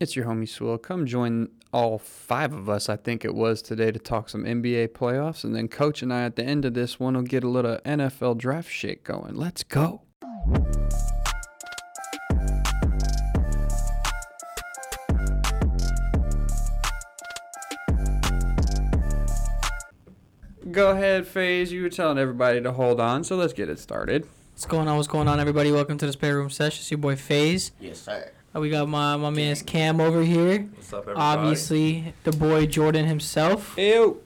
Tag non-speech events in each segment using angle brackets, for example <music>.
It's your homie Swill. Come join all five of us, I think it was today, to talk some NBA playoffs. And then Coach and I, at the end of this one, will get a little NFL draft shit going. Let's go. Go ahead, Phase. You were telling everybody to hold on, so let's get it started. What's going on? What's going on, everybody? Welcome to the Spare Room Session. It's your boy FaZe. Yes, sir. Uh, we got my my man's Cam over here. What's up, everybody? Obviously, the boy Jordan himself. Ew.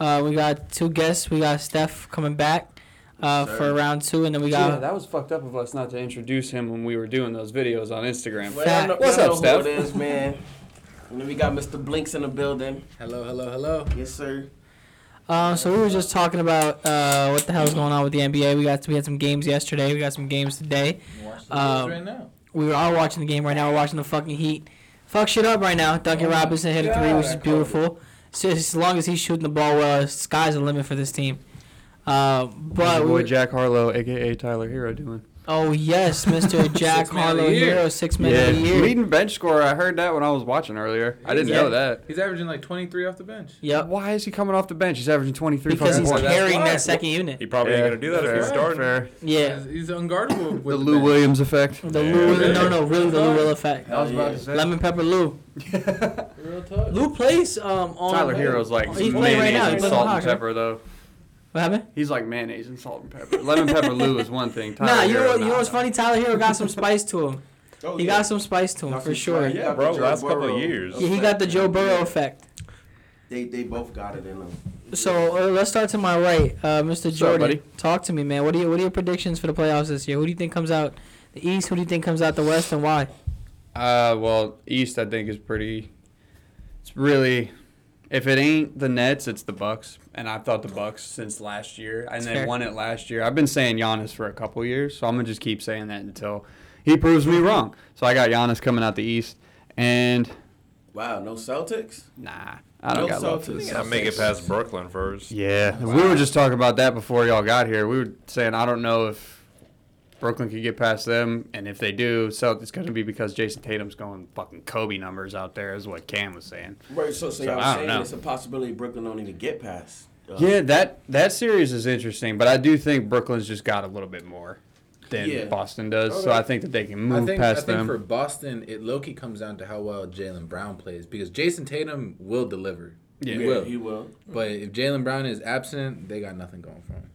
Uh, we got two guests. We got Steph coming back uh, Sir. for round two, and then we Yeah, got that was fucked up of us not to introduce him when we were doing those videos on Instagram. Well, Fat. know, What's up, Steph? Who it is, man. And then we got Mr. Blinks in the building. Hello, hello, hello. Yes, sir. Uh, so we were just talking about uh, what the hell's going on with the NBA. We got we had some games yesterday. We got some games today. Watch the Um, games right now. We were all watching the game right now. We're watching the fucking Heat. Fuck shit up right now. Duncan Oh Robinson hit a three, God, which is beautiful. So as long as he's shooting the ball well, sky's the limit for this team. Uh, but your we boy Jack Harlow, aka Tyler Herro, doing? Oh yes, <laughs> Mr. Jack Six man of Harlow year. Herro, six man of the year. leading bench scorer. I heard that when I was watching earlier. I didn't Yeah. know that. He's averaging like 23 off the bench. Yep, Why is he coming off the bench? He's averaging 23 because fucking he's points. Carrying that second unit. He probably ain't gonna do that if he's fair. starting. Fair. Yeah, He's, he's unguardable with The the Lou bench. Williams effect. the Yeah. Lou, Yeah. no, no, really the Lou Will effect. I was about to say. Lemon pepper Lou. Real tough. Lou plays um on. Tyler Herro's like He's playing right mayonnaise now. He's and playing salt and Hawks, pepper, though. What happened? He's like mayonnaise and salt and pepper. Lemon pepper Lou is one thing. <laughs> Tyler nah, you know Herro. You know nah. what's funny? Tyler Herro got some spice to him. <laughs> Oh, He yeah. got some spice to him Got for sure. spice. Yeah, Yeah, bro, last Joe couple of Burrow years. he got the Joe Burrow effect. They they both got it in them. So uh, let's start to my right, uh, Mr. up, Jordan. buddy? Talk to me, man. What are you, what are your predictions for the playoffs this year? Who do you think comes out the East? Who do you think comes out the West, and why? Uh, well, East I think is pretty. It's really, if it ain't the Nets, it's the Bucks, and I've thought the Bucks since last year, and they won it last year. I've been saying Giannis for a couple years, so I'm gonna just keep saying that until he proves me wrong. So I got Giannis coming out the East, and Wow, no Celtics. nah, I don't No got love for Celtics. the Yeah, Celtics. make it past Brooklyn first. Yeah, we were just talking about that before y'all got here. We were saying I don't know if Brooklyn could get past them, and if they do, so it's going to be because Jayson Tatum's going fucking Kobe numbers out there, is what Cam was saying. Right. So, so So, y'all I don't saying know. it's a possibility Brooklyn don't even get past. Uh, Yeah, that that series is interesting, but I do think Brooklyn's just got a little bit more than Yeah. Boston does, so I think that they can I move think, I past think them. for Boston, it low key comes down to how well Jaylen Brown plays because Jayson Tatum will deliver. Yeah. He Yeah, will. he will. But if Jaylen Brown is absent, they got nothing going for him.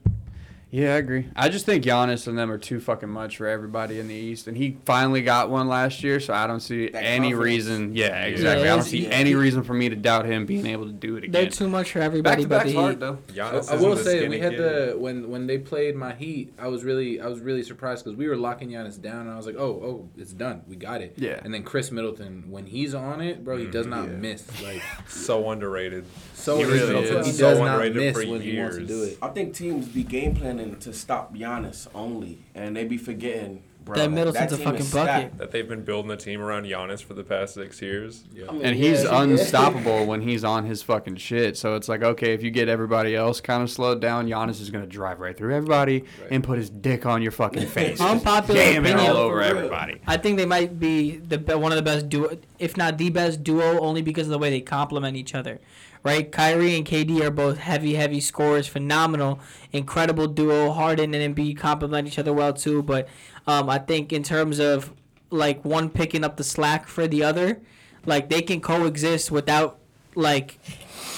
Yeah, I agree. I just think Giannis and them are too fucking much for everybody in the East, and he finally got one last year, so I don't see That any confidence. reason. Yeah, exactly. I don't see yeah. any reason for me to doubt him being able to do it again. They're too much for everybody. Back everybody to but back's hard though. Giannis I isn't will say we had kid. the when when they played my Heat, I was really I was really surprised because we were locking Giannis down, and I was like, oh oh, it's done, we got it. Yeah. And then Khris Middleton, when he's on it, bro, he mm-hmm. does not Yeah. miss. Like <laughs> so underrated. so He really Middleton, is. He So does not underrated miss for when he wants to do it. I think teams be game planning to stop Giannis only, and they be forgetting. Bro, That Middleton's a fucking bucket. That they've been building a team around Giannis for the past six years. Yeah. I mean, And he's yeah, unstoppable <laughs> when he's on his fucking shit. So it's like, okay, if you get everybody else kind of slowed down, Giannis is going to drive right through everybody Right. and put his dick on your fucking <laughs> face. Unpopular Jam it opinion. all over everybody. I think they might be the one of the best duo, if not the best duo, only because of the way they complement each other. Right, Kyrie and KD are both heavy, heavy scorers, phenomenal, incredible duo. Harden and Embiid complement each other well too. But um, I think in terms of like one picking up the slack for the other, like they can coexist without like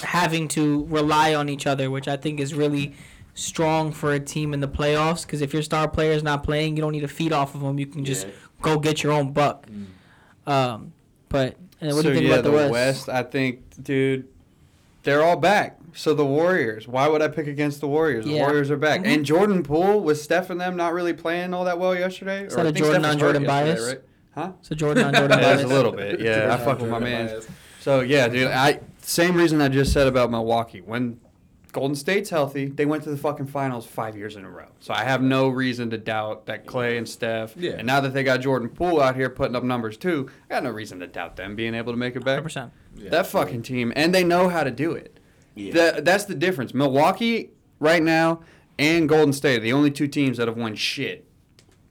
having to rely on each other, which I think is really strong for a team in the playoffs. Because if your star player is not playing, you don't need to feed off of them. You can just Yeah. go get your own buck. Um, but and what do so you think yeah, about the, West? I think, dude, they're all back. So the Warriors. Why would I pick against the Warriors? The Yeah. Warriors are back. Mhm. And Jordan Poole with Steph and them not really playing all that well yesterday. Is that I a think Jordan on Jordan bias? Right? Huh? So Jordan on Jordan Yeah, <laughs> a little bit. Yeah, I fuck with my man. So yeah, dude. I same reason I just said about Milwaukee. When Golden State's healthy, they went to the fucking finals five years in a row. So I have no reason to doubt that Clay and Steph. Yeah. And now that they got Jordan Poole out here putting up numbers too, I got no reason to doubt them being able to make it back. 100%. Yeah. That fucking team, and they know how to do it. Yeah. That, that's the difference. Milwaukee right now and Golden State are the only two teams that have won shit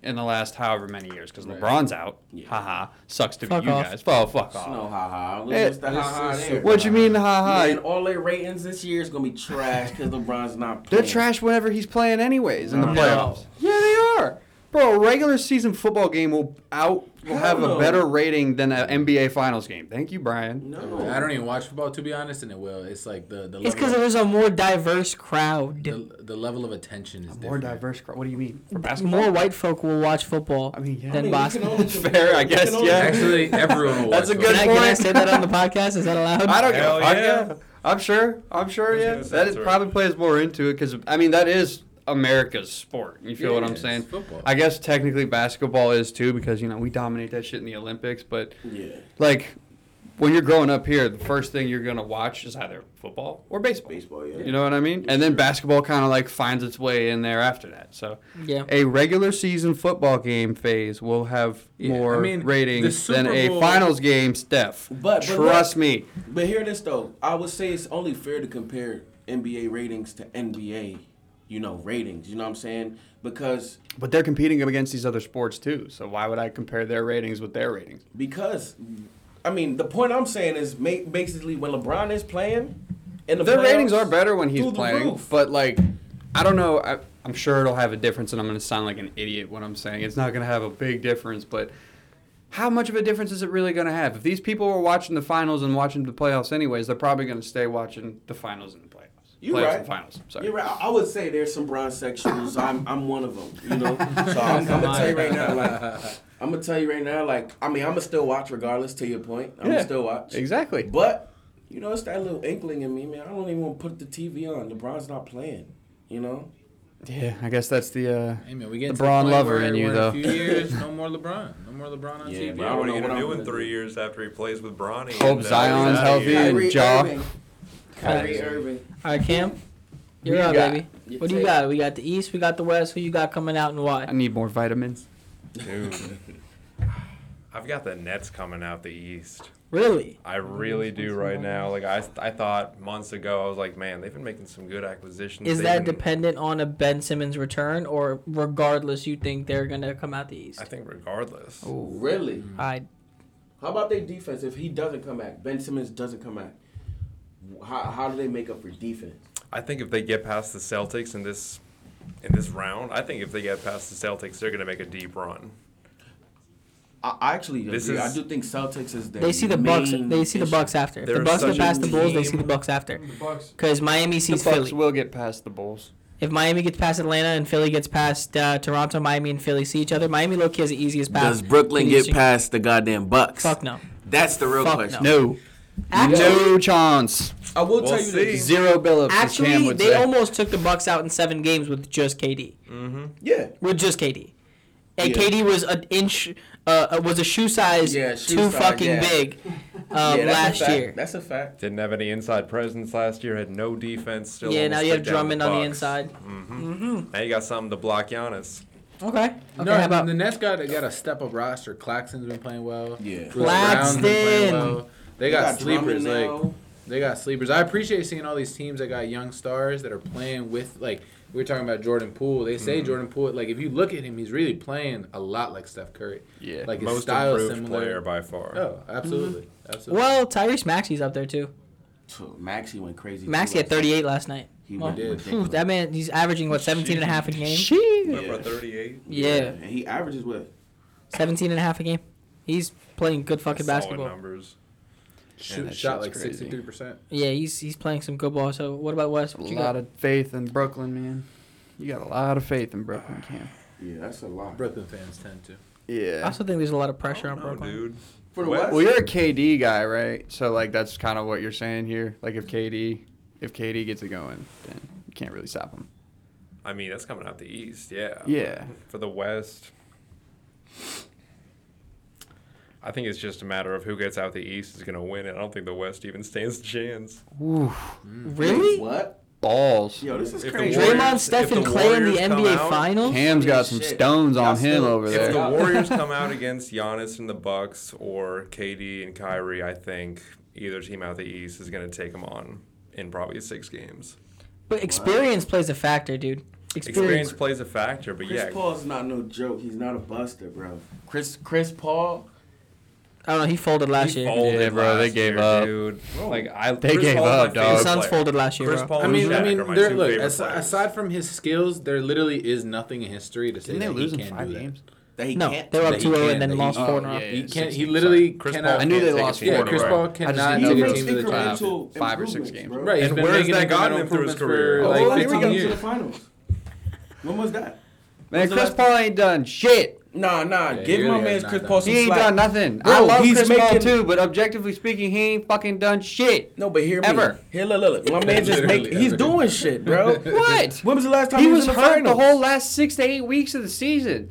in the last however many years because Right. LeBron's out. Yeah. Haha. Sucks to Fuck be you off. guys. Well, fuck No off. ha ha. Eh, the ha ha there? What you mean, haha? Man, all their ratings this year is gonna be trash because LeBron's not They're trash whenever he's playing, anyways, in the No. playoffs. Yeah, they are. Bro, a regular season football game will out will have Hell a better rating than an NBA Finals game. Thank you, Brian. No, I don't even watch football to be honest, and it will. It's like the the It's because there's a more diverse crowd. the, the level of attention is More different. diverse. crowd. What do you mean? For basketball? More white folk will watch football I mean, yeah. than I mean, we can basketball. only <laughs> Fair, I we can guess, only- yeah. Actually, everyone will That's watch a good Can I, <laughs> can I say that on the podcast? Is that allowed? I don't give Hell a fuck. yeah. Yeah. I'm sure. I'm sure. Who's Yeah, gonna that censor it it? probably plays more into it because I mean that is America's sport. You feel what I'm it's saying? football. I guess technically basketball is too because you know we dominate that shit in the Olympics. But Yeah, like when you're growing up here, the first thing you're gonna watch is either football or baseball. baseball. Yeah, You know what I mean? And then basketball kind of like finds its way in there after that. So Yeah. a regular season football game phase will have Yeah, more I mean, ratings than Super a finals game, Steph. But- but Trust look- me. But hear this though, I would say it's only fair to compare NBA ratings to NBA, you know, ratings. You know what I'm saying? Because But they're competing against these other sports too. So why would I compare their ratings with their ratings? because I mean, the point I'm saying is basically when LeBron is playing, and the Their ratings are better when he's playing, but like, I don't know. I, I'm sure it'll have a difference, and I'm going to sound like an idiot when I'm saying it's not going to have a big difference. But how much of a difference is it really going to have? If these people were watching the finals and watching the playoffs anyways, they're probably going to stay watching the finals and the playoffs. You're playoffs right. and finals. Sorry. You're right. I I would say there's some bronsexuals. I'm I'm one of them. You know. <laughs> So I'm, I'm gonna tell you right now, like <laughs> I'm gonna tell you right now, like I mean I'm gonna still watch regardless. To your point, I'm Yeah. gonna still watch. Exactly. But you know, it's that little inkling in me, man. I don't even want to put the TV on. LeBron's not playing. You know. Yeah, I guess that's the. Uh, Hey man, we get LeBron the point lover in you, we're though. In a few years, no <laughs> more LeBron. No more LeBron on Yeah, TV. but I Yeah, don't what are know you what gonna I'm do in three years after he plays with Bronny? Hope and, Zion's healthy. here? Kyrie Ja. Irving. Kyrie Irving. All right, Cam. You're Who you up, got? baby. You What do you take- got? We got the East, we got the West. Who you got coming out and why? I need more vitamins. Dude. I've got the Nets coming out the East. Really? I really do right now. Like I, I thought months ago, I was like, man, they've been making some good acquisitions. Is They've that been- dependent on a Ben Simmons return, or regardless, you think they're gonna come out the East? I think regardless. Oh, Really? I How about their defense? If he doesn't come back, Ben Simmons doesn't come back. How, how do they make up for defense? I think if they get past the Celtics in this in this round, I think if they get past the Celtics, they're gonna make a deep run. I I actually This agree. I do think Celtics is their they see the Bucks. They see the. Bucks after. If the They're Bucks get past the Bulls, they see the. Bucks after. Because Miami sees The sees Bucks Philly. will get past the Bulls. If Miami gets past Atlanta and Philly gets past uh, Toronto, Miami and Philly see each other. Miami low key has the easiest path. Does Brooklyn to the get Eastern- past the goddamn Bucks? Fuck no. That's the real Fuck question. No. Actually, no chance. I will We'll tell you this. Zero Billups, as Cam actually, would they say. almost took the Bucks out in seven games with just KD. Mm-hmm. Yeah. With just KD. And Yeah. KD was an inch, uh, uh, was a shoe size Yeah, shoe too size, fucking yeah. big um, <laughs> yeah, that's last a fact. year. That's a fact. Didn't have any inside presence last year. Had no defense. Still. Yeah, now you have took down Drummond on the inside. Mm-hmm. Now you got something to block Giannis. Okay. Okay. No, how about the Nets got got a step up roster. Claxton's been playing well. Yeah. Bruce been playing Claxton. well. They got, sleepers like now. They got sleepers. I appreciate seeing all these teams that got young stars that are playing with like we were talking about Jordan Poole. They Mm-hmm. say Jordan Poole like if you look at him, he's really playing a lot like Steph Curry. Yeah. Like his Most style is improved similar. player by far. Oh, absolutely, Mm-hmm. absolutely. Well, Tyrese Maxey's up there too. Phew, Maxey went crazy. too Maxey had last night. 38 last night. He Well, did. ridiculous. that man, he's averaging what 17 and a half a game. Remember Yeah. 38? Yeah, And he averages what? 17 and a half a game. He's playing good fucking Solid basketball. numbers. Shoot, that shot like sixty three percent. Yeah, he's he's playing some good ball. So what about West? A What you lot got? of faith in Brooklyn, man. You got a lot of faith in Brooklyn, Cam. Yeah, that's a lot. Brooklyn fans tend to. Yeah. I also think there's a lot of pressure on No, Brooklyn. dude. For the West- West? Well, you're a KD guy, right? So like that's kind of what you're saying here. Like if KD, if KD gets it going, then you can't really stop him. I mean, that's coming out the East. Yeah. Yeah. For the West, I think it's just a matter of who gets out the East is going to win it. I don't think the West even stands a chance. Ooh, mm. Really? What? balls. Yo, this is If the crazy. Warriors- Draymond, Steph, if and the Clay in the Warriors come NBA out- Finals. Cam's got some Shit. stones on Y'all him still- over If there. the Warriors come out <laughs> against Giannis and the Bucks or KD and Kyrie, I think either team out the East is going to take them on in probably six games. But experience plays a factor, dude. experience plays a factor. But Chris yeah, Paul's not no joke. He's not a buster, bro. Chris Chris Paul. I don't know. He folded last he year. folded Yeah, bro, they gave year, up. dude. Like I, They Chris gave Paul's my up, dog. favorite The Suns folded last year, Chris bro. Paul I and mean, I Shaq mean, are my there, two look. favorite Aside, aside from his skills, there literally is nothing in history to say Didn't they that lose he can't five do that. games? That he No, can't. they were up that 2-0 and then that he- lost oh, four in a row. He can't. He literally Chris cannot. Paul I knew they lost team Yeah, four in a Chris row. Paul I just cannot knew take a team to the five- five or six games. bro. Right, And been where's making that gotten him through his career? Oh, like last 15 time he was in the finals. When was that? Man, When's Chris Paul ain't done shit. Nah, nah. Yeah, give my man Chris Paul some He ain't slack. done nothing. Bro, I love he's Chris Paul too, but objectively speaking, he ain't fucking done shit. No, but hear me. Ever. Here, look, look, look. My man just make. He's doing shit, bro. <laughs> What? When was the last time He he, was in the hurt the whole last six to eight weeks of the season.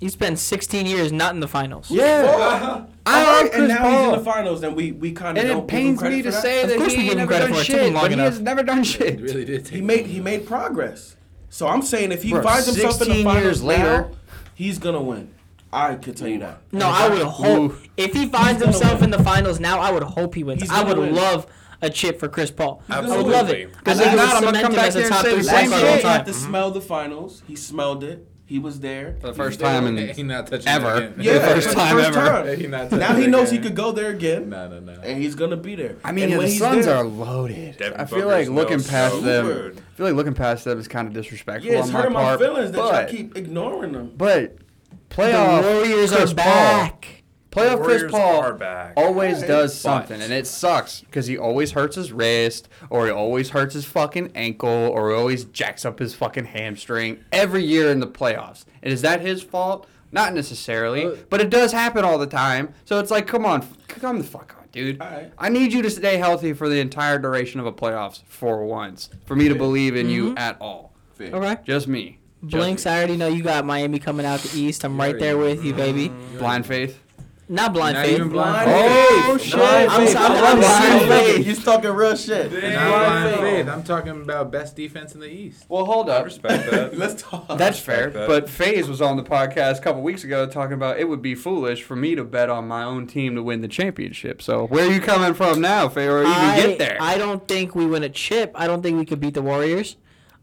He spent 16 years not in the finals. Yeah. <laughs> I Alright, love Chris and now Paul. he's in the finals, and we we kind of and don't it give him pains me to say Of that course he ain't never done for it. It took shit, him long but he has never done It shit. really did take. He made he made progress. So I'm saying if he Bro, finds himself in the finals years later- now, he's gonna win. I could tell you that. No, I would hope Ooh. if he finds himself win. in the finals now, I would hope he wins. He's I would win. love a chip for Chris Paul. I would love it. Because I think if not, I'm gonna come back as a here and say the same point year guard he of all had time. to smell the finals. He smelled it. He was there. For the first time and He not touching ever. Again. Yeah, the first for time first ever. time. He Now he it knows he could go there again, No, no, no. and he's gonna be there. I mean, and yeah, when the he's Suns there, are loaded. Devin I feel Booker's like looking no past them. good. I feel like looking past them is kind of disrespectful Yeah, it's on my hurting my part. feelings that y'all keep ignoring them. but The playoff Warriors Chris are back. Paul, playoff Chris Paul always Alright, does something, and it sucks because he always hurts his wrist, or he always hurts his fucking ankle, or he always jacks up his fucking hamstring every year in the playoffs. And is that his fault? Not necessarily, Uh, but it does happen all the time. So it's like, come on, come the fuck on, dude. Alright. I need you to stay healthy for the entire duration of a playoffs for once, for me to believe in you Mm-hmm. at all. Fair. Okay. Just me. Just Blinks, me. I already know you got Miami coming out the East. I'm right there with you, baby. blind faith. Not blind Not faith. even blind Blind oh, faith. Oh, shit. Blind I'm faith. sorry, I love I'm blind sorry. faith. He's talking real shit. Not Damn. blind Blind faith. I'm talking about best defense in the East. Well, hold I up. respect that. <laughs> Let's talk. That's fair. that. But FaZe was on the podcast a couple weeks ago talking about it would be foolish for me to bet on my own team to win the championship. So where are you coming from now, Faye, or even I, get there? I don't think we win a chip. I don't think we could beat the Warriors,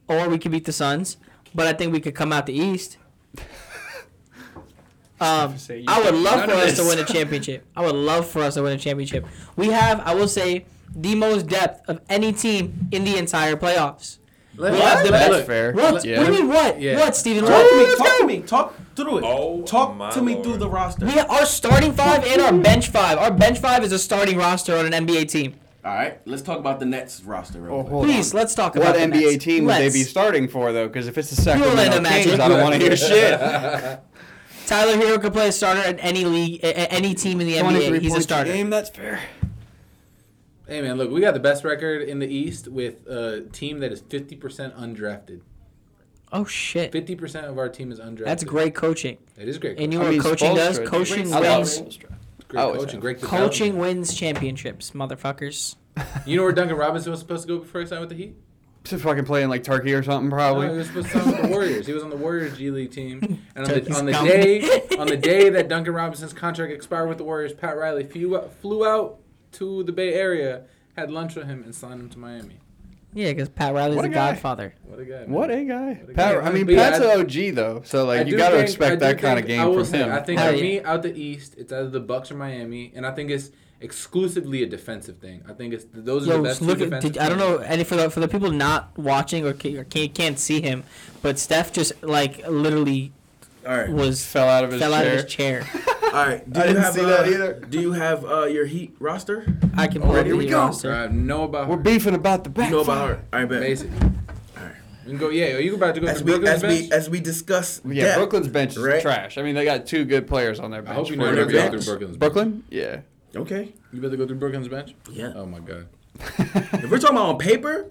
or we could beat the Suns. But I think we could come out the East. <laughs> Um, I would love for us to win a championship. I would love for us to win a championship. We have, I will say, the most depth of any team in the entire playoffs. Let- We have the best- look, fair. What? Yeah. What do you mean what? Yeah. What, Steven? Talk to me. Talk to me. Talk through it. Oh, Talk to me Lord. through the roster. We have our starting five and our bench five. Our bench five is a starting roster on an NBA team. All right, let's talk about the Nets roster real Oh, quick. hold Please, on. let's talk about What the NBA Nets. team would they Let's. be starting for though? Because if it's the Sacramento Kings, I don't want to hear shit. <laughs> Tyler Herro could play a starter at any league, a- a- any team in the NBA. He's a starter. Game, that's fair. Hey man, look, we got the best record in the East with a team that is 50% undrafted. Oh shit, 50% of our team is undrafted. that's great coaching. It is great. And you coaching. know what coaching does? Coaching I wins. Spoelstra. great always coaching. Great Coaching wins championships, motherfuckers. <laughs> You know where Duncan Robinson was supposed to go before he signed with the Heat? Just fucking playing like Turkey or something, No, probably. he was supposed to sign with the Warriors. He was on the Warriors G League team. And on the, on the day <laughs> on the day that Duncan Robinson's contract expired with the Warriors, Pat Riley flew out, flew out to the Bay Area, had lunch with him, and signed him to Miami. Yeah, because Pat Riley's What the a godfather. What a guy! man. What a guy. What a Pat, guy. I mean, But yeah, Pat's I- an OG though, so like you got to expect do that kind of game I will from say, him. I think for me, out the East, it's either the Bucks or Miami, and I think it's exclusively a defensive thing. I think it's those are the best. look at. defensive Did, I don't know any for the for the people not watching or, ca- or can't, can't see him, but Steph just like literally All right. was Fell out of his fell out of chair. his chair. <laughs> All right. <laughs> Do I you didn't have, see that uh, either. Do you have uh, your Heat roster? I can pull Oh, up here the we Heat go. roster. I know about We're beefing about the back. You know about her. All right, bet. basic. You can go. Yeah, are you about to go As to we Brooklyn's as we as we discuss. Yeah, depth, Brooklyn's bench is right? trash. I mean, they got two good players on their I bench. hope you for know it you're going be through honest. Brooklyn's bench. Brooklyn? Yeah. Okay. You better go through Brooklyn's bench. Yeah. Oh my god. <laughs> If we're talking about on paper,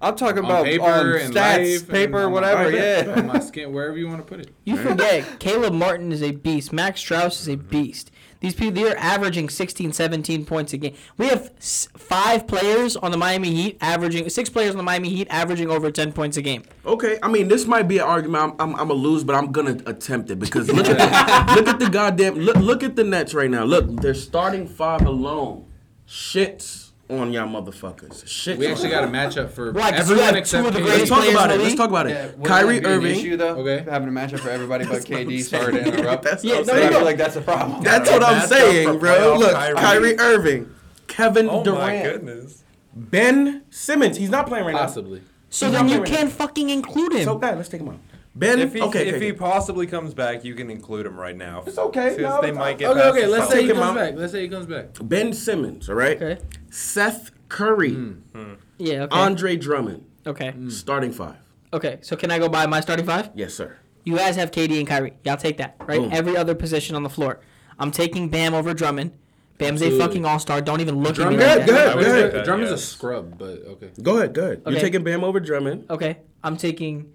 I'm talking On about paper on and stats, life paper, and on my- whatever. Alright, Yeah. On my skin, wherever you want to put it. You forget, Caleb Martin is a beast. Max Strus is a beast. These people, they're averaging 16, 17 points a game. We have five players on the Miami Heat averaging, six players on the Miami Heat averaging over 10 points a game. okay. I mean, this might be an argument. I'm, I'm, I'm gonna lose, but I'm gonna attempt it because look at the, <laughs> look at the goddamn look look at the Nets right now. Look, their starting five alone shits on y'all motherfuckers. Shit. We actually got a matchup for Why, 'cause you everyone have two except of the KD. Let's greatest talk about it. Let's talk about it. wouldn't Kyrie that be an Irving. issue though. Okay. Having a matchup for everybody but KD. saying. Sorry to interrupt. That's Yeah, what I'm no, I saying. feel like that's a problem. That's what I'm saying, bro. Look, Kyrie. Kyrie Irving, Kevin Oh my Durant, goodness. Ben Simmons. He's not playing right now. Possibly. So then you can't fucking include him. So okay, let's take him out. Ben. If he okay, if okay, he okay. possibly comes back, you can include him right now. It's okay. No, they might get Okay, okay. Let's say he comes out. back. Let's say he comes back. Ben Simmons. All right. Okay. Seth Curry, hmm, hmm. Yeah. Okay. Andre Drummond, okay. Hmm. starting five. Okay. So can I go by my starting five? Yes, sir. You guys have KD and Kyrie. Y'all take that, right? Boom. Every other position on the floor. I'm taking Bam over Drummond. Bam's Absolutely. a fucking all star. Don't even look Drummond, at me like Go that. ahead, go ahead. that, Drummond's a scrub, but okay. Go ahead. Go ahead. You're taking Bam over Drummond. Okay. I'm taking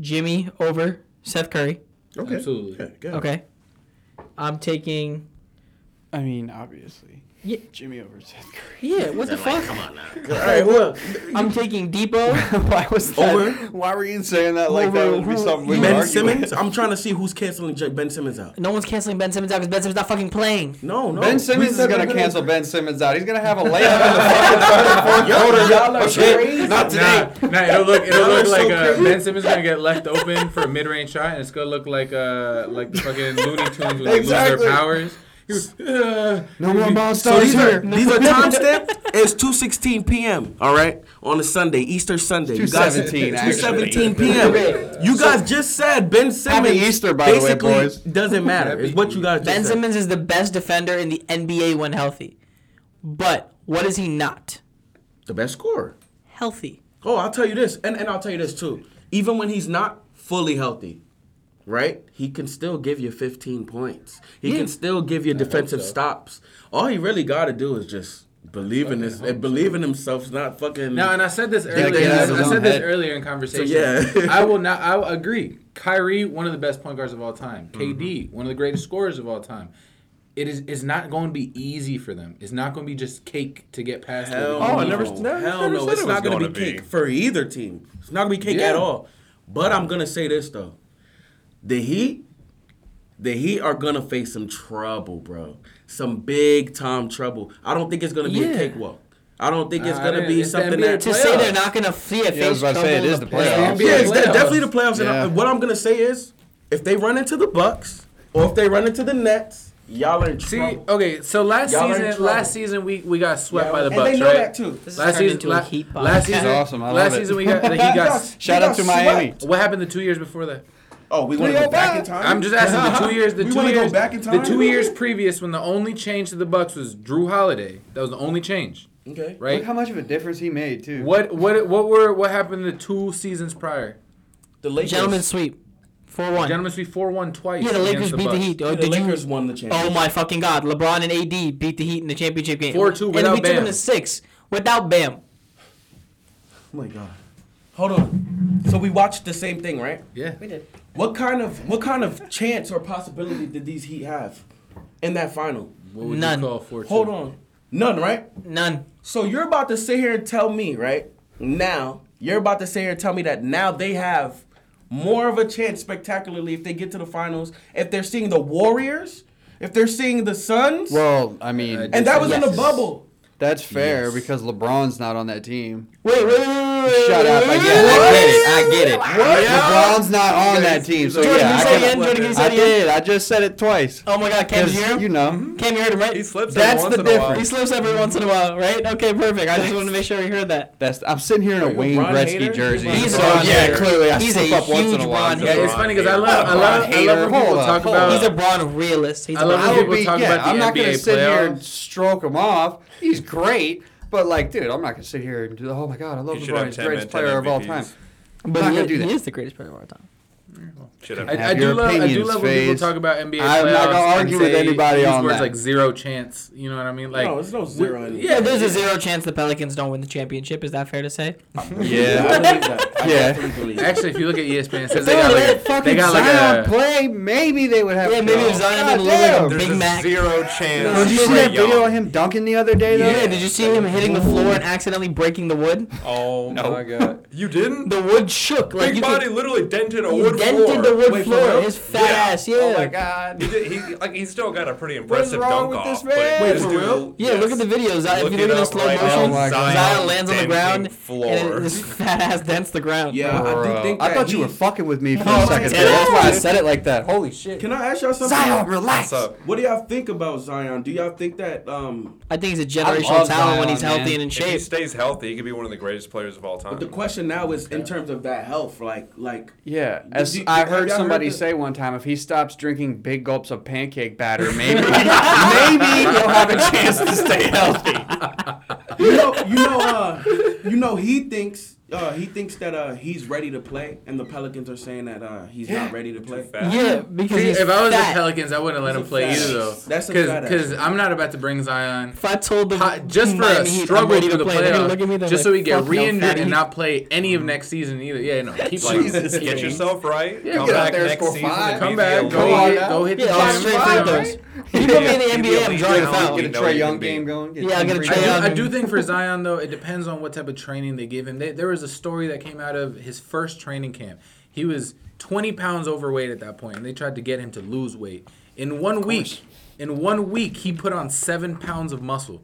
Jimmy over Seth Curry. Okay. Absolutely. Okay. Go. Okay. I'm taking. I mean, obviously, Yeah. Jimmy over Seth Curry. Yeah. What the fuck? Come on now. <laughs> All right. Well, I'm taking Depot. <laughs> Why was that? Over? Why were you saying that like that would be something we Ben Simmons. with? I'm trying to see who's canceling J- Ben Simmons out. No one's canceling Ben Simmons out because Ben Simmons not fucking playing. No, no. Ben Simmons is gonna cancel Ben Simmons out. He's gonna have a layup in the <laughs> fucking third and fourth quarter. y'all are crazy. not today. Nah, nah, it'll look it'll look like so uh, crazy. Ben Simmons gonna get left open for a mid range shot, and it's gonna look like uh like the fucking Looney Tunes when they lose Exactly. their powers. He was, <laughs> uh, No more ball So stars these are here. these are <laughs> time stamped. It's two sixteen p.m. All right, on a Sunday, Easter Sunday. You guys, 2:17 two actually. seventeen p.m. You guys just said Ben Simmons. Happy Easter, by the way, boys. Doesn't matter. Is what you guys just Ben said. Simmons is the best defender in the NBA when healthy. But what is he not? the best scorer. Healthy. Oh, I'll tell you this, and, and I'll tell you this too. Even when he's not fully healthy, right? He can still give you 15 points. He Yeah. can still give you defensive so. stops. All he really got to do is just believe in this, and believe in himself. Not fucking. Now, and I said this earlier. I, of his I said this earlier in conversation. So yeah. <laughs> I will not. I will agree. Kyrie, one of the best point guards of all time. Mm-hmm. KD, one of the greatest scorers of all time. It is. It's not going to be easy for them. It's not going to be just cake to get past. what Hell we no. Oh, I need. never- Hell never- never no. said It's it not going to gonna be be. cake for either team. It's not going to be cake Yeah. at all. But I'm going to say this, though. The Heat, the Heat are going to face some trouble, bro. Some big time trouble. I don't think it's going to be Yeah. a cakewalk. I don't think it's Uh, going to be it's something that. To say they're not gonna see a face I was about to say, trouble it in is the the playoffs. playoffs. Yeah, it's playoffs. definitely the playoffs. Yeah. And uh, what I'm gonna say is, if they run into the Bucks or if they run into the Nets, y'all are in See, okay, so last Y'all season, last season we we got swept Yeah, by the and Bucks, they know right? that too. This Last season, into la- a Heat podcast. last season, awesome. I love last it. season we got the Heat You got. Shout out to Miami. swept. What happened the two years before that? Oh, we want to go back in time. I'm just asking the two <laughs> years. The We two wanna go years. back in The two years previous, when the only change to the Bucks was Jrue Holiday. That was the only change, Okay. right? Look how much of a difference he made too. What what what were what happened the two seasons prior? The Lakers. Gentlemen sweep. 4 1. Gentlemen, we four one twice. Yeah, the Lakers against beat the Heat. Oh, Yeah, the Lakers you? won the championship. Oh my fucking god! LeBron and AD beat the Heat in the championship game. 4-2 without and without we took them to six without Bam. Oh my god. Hold on. So we watched the same thing, right? Yeah. We did. What kind of what kind of chance or possibility did these Heat have in that final? What would None. you call four? Hold on. None, right? None. So you're about to sit here and tell me, right? Now, you're about to sit here and tell me that now they have more of a chance spectacularly if they get to the finals, if they're seeing the Warriors, if they're seeing the Suns. Well, I mean, and that was in the bubble. that's fair Yes. because LeBron's not on that team. Wait, wait, wait, wait, wait. Shut up! I get, wait, I get it. I get it. LeBron's not on that team, so Jordan, yeah, can you I, say can- again? Jordan, can you say I it again? did. I just said it twice. Oh my god, Cam, did you hear him? you know, mm-hmm. Cam, you heard him, right? He slips That's every the once in a while. He slips every once in a while, right? Okay, perfect. I just wanted to make sure you heard that. that's. I'm sitting here in a Are you a Wayne Bron Gretzky hater? jersey. He's a so Bron yeah, clearly I He's slip a up once in huge a while. Bron Yeah, it's funny because I love I love I Hater. love when people talk about. He's a Bron realist. He's a I love Bron I would people be, talk yeah, about the I'm not gonna sit here and stroke him off. He's great, but like, dude, I'm not gonna sit here and do. Oh my god, I love He should LeBron. have He's the 10 greatest men, 10 player of all MVPs. time. But not he, gonna do he that. is the greatest player of all time. Should have. I, I, do love, I do love when people talk about NBA. I'm not gonna argue with anybody on that. like zero chance. You know what I mean? Like no, there's no zero. Yeah, there's a zero chance the Pelicans don't win the championship. Is that fair to say? yeah, yeah. <laughs> Actually, if you look at ESPN, it says they, they got like a, they got Zion like a play. Maybe they would have. Yeah, maybe Zion would have a Big Mac. Zero chance. Did you see that video of him dunking the other day? Though? Yeah. Did you see him hitting the floor and accidentally breaking the wood? Oh my god! You didn't? The wood shook. Big body literally dented a wood floor wood Wait, floor. His fat yeah. ass. Oh yeah. Oh my god. He, he like he's still got a pretty impressive dunk off. Wait, for real? Yeah, yes. look at the videos. Look if you look at the slow right motion, Zion, Zion, lands on the ground floor. and his fat ass dents the ground. Yeah, Bro. I do think I thought you were fucking with me for a second. Yeah, that's why I said it like that. Holy shit. Can I ask y'all something? Zion, relax. What do y'all think about Zion? Do y'all think that um I think he's a generational talent when he's healthy and in shape. He stays healthy, he could be one of the greatest players of all time. But the question now is in terms of that health, like like Yeah. As I heard heard somebody heard say one time if he stops drinking big gulps of pancake batter, maybe <laughs> maybe he'll have a chance to stay healthy. <laughs> you know, you know, uh, you know, he thinks uh, he thinks that uh, he's ready to play, and the Pelicans are saying that uh, he's not ready to play. Yeah, because See, if I was the Pelicans, I wouldn't let he's him play fat. either though. That's because I'm not about to bring Zion. If I told them just for a struggle through the play, playoffs, just like, so he get re-injured no, and not play any of next season either. Yeah, no, keep <laughs> like, Jesus, get yourself right. Yeah, come back next season. Come back, go hit, the hit you put me in the NBA, I'm drawing to find Get a Trae Young game going. Yeah, I get a Trae Young. I do think for Zion though, it depends on what type of training they give him. They, there was a story that came out of his first training camp. He was 20 pounds overweight at that point, and they tried to get him to lose weight. In one week, in one week, he put on seven pounds of muscle.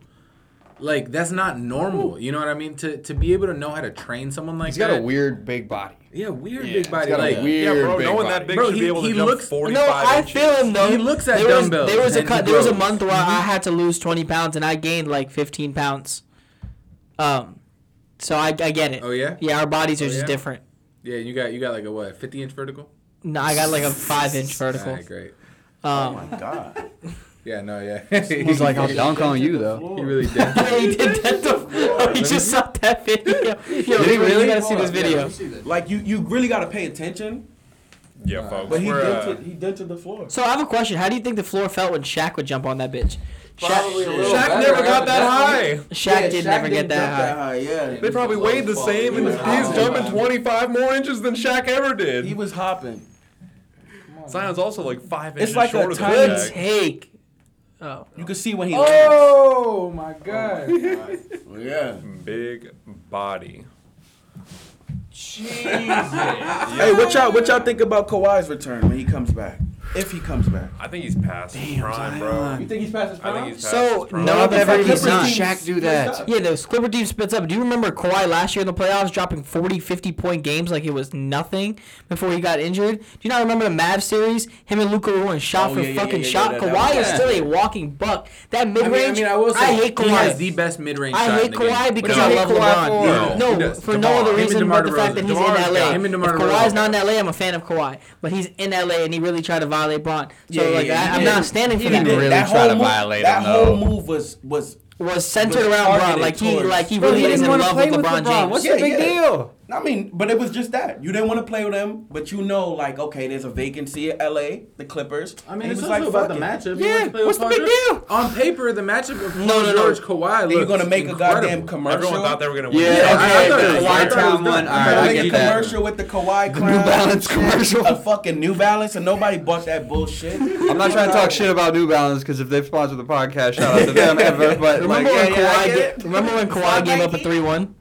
Like that's not normal. You know what I mean? To to be able to know how to train someone like he's that. He's got a weird big body. Yeah, weird yeah, big body. Got like, a weird yeah, bro, big knowing that big bro, should he, be able he to jump looks, 45 No, I inches. feel him though. He looks at there dumbbells. There was a cut, there was a month where mm-hmm. I had to lose 20 pounds and I gained like 15 pounds. Um, so I, I get it. Oh yeah. Yeah, our bodies are oh, just yeah? different. Yeah, you got you got like a what, 50 inch vertical? No, I got like a five inch <laughs> vertical. Great. Um, oh my god. Yeah, no, yeah. <laughs> He's like, I'll <laughs> dunk on you though. He really did. <laughs> he did that. To, oh, he just saw that video. Yo, he really gotta see this video. Like you, you really gotta pay attention. Yeah, uh, folks. But he dented, he the floor. So I have a question. How do you think the floor felt when Shaq would jump on that bitch? Shaq, Shaq never got that high. Shaq did never get that high. Yeah, they probably weighed the same, he and he's jumping 25 more inches than Shaq ever did. He was hopping. Zion's also like five it's inches like shorter a than Shaq. Good take. Oh. You can see when he Oh my god. Oh well, yeah. Big body. Jesus. Hey, what y'all what y'all think about Kawhi's return when he comes back? If he comes back. I think he's past Damn, prime, bro. You think he's past his I think he's past So his prime. no, I've he's not. Shaq do that. Yeah, the Clipper team spits up. Do you remember Kawhi last year in the playoffs dropping 40, 50 point games like it was nothing before he got injured? Do you not remember the Mavs series? Him and Luka were shot Oh, for yeah, fucking yeah, yeah, shot. yeah, that- Kawhi is still a walking buck. That mid I mean, I range, mean, I hate he has the best mid-range. I hate the game. Kawhi because I love LeBron. No, No, for no other reason but the fact that he's in LA. him If Kawhi's not in LA, I'm a fan of Kawhi, but he's in LA and he really tried to violate Bron. So yeah, like yeah, I, am not standing for that. Really that try to move, that him, whole move was was was centered was around Bron. Like he like he really is in love with LeBron, LeBron, James. What's the big deal? I mean, but it was just that you didn't want to play with them, but you know, like, okay, there's a vacancy at LA, the Clippers. I mean, it's was like, about the matchup. Yeah, what's the big deal? On paper, the matchup of no, no, George Kawhi. You're gonna make incredible. a goddamn commercial. Everyone thought they were gonna win. Yeah, yeah okay, I, I thought Kawhi Town one. All right, I get that. Commercial with the Kawhi New Balance commercial. A fucking New Balance, and nobody bought that bullshit. I'm not trying to talk shit about New Balance because if they sponsor the podcast, shout out to them <laughs> ever. But remember when Kawhi? Remember when Kawhi gave up a three-one?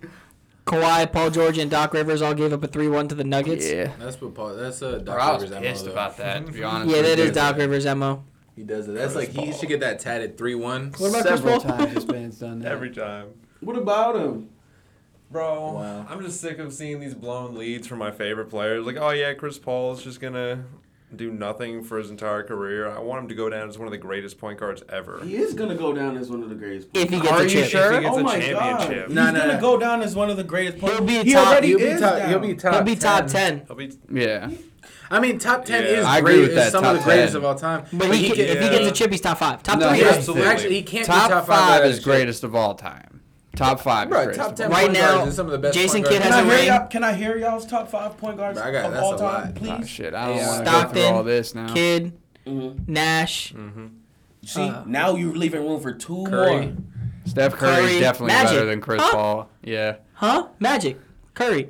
Kawhi, Paul George, and Doc Rivers all gave up a three-one to the Nuggets. Yeah, that's what Paul. That's uh, Doc Bro, I was Rivers. pissed MO, about that. To be honest. Yeah, that is Doc Rivers' mo. He does it. That's like Paul. he should get that tatted three-one. What about Several Chris Paul? times his <laughs> done that. Every time. What about him? Bro, wow. I'm just sick of seeing these blown leads from my favorite players. Like, oh yeah, Chris Paul is just gonna do nothing for his entire career. I want him to go down as one of the greatest point guards ever. He is gonna go down as one of the greatest. If he gets Are a chip. sure? If he gets oh a my championship. god, he's no, no, gonna no. go down as one of the greatest. Point he'll be he top. He'll, be top he'll be top. He'll be top 10. 10. He'll be yeah. I mean, top ten yeah. is I agree great, with that. Some top of the 10. greatest of all time. But, but he, he can, yeah. if he gets a chip, he's top five. Top no, three. Absolutely. Actually, he can't top, top five, five is greatest of all time. Top five. Bro, top ten right point now, guards is some of the best. Jason Kidd has a ring. Can I hear y'all's top five point guards bro, I got, of all time, lot. Ah, please? Oh, shit, I don't yeah. want to go through all this now. Kidd, mm-hmm. Nash. Mm-hmm. See, uh, now you're leaving room for two Curry. more. Steph Curry is definitely Magic. better than Chris huh? Paul. Yeah. Huh? Magic, Curry.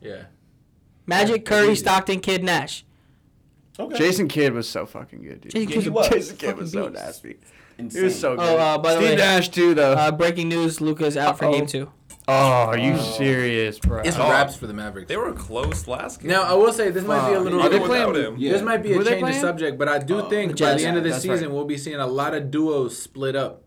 Yeah. Magic, yeah, Curry, easy. Stockton, Kidd, Nash. Okay. Jason Kidd was so fucking good, dude. Jason, Kidd was, <laughs> Jason Kidd was so nasty. Insane. It was so good. Oh, uh, by the Steve way, Nash too, though. Uh, breaking news: Luka's out for Uh-oh. game two. Oh, are you serious, bro? It's Oh. wraps for the Mavericks. They were close last game. Now I will say this might be a little. Are they playing- without him? Yeah. This might be Who a change of subject, but I do oh, think by the end of this right. season we'll be seeing a lot of duos split up.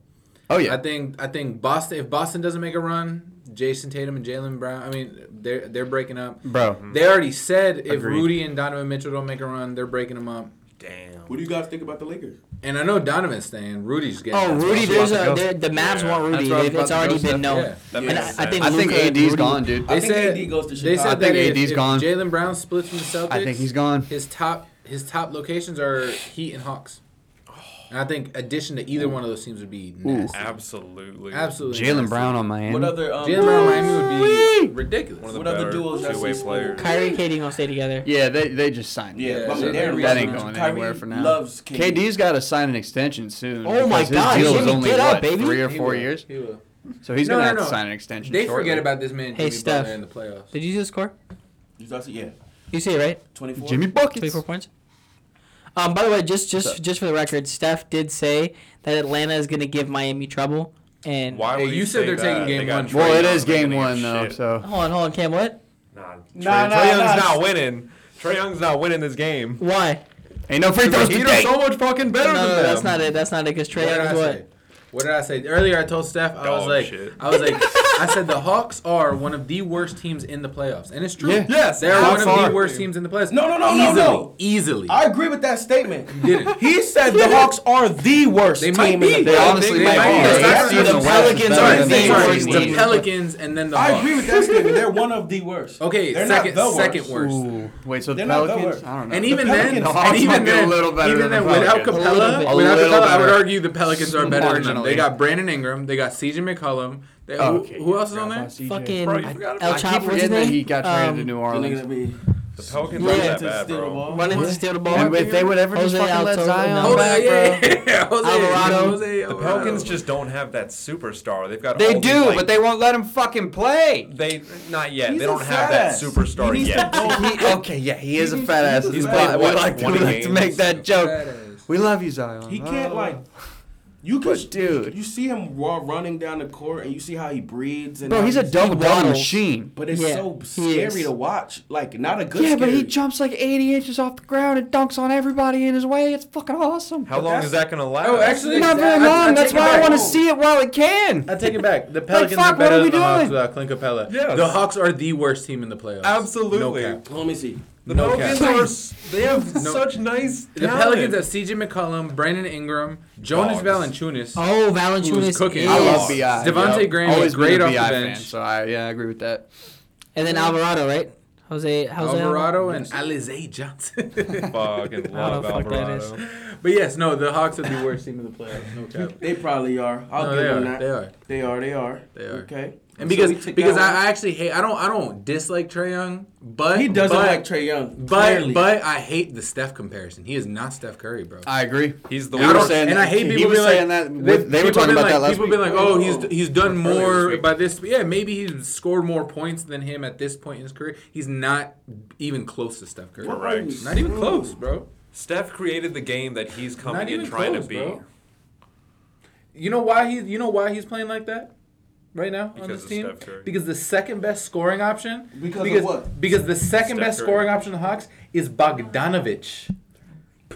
Oh yeah. I think I think Boston. If Boston doesn't make a run, Jayson Tatum and Jaylen Brown. I mean, they're they're breaking up. Bro. They already said if Rudy and Donovan Mitchell don't make a run, they're breaking them up. Damn. What do you guys think about the Lakers? And I know Donovan's staying. Rudy's getting. Oh, Rudy, there's a the Mavs yeah. want Rudy. It's already been known. Yeah. And I, I, think I think AD's Rudy, gone, dude. They said AD goes to Chicago. They said I think that AD's if, gone. Jaylen Brown splits from the Celtics. I think he's gone. His top his top locations are Heat and Hawks. And I think addition to either one of those teams would be nasty. Absolutely. Absolutely. Jaylen. Brown on Miami. What other um, Jaylen Brown on Miami would be ridiculous. One of the what other duos two-way players? Kyrie and KD gonna stay together. Yeah, they they just signed. Yeah, yeah so that ain't going Kyrie anywhere for now. Loves KD. KD's got to sign an extension soon. Oh my God! His deal is only what, up, baby? three or four years. He will. So he's no, gonna no, have no. to sign an extension. They shortly. forget about this man. Hey, Steph. In the playoffs. Did you just score? You yeah. You see it right? Twenty-four. Jimmy buckets. Twenty-four points. Um, by the way, just just so. just for the record, Steph did say that Atlanta is going to give Miami trouble. And why would hey, you, you said they're that? taking game they one? Well, it is game one though. Shit. So hold on, hold on, Cam. What? Nah, Trae, nah, nah, Trae Young's nah. not winning. Trae Young's not winning this game. Why? Ain't no free throws He's so much fucking better no, no, than no, them. That's not it. That's not it. Because Trae Young's what? What did I say earlier? I told Steph I Dog was like, shit. I was like, I said the Hawks are one of the worst teams in the playoffs, and it's true. Yeah. Yes, they are one of the worst teams in the playoffs. No, no, no, no, easily, no. Easily, I agree with that statement. You didn't. <laughs> He said the Hawks are the worst they might team be. in the playoffs. They honestly they might be. The, Pelicans are the worst. The Pelicans and then the Hawks. I agree with that statement. They're one of the worst. Okay, second, second worst. Wait, so the Pelicans? I don't know. And even then, and even then, even then, without Capela, without Capela, I would argue the Pelicans are better than they got Brandon Ingram. They got CJ McCollum. They, oh, okay, who, who else is on there? Fucking Bro, El Chapo. What's his name? He got traded um, to New Orleans. The Pelicans yeah, aren't that bad, bro. Running to steal the ball. And if they would ever Jose just fucking Alto, let Zion Jose, back, bro. Yeah. <laughs> Jose, Alvarado. Jose, Alvarado. The Pelicans just don't have that superstar. They've got. They do, like, but they won't let him fucking play. They not yet. He's they don't have ass. that superstar yet. he, okay, yeah, he is a fat ass. He's, he's played what, like, like to, like to make that joke. We love you, Zion. He can't like you can, but dude, you see him running down the court, and you see how he breathes. And bro, he's a double he double machine. But it's yeah, so scary to watch. Like, not a good. Yeah, scary. but he jumps like eighty inches off the ground and dunks on everybody in his way. It's fucking awesome. How but long is that gonna last? Oh, actually, not very long. That's why I want to see it while it can. I take it back. The Pelicans like, fuck, are better are than the? Hawks without uh, Clint Capela. Yes. the Hawks are the worst team in the playoffs. Absolutely. No let me see. The no Pelicans cap. are they have <laughs> No. such nice. The talent. Pelicans have C.J. McCollum, Brandon Ingram, Jonas Dogs. Valanciunas. Oh, Valanciunas Who's cooking. I love Bi. Devontae yep. Graham is Always great off the bench. Fan, so I yeah, I agree with that. And then Alvarado, right? Jose, Jose Alvarado and Alize Johnson. <laughs> <laughs> Fucking love Alvarado. but yes, no, the Hawks are the worst team in the playoffs. No cap. They probably are. I'll No, give them are. that. They are. They are. They are. They are. Okay. And because so because I, I, actually hate I don't I don't dislike Trae Young, but he doesn't but, like Trae Young. But clearly. but I hate the Steph comparison. He is not Steph Curry, bro. I agree. He's the and, I, and I hate people being like that. With, they were talking about like, that last people week. People been like, oh, he's he's done more by this. Yeah, maybe he's scored more points than him at this point in his career. He's not even close to Steph Curry. We're right. Not even close, bro. Steph created the game that he's coming in trying close, to be. Bro. You know why he? You know why he's playing like that? right now because on this team because the second best scoring option because, because what? Because the second Steph best Curry. scoring option the Hawks is Bogdanovic.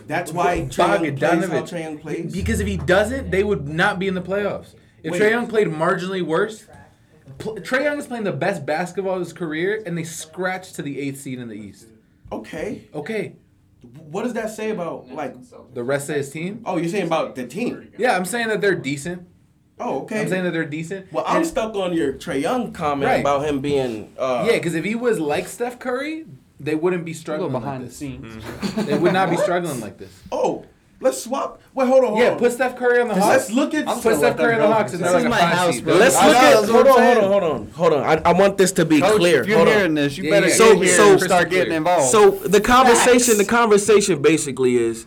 That's why Bogdanovic Trae Young plays. Because if he doesn't, they would not be in the playoffs. If Trae Young played marginally worse, pl- Trae Young is playing the best basketball of his career, and they scratched to the eighth seed in the East. Okay. Okay. What does that say about like the rest of his team? Oh, you're saying about the team? Yeah, I'm saying that they're decent. Oh, okay. I'm saying that they're decent. Well, I'm and, stuck on your Trae Young comment right. about him being. Uh, yeah, because if he was like Steph Curry, they wouldn't be struggling behind like the scenes. Mm-hmm. they would not be struggling like this. <laughs> Oh, Let's swap. Wait, hold on. Hold yeah, on. put Steph Curry on the Hawks. Let's look at. Put Steph Curry on the Hawks. And this is my house, bro. Let's look at. Hold on, hold on, hold on, hold on. I, I want this to be Coach, clear. If you're hold hearing on. this, you yeah, better yeah, so, so, start getting involved. So the conversation, Facts. the conversation basically is,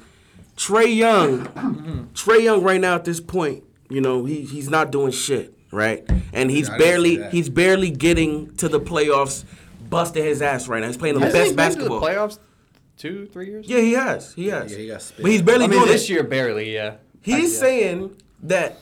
Trae Young, <clears throat> Trae Young right now at this point you know, he, he's not doing shit, right? And he's yeah, barely he's barely getting to the playoffs, busting his ass right now. He's playing the Hasn't best he been basketball. To the playoffs two, three years? Yeah, he has. He has. Yeah, he got. But he's barely I mean, doing this it. year barely, yeah. He's I, saying that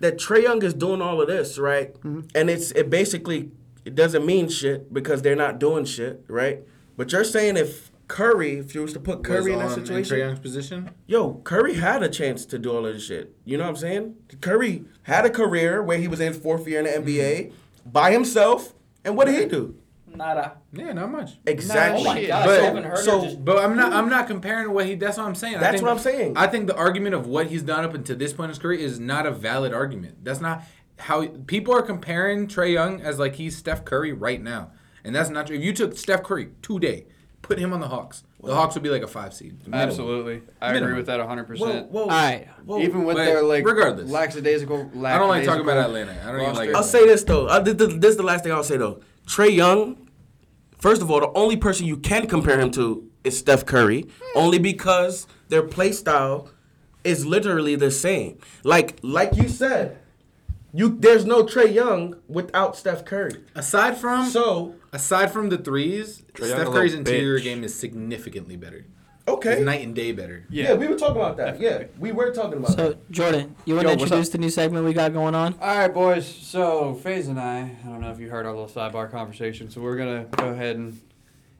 that Trae Young is doing all of this, right? Mm-hmm. And it's it basically it doesn't mean shit because they're not doing shit, right? But you're saying if Curry, if you was to put Curry in that on situation, Trae Young's position. Yo, Curry had a chance to do all of this shit. You know what I'm saying? Curry had a career where he was in his fourth year in the NBA mm-hmm. by himself, and what did he do? Nada. Yeah, not much. Exactly. Oh my God, But- Kevin Huerter so- just But I'm not. I'm not comparing what he. That's what I'm saying. I That's think- what I'm saying. I think the argument of what he's done up until this point in his career is not a valid argument. That's not how people are comparing Trae Young as like he's Steph Curry right now, and that's not true. If you took Steph Curry today, put him on the Hawks, the Hawks would be like a five seed. Absolutely, I agree with that 100. Whoa, percent whoa, All right. whoa. Even with But their like regardless. lackadaisical, I don't like talking about Atlanta. I don't even like. I'll Atlanta. say this though. Uh, this, this this is the last thing I'll say though. Trae Young, first of all, the only person you can compare him to is Steph Curry, only because their play style is literally the same. Like like you said, you there's no Trae Young without Steph Curry. Aside from So aside from the threes, Trae Steph a Curry's interior bitch. game is significantly better. okay, It's night and day better. yeah. we were talking about that. Yeah, we were talking about that. So Jordan, you want to Yo, what's introduce the new segment we got going on? All right, boys. So FaZe and I, I don't know if you heard our little sidebar conversation. So we're gonna go ahead and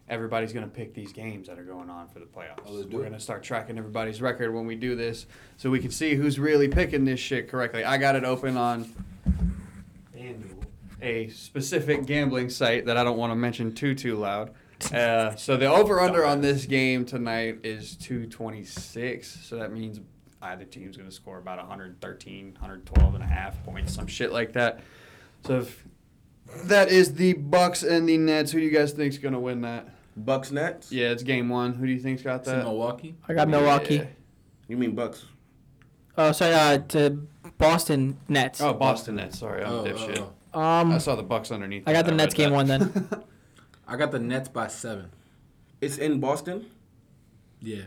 everybody's gonna pick these games that are going on for the playoffs. Oh, we're gonna start tracking everybody's record when we do this, so we can see who's really picking this shit correctly. I got it open on a specific gambling site that I don't want to mention too too loud. Uh, so the over under on this game tonight is 226. So that means either team's going to score about 113, 112 and a half points, some shit like that. So if that is the Bucks and the Nets, who do you guys think's going to win that? Bucks Nets. Yeah, it's game one. Who do you think's got It's in that? Milwaukee. I got Milwaukee. Yeah. You mean Bucks? Oh, sorry, uh, to Boston Nets. Oh, Boston Nets. Sorry, I'm Oh, a dipshit. oh, oh. Um, I saw the Bucks underneath. I got the read Nets game that. one then. I got the Nets by seven. It's in Boston. Yeah.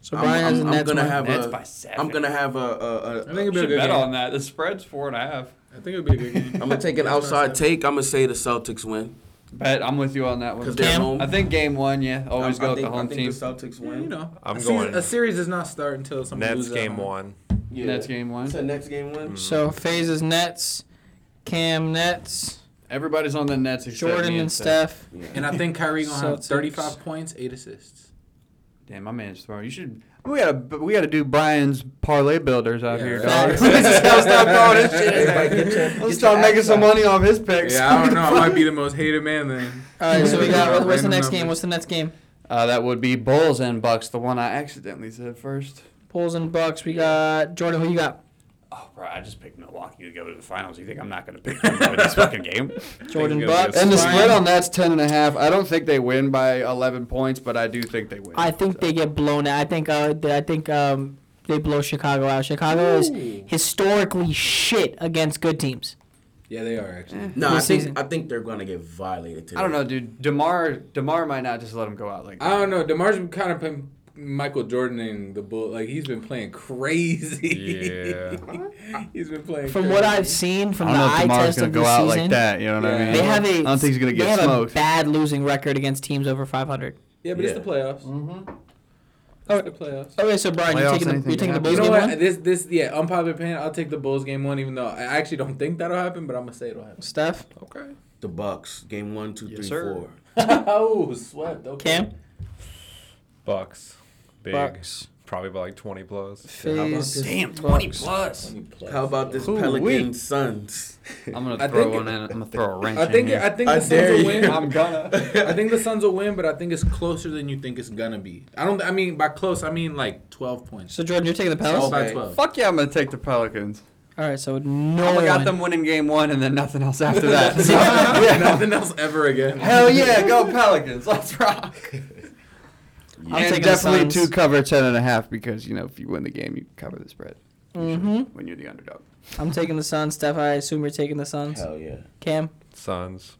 So I'm- Brian has I'm- the I'm Nets gonna one. have Nets a- by seven. I'm gonna have a. a, a I think it'd be a Should good bet game. on that. The spread's four and a half. I think it'd be a good game. I'm gonna take an outside take. I'm gonna say the Celtics win Bet I'm with you on that one. Cam? home. I think game one, yeah. Always I- I go with think- the home I think team. the Celtics Yeah, you know, I'm a going- Season, a series does not start until someone Nets loses game one. Yeah. Nets game one. It's a next game win. So FaZe is Nets, Cam Nets, Everybody's on the Nets except Jordan me and Steph. Yeah. And I think Kyrie gonna have 35 points, eight assists. Damn, my man's throwing. You should. We gotta. We gotta do Brian's parlay builders out Yeah, here, right. dog. Let's start throwing this shit in there. Let's start making some money off his picks. Yeah, I don't know. I might be the <laughs> most hated man then. All right, so we got what's the Random next game? What's the next game? Uh, that would be Bulls and Bucks, the one I accidentally said first. Bulls and Bucks. We got Jordan. Who you got? Bro, I just picked Milwaukee to go to the finals. You think I'm not gonna pick them to win this fucking game? <laughs> Jordan gonna be a Bucks. And the split on that's ten and a half. I don't think they win by 11 points, but I do think they win. I think they get blown out. I think. Uh, they- I think um, they blow Chicago out. Chicago is historically shit against good teams. Yeah, they are actually. No, I think. I think they're gonna get violated today. I don't know, dude. Demar Demar might not just let him go out like that. I don't know. Demar's kind of been Michael Jordan and the bull. Like he's been playing crazy. Yeah. <laughs> he's been playing. From crazy. what I've seen I from don't the know if eye test of go the out season, like that. You know what I mean? they have a. I don't think he's gonna get they get have a bad losing record against teams over 500. Yeah, but Yeah. it's the playoffs. Mm-hmm. It's the playoffs. Okay, so Brian, you're taking the, you're taking the Bulls You know game what? one. This this yeah, unpopular opinion. I'll take the Bulls game one, even though I actually don't think that'll happen. But I'm gonna say it'll happen. Steph, Okay. The Bucks game one, two, Yes, three, sir. four. <laughs> oh, swept. Okay. Cam, Bucks. Big. Bucks, Probably by like 20 plus. FaZe. Damn, 20 Bucks. plus. How about this Ooh, Pelican wee. Suns? <laughs> I'm gonna throw one in. I'm gonna throw a wrench I think in I here. think I the Suns will win. I'm gonna. I think the Suns will win, but I think it's closer than you think it's gonna be. I don't. I mean, by close, I mean like 12 points. So Jordan, you're taking the Pelicans. Twelve by Okay. 12. Fuck yeah, I'm gonna take the Pelicans. All right, so no I one. got them winning game one and then nothing else after <laughs> that. So, <laughs> yeah. yeah. Nothing else ever again. Hell yeah, go Pelicans. Let's rock. I'm and taking definitely the Suns. two cover ten and a half because you know if you win the game you cover the spread Mm-hmm. when you're the underdog. I'm taking the Suns. Steph, I assume you're taking the Suns. Hell yeah. Cam, Suns.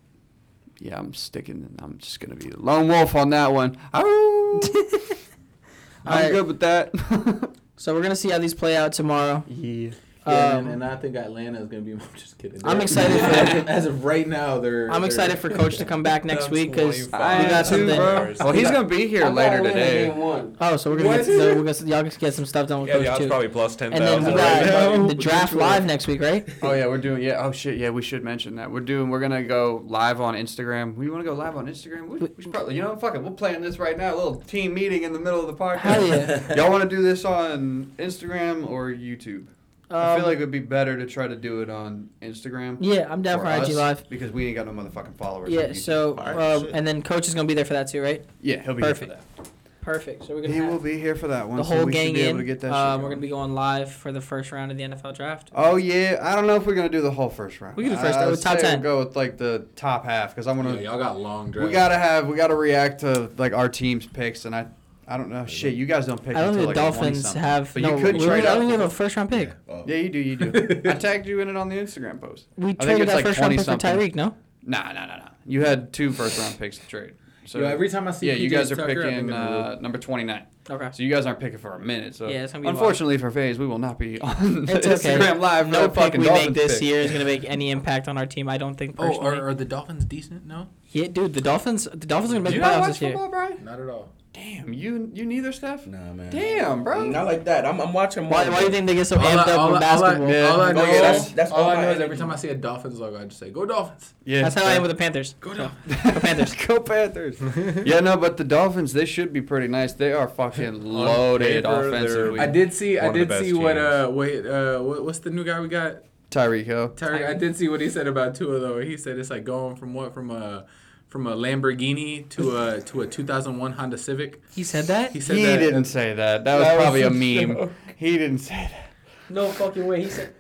Yeah, I'm sticking. I'm just gonna be the lone wolf on that one. <laughs> I'm Alright. good with that. <laughs> so we're gonna see how these play out tomorrow. yeah. Yeah, Um, and, and I think Atlanta is gonna be. <laughs> I'm just kidding. I'm excited for- <laughs> as, of, right now. They're. I'm they're- excited for Coach to come back next week because we got too, something. bro. Well, he's gonna be here later today. Oh, so we're gonna get so we're gonna y'all get some stuff done with Yeah, the Coach odds too. probably plus ten And then we right got now. the <laughs> draft live next week, right? Oh yeah, we're doing yeah. Oh shit, yeah. We should mention that we're doing. We're gonna go live on Instagram. We want to go live on Instagram. We, we should probably, you know, fuck it. We'll plan this right now. A little team meeting in the middle of the podcast. Hell yeah. Y'all want to do this on Instagram or YouTube? I feel Um, like it would be better to try to do it on Instagram. Yeah, I'm down for, IG us, Live. because we ain't got no motherfucking followers. on Yeah, YouTube. so Alright, um, shit. and then Coach is gonna be there for that too, right? yeah, he'll be Perfect. here for Perfect. So we're gonna He have will be here for that one. the so whole we should gang be able in. to get that shit Um, we're going. gonna be going live for the first round of the NFL draft. Oh yeah, I don't know if we're gonna do the whole first round. We can do first- I uh, would top say 10. We'll go with like the top half because I want Yeah, to. y'all got long drive. we gotta have. We gotta react to like our team's picks, and I. I don't know. Shit, you guys don't pick. I don't think the like, Dolphins 20-something. have. But no, you could we, trade I up. don't even have a first round pick. Yeah, you do. You do. <laughs> I tagged you in it on the Instagram post. We I think traded it's that like first round pick for 20-something. Tyreek. No. Nah, nah, nah, nah. You had two first round picks to trade. So Yo, every time I see yeah, you PJ guys are Tucker, I think picking I'm uh, number twenty nine. Okay. So you guys aren't picking for a minute. So Yeah, it's gonna be unfortunately for FaZe, we will not be <laughs> on It's okay. Instagram live. for No the pick fucking we Dolphins make this pick. year is gonna make any impact on our team. I don't think Oh, personally. are, are the Dolphins decent? No, yeah, dude, the Dolphins. The Dolphins are gonna Do make you the not playoffs watch this year. football, Brian? not at all. Damn, you you neither, Steph. Nah, man. Damn, bro. Not like that. I'm, I'm watching. Why, more, why do you think they get so All I- amped up all on I- all I- basketball? Yeah. All I know Oh, yeah, is that's- that's all all I my know is every time I see a Dolphins logo, I just say, "Go Dolphins." Yeah, That's how I am with the Panthers. Go Dolphins. Go Panthers. <laughs> Go Panthers. <laughs> yeah, no, but the Dolphins, they should be pretty nice. They are fucking loaded paper, offensively. I did see. I One of the did see what. teams. Uh, wait. Uh, what, what's the new guy we got? Tyreek Hill. Terry. I did see what he said about Tua though. He said it's like going from what from a from a Lamborghini to a to a 2001 Honda Civic. He said that? He said that He that. didn't say that. That was That was probably a a meme. joke. He didn't say that. No fucking way. He said.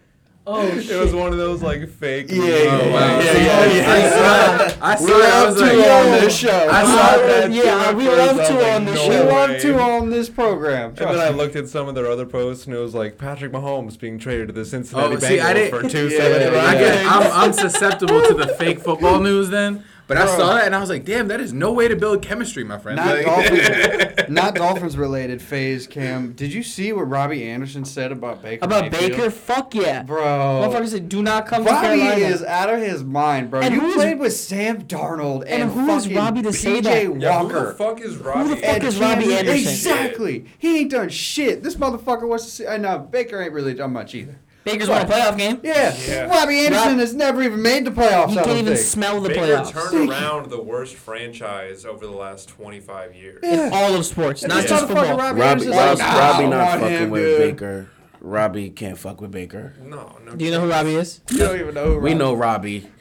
Oh shit. <laughs> It was one of those like fake. Yeah, yeah, Oh, wow. yeah, yeah, yeah. I saw. I saw. We're up to like, on this show. I saw that. Yeah, we love to on the We show. love way. to on this program. And Trust then I looked at some of their other posts, and it was like Patrick Mahomes being traded to the Cincinnati Oh, see, I Bengals didn't- for <laughs> two Yeah, seventy yeah, I five. I'm, I'm susceptible to the fake football <laughs> news then. But I saw that and I was like, damn, that is no way to build chemistry, my friend. Not Like- Dolphins, <laughs> not Dolphins related. FaZe Cam. Did you see what Robbie Anderson said about Baker? About Mayfield? Baker? Fuck yeah. bro. Motherfucker said, do not come to Robbie Carolina. is out of his mind, bro. And you who is- played with Sam Darnold and, And who is Robbie to PJ say that? Yeah, who the Walker. fuck is Robbie? Who the fuck And is Robbie Newton- Anderson? Exactly. He ain't done shit. This motherfucker wants to see. I know Baker ain't really done much either. Baker's won a playoff game. Yeah, Yeah. Robbie Anderson Rob- has never even made the playoffs. He can't even think. smell the Baker playoffs. turned around the worst franchise over the last 25 years. In all of sports, not This just motherfucker football. Robbie, Robbie, Robbie, like, nah, Robbie I not fucking him, with dude. Baker. Robbie can't fuck with Baker. No, no. Do you know who Robbie is? You don't even know who We know Robbie. <laughs>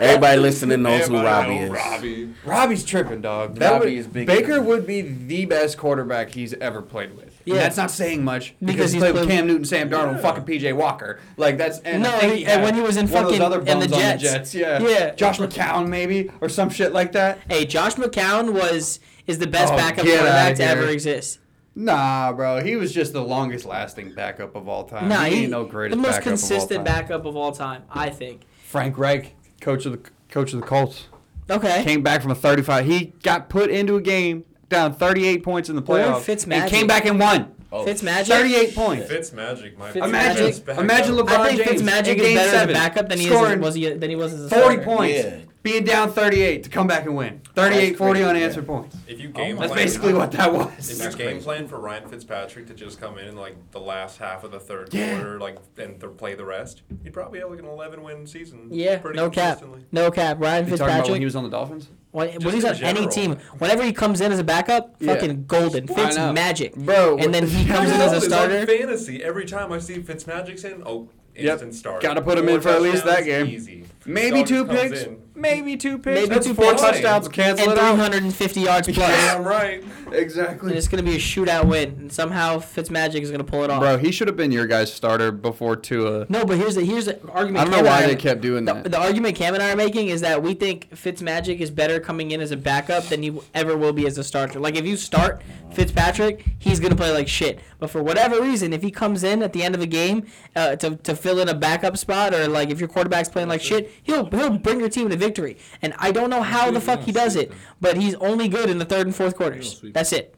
Everybody listening knows who Robbie know is. Robbie. Robbie's tripping, dog. That Robbie would- is big Baker time. would be the best quarterback he's ever played with. And that's not saying much because, Because he's played with Cam Newton, Sam Darnold, and fucking PJ Walker. Like that's and No, he- and when he was in one of those fucking- other in the bums on Jets. Jets, yeah, Yeah. Josh McCown maybe or some shit like that. Hey, Josh McCown was is the best Oh, backup quarterback to ever exist. Nah, bro, he was just the longest lasting backup of all time. Nah, he, he, ain't no greatest. the most backup consistent of backup of all time, I think. Frank Reich, coach of the coach of the Colts, Okay. came back from a 35. He got put into a game down 38 points in the Or playoffs and Fitzmagic. came back and won. Oh, Fitzmagic. 38 points. Fitz Magic, my Fitz Imagine, Magic. imagine LeBron I think James Fitzmagic is game better as a backup than he is as, was he, than he was as a 40 starter. points, Yeah. Being down 38 to come back and win. 38, 40 unanswered yeah. points. If you game That's plan, basically what that was. If was. you game plan for Ryan Fitzpatrick to just come in in like the last half of the third Yeah. quarter, like and th- play the rest, he'd probably have like an 11 win season. Yeah, pretty no cap. No cap. Ryan You talking about when Fitzpatrick. he was on the Dolphins? When, when he's in on any team, whenever he comes in as a backup, Yeah. fucking golden. I Fitz magic. Bro, And then he comes in as a it's starter. On fantasy, every time I see Fitz magic's in, oh, Yep. instant start. Gotta put him Four in for at least that game. Easy. Maybe two picks. in. Maybe two picks. Maybe That's two four picks. touchdowns. Cancel and it out. 350 yards <laughs> plus. Damn right. Exactly. And it's gonna be a shootout win, and somehow Fitzmagic is gonna pull it off. Bro, he should have been your guy's starter before Tua. No, but here's the here's the argument. I don't know Cam and why they are- kept doing the, that. the argument Cam and I are making is that we think Fitzmagic is better coming in as a backup than he ever will be as a starter. Like if you start Fitzpatrick, he's gonna play like shit. But for whatever reason, if he comes in at the end of a game uh, to, to fill in a backup spot, or like if your quarterback's playing like shit, he'll he'll bring your team to victory. And I don't know how the fuck he does it, but he's only good in the third and fourth quarters. That's it.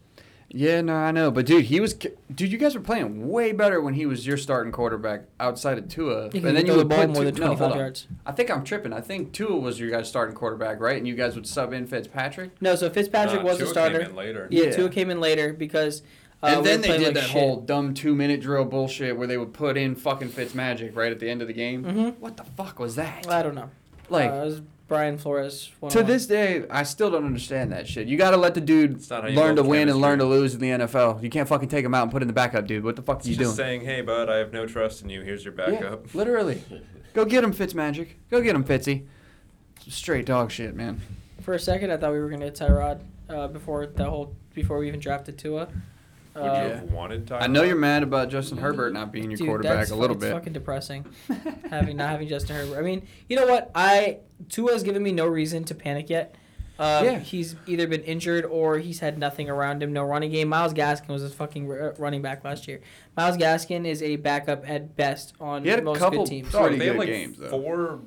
Yeah, no, I know, but dude, he was, dude. You guys were playing way better when he was your starting quarterback outside of Tua, and then you throw the would ball put more Tua- than no, hold 25 on. yards. I think I'm tripping. I think Tua was your guys' starting quarterback, right? And you guys would sub in Fitzpatrick. No, so Fitzpatrick Nah, was the Tua starter. Came in later. Yeah, Yeah. Tua came in later because. Uh, and then they did like that shit. whole dumb two minute drill bullshit where they would put in fucking Fitzmagic right at the end of the game. Mhm. What the fuck was that? I don't know. Like uh, it was Brian Flores. to this day, I still don't understand that shit. You got to let the dude It's not how you learn to build win and learn to lose in the NFL. You can't fucking take him out and put in the backup, dude. What the fuck are It's you just doing? saying, hey, bud, I have no trust in you. Here's your backup. Yeah, <laughs> literally. Go get him, Fitzmagic. Go get him, Fitzy. Straight dog shit, man. For a second, I thought we were gonna get Tyrod uh, before the whole before we even drafted Tua. Would Uh, you have wanted Tyler? I know you're mad about Justin Herbert not being your Dude, quarterback that's a little fu- bit. It's fucking depressing <laughs> having not having Justin Herbert. I mean, you know what? I Tua's given me no reason to panic yet. Uh, Yeah. He's either been injured or he's had nothing around him. No running game. Myles Gaskin was his fucking r- running back last year. Myles Gaskin is a backup at best on He had a most couple good teams. Dog, Dog, Pretty they had good like games, though. four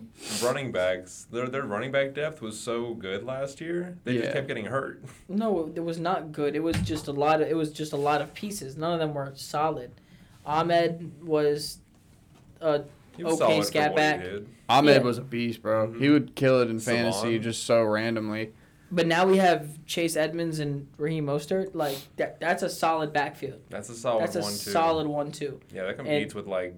running backs. Their their running back depth was so good last year. They Yeah. just kept getting hurt. <laughs> No, it was not good. It was just a lot of it was just a lot of pieces. None of them were solid. Ahmed was uh He was Okay, scat what he back. Did. Ahmed Yeah. was a beast, bro. Mhm. He would kill it in fantasy just so randomly. but now we have Chase Edmonds and Raheem Mostert. Like that that's a solid backfield. That's a solid That's a one too. solid one too. Yeah, that competes with like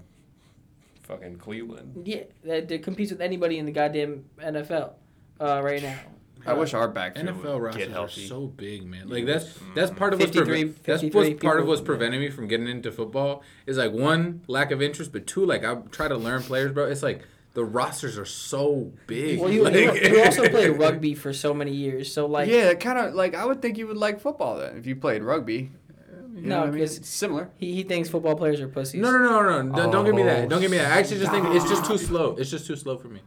fucking Cleveland. Yeah, that, that competes with anybody in the goddamn NFL uh, right now. I wish our backfield NFL would rosters get are healthy. so big, man. Like that's that's part of what's 53 that's what's part of what's preventing me from getting into football is like one lack of interest, but two like I try to learn players, bro. It's like the rosters are so big. Well, you, like, you, you also <laughs> played rugby for so many years, so like yeah, kind of like I would think you would like football then if you played rugby. You No, know what I mean? 'cause- It's similar. he, he thinks football players are pussies. No, no, no, no, no. Don't- Don't give me Oh, that. Don't give me that. I actually just think it's just too slow. It's just too slow for me.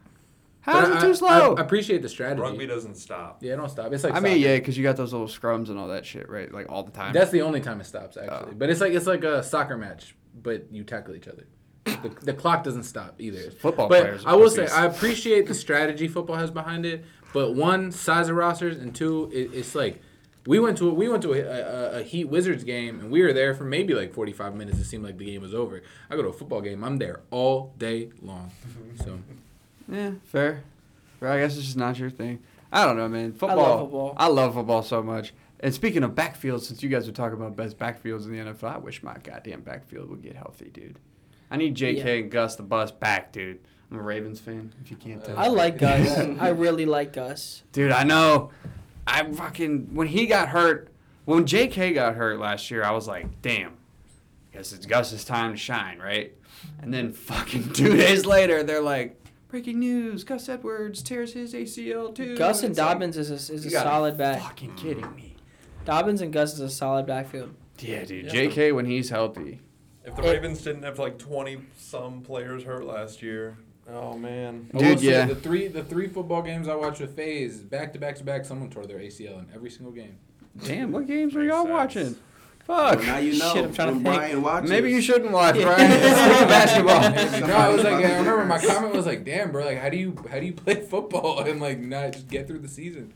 How's But it I- too slow? I, appreciate the strategy. Rugby doesn't stop. Yeah, it don't stop. It's like I mean, yeah, because you got those little scrums and all that shit, right? Like all the time. That's the only time it stops, actually. Oh. But it's like it's like a soccer match, but you tackle each other. The, the clock doesn't stop either. Football but players are I will say. I appreciate the strategy football has behind it. But one, size of rosters, and two, it, it's like we went to we went to a, a, a Heat Wizards game, and we were there for maybe like forty five minutes. It seemed like the game was over. I go to a football game, I'm there all day long. So <laughs> yeah, fair. Fair. I guess it's just not your thing. I don't know, man. I Football. love football. I love football so much. And speaking of backfields, since you guys were talking about best backfields in the NFL, I wish my goddamn backfield would get healthy, dude. I need J.K. Yeah. and Gus the bus back, dude. I'm a Ravens fan, if you can't tell. I like Gus. <laughs> I really like Gus. Dude, I know. I fucking when he got hurt, when J.K. got hurt last year, I was like, damn. I guess it's Gus's time to shine, right? And then fucking <laughs> two days later, they're like, breaking news: Gus Edwards tears his ACL too. Gus and It's like, Dobbins is a, is a you solid be back. Fucking kidding me? Dobbins and Gus is a solid backfield. Yeah, dude. Yeah. J.K. when he's healthy. If the It- Ravens didn't have like twenty some players hurt last year, oh man. I Dude, will say yeah. the three the three football games I watched with Faze back to back to back, someone tore their ACL in every single game. Damn, what games were Makes y'all sense. watching? Well, Fuck. now you know. Shit, I'm trying to when think. Brian watches. Maybe you shouldn't watch, Brian. <laughs> Stick <laughs> basketball. no, I was like, I remember my comment was like, "Damn, bro, like, how do you how do you play <laughs> football and like not just get through the season?"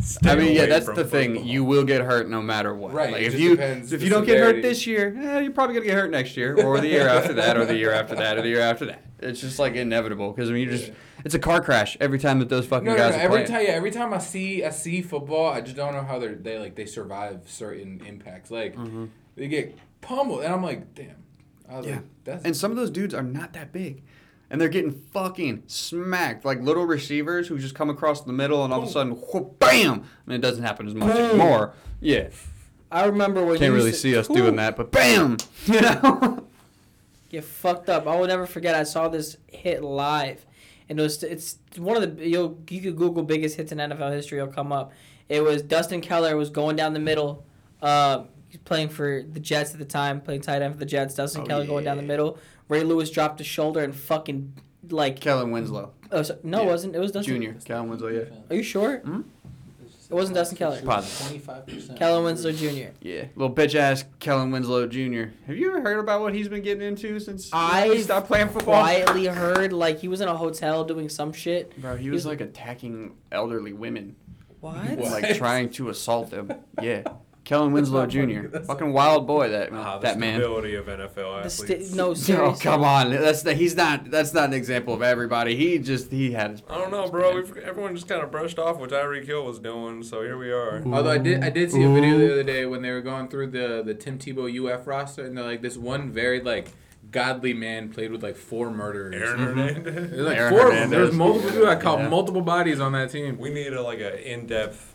Stay I mean, yeah, that's from the thing. You will get hurt no matter what. Right, Like it if just you depends if you don't get hurt this year, eh, you're probably gonna get hurt next year, or the year after that, or the year after that, or the year after that. It's just like inevitable because I mean, you just it's a car crash every time that those fucking No, no, guys no. are Every playing. time, yeah, every time I see I see football, I just don't know how they are they like they survive certain impacts. Like mm-hmm. they get pummeled, and I'm like, damn. I was Yeah. like, that's And some of those dudes are not that big. And they're getting fucking smacked like little receivers who just come across the middle and all of a sudden, whoop, bam! I mean, it doesn't happen as much Boom. anymore. Yeah. I remember when Can't you really see us Ooh. doing that, but bam! <laughs> You know? Get fucked up. I will never forget. I saw this hit live, and it was it's one of the you'll you could Google biggest hits in NFL history. It'll come up. It was Dustin Keller was going down the middle. Uh, he's playing for the Jets at the time, playing tight end for the Jets. Dustin Oh, Keller going down the middle. Ray Lewis dropped his shoulder and fucking like. Kellen Winslow. Oh, so, no, it wasn't. It was Dustin. Junior. Kellen Winslow, yeah. Are you sure? Hmm? It wasn't Dustin Keller. Positive. Twenty-five percent. Kellen Winslow Jr. Yeah, little bitch ass Kellen Winslow Jr. Have you ever heard about what he's been getting into since I he stopped playing football? Quietly heard like he was in a hotel doing some shit. Bro, he was like attacking elderly women, What? What? like trying to assault them. Yeah, Kellen Winslow not funny. Jr. That's Fucking wild boy that Ah, that man. stability of NFL The athletes. sti- no, <laughs> Oh come on, that's the, he's not. That's not an example of everybody. He just he had. His I don't know, bro. We've, everyone just kind of brushed off what Tyreek Hill was doing, so here we are. Although I did, I did see a video the other day when they were going through the the Tim Tebow UF roster, and they're like, this one very like godly man played with like four murderers. Aaron Hernandez. There's like Aaron four. Hernandez. There's multiple people. I caught Yeah. multiple bodies on that team. We need a, like an in-depth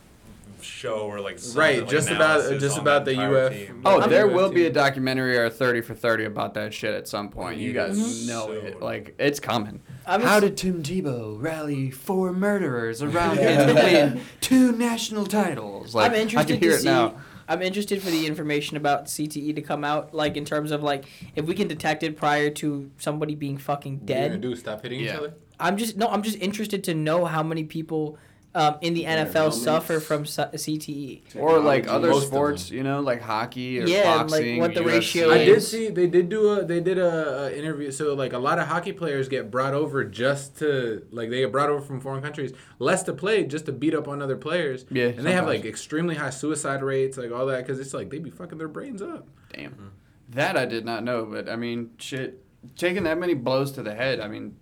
show or like something, Right, like, just about- just about the entire UF. team. Oh, there into will it be a documentary or a thirty for thirty about that shit at some point. You guys Mhm. know So- it. Like it's coming. I'm How did Tim Tebow rally four murderers around him to win two national titles? Like I'm I interested can hear to it see. now. I'm interested for the information about CTE to come out, like in terms of like if we can detect it prior to somebody being fucking What you're gonna dead. do stop hitting each other? I'm just no. I'm just interested to know how many people um, in the NFL helmets. suffer from su- CTE. Or like other Most sports, you know, like hockey or Yeah, and, like, boxing. what the UFC. ratio is. I did see they did do a they did a, a interview. So like a lot of hockey players get brought over just to like they get brought over from foreign countries less to play just to beat up on other players. Yeah, and they have like extremely high suicide rates, like all that, because it's like they be fucking their brains up. Damn. That I did not know, but I mean, shit, taking that many blows to the head, I mean, it's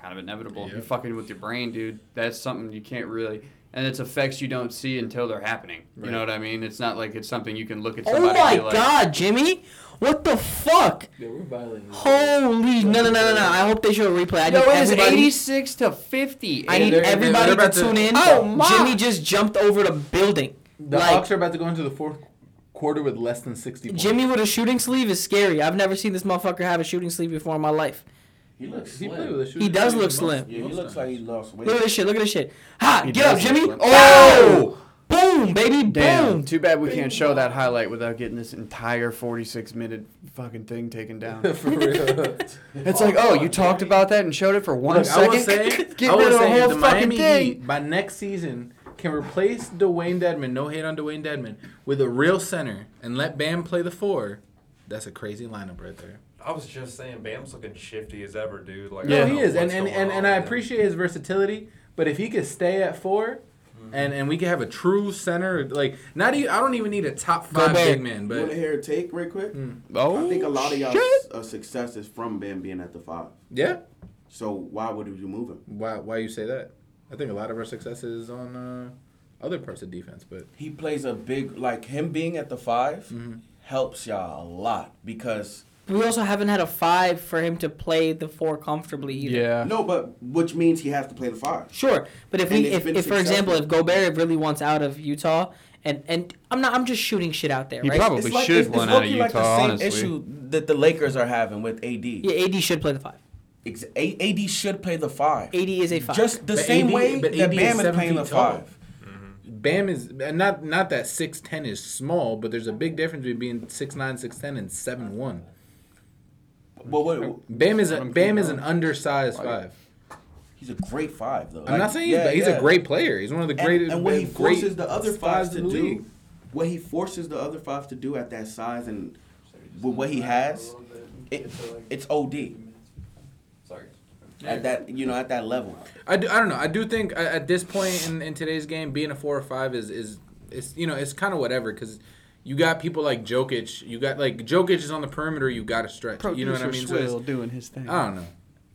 kind of inevitable. Yep. You're fucking with your brain, dude. That's something you can't really, and it's effects you don't see until they're happening. You know what I mean? It's not like it's something you can look at Oh my and be like, God, Jimmy! What the fuck? Yeah, we're violating. Holy no no no no no! I hope they show a replay. I Yo, need it is 86 to 50. I need they're- they're- everybody they're to about to- tune in. Oh, my. Jimmy just jumped over the building. The like Hawks are about to go into the fourth quarter with less than sixty. Points. Jimmy with a shooting sleeve is scary. I've never seen this motherfucker have a shooting sleeve before in my life. He looks he slim. played with a shooting He does look slim. Yeah, he looks like he lost weight. Look at this shit. Look at this shit. Ha! He get up, Jimmy. slim. Oh! Boom, baby. Damn. Boom. Too bad we can't show that highlight without getting this entire 46 minute fucking thing taken down. <laughs> For real. It's like, oh, you talked about that and showed it for one Look, second. I will say, <laughs> Get I will rid of the whole the fucking Miami thing. Heat by next season can replace Dewayne Dedmon. No hate on Dewayne Dedmon with a real center and let Bam play the four. That's a crazy lineup right there. I was just saying, Bam's looking shifty as ever, dude. Like, I Yeah. He is, and and, and, and I appreciate his versatility. But if he could stay at 4 and and we could have a true center, like not even I don't even need a top five big man, You want to but hear a take right quick? Oh, I think a lot of y'all shit. uh, success is from Bam being at the five. yeah. So why would you move him? Why why you say that? I think a lot of our success is on uh, other parts of defense, but He plays a big like him being at the 5 Mm-hmm. helps y'all a lot because We also haven't had a five for him to play the four comfortably either. Yeah. no, but which means he has to play the five. Sure, but if And we, if, if for example, if successful. Gobert really wants out of Utah, and and I'm not, I'm just shooting shit out there, He right? probably It's like should it's, it's want out of low-key Utah, like the same honestly. issue that the Lakers are having with AD. yeah, AD should play the five. Ex- AD should play the five. AD is a five. Just the But same AD way but that AD Bam is seven playing the tall. five. Mm-hmm. Bam is and not not that six ten is small, but there's a big difference between being six nine, six ten, and seven one. But what? Bam is a, Bam is an undersized five. He's a great five though. I'm Like, not saying yeah, he's, he's yeah. a great player. He's one of the And- greatest. And, what he great forces the other fives fives to do, league. what he forces the other fives to do at that size and with what he has, it, it's OD Sorry. at that you know at that level. I, do, I don't know. I do think uh, at this point in, in today's game, being a four or five is is it's you know it's kind of whatever because you got people like Jokic. You got like Jokic is on the perimeter. You got to stretch. you know what I mean? So it's- Swill doing his thing. I don't know.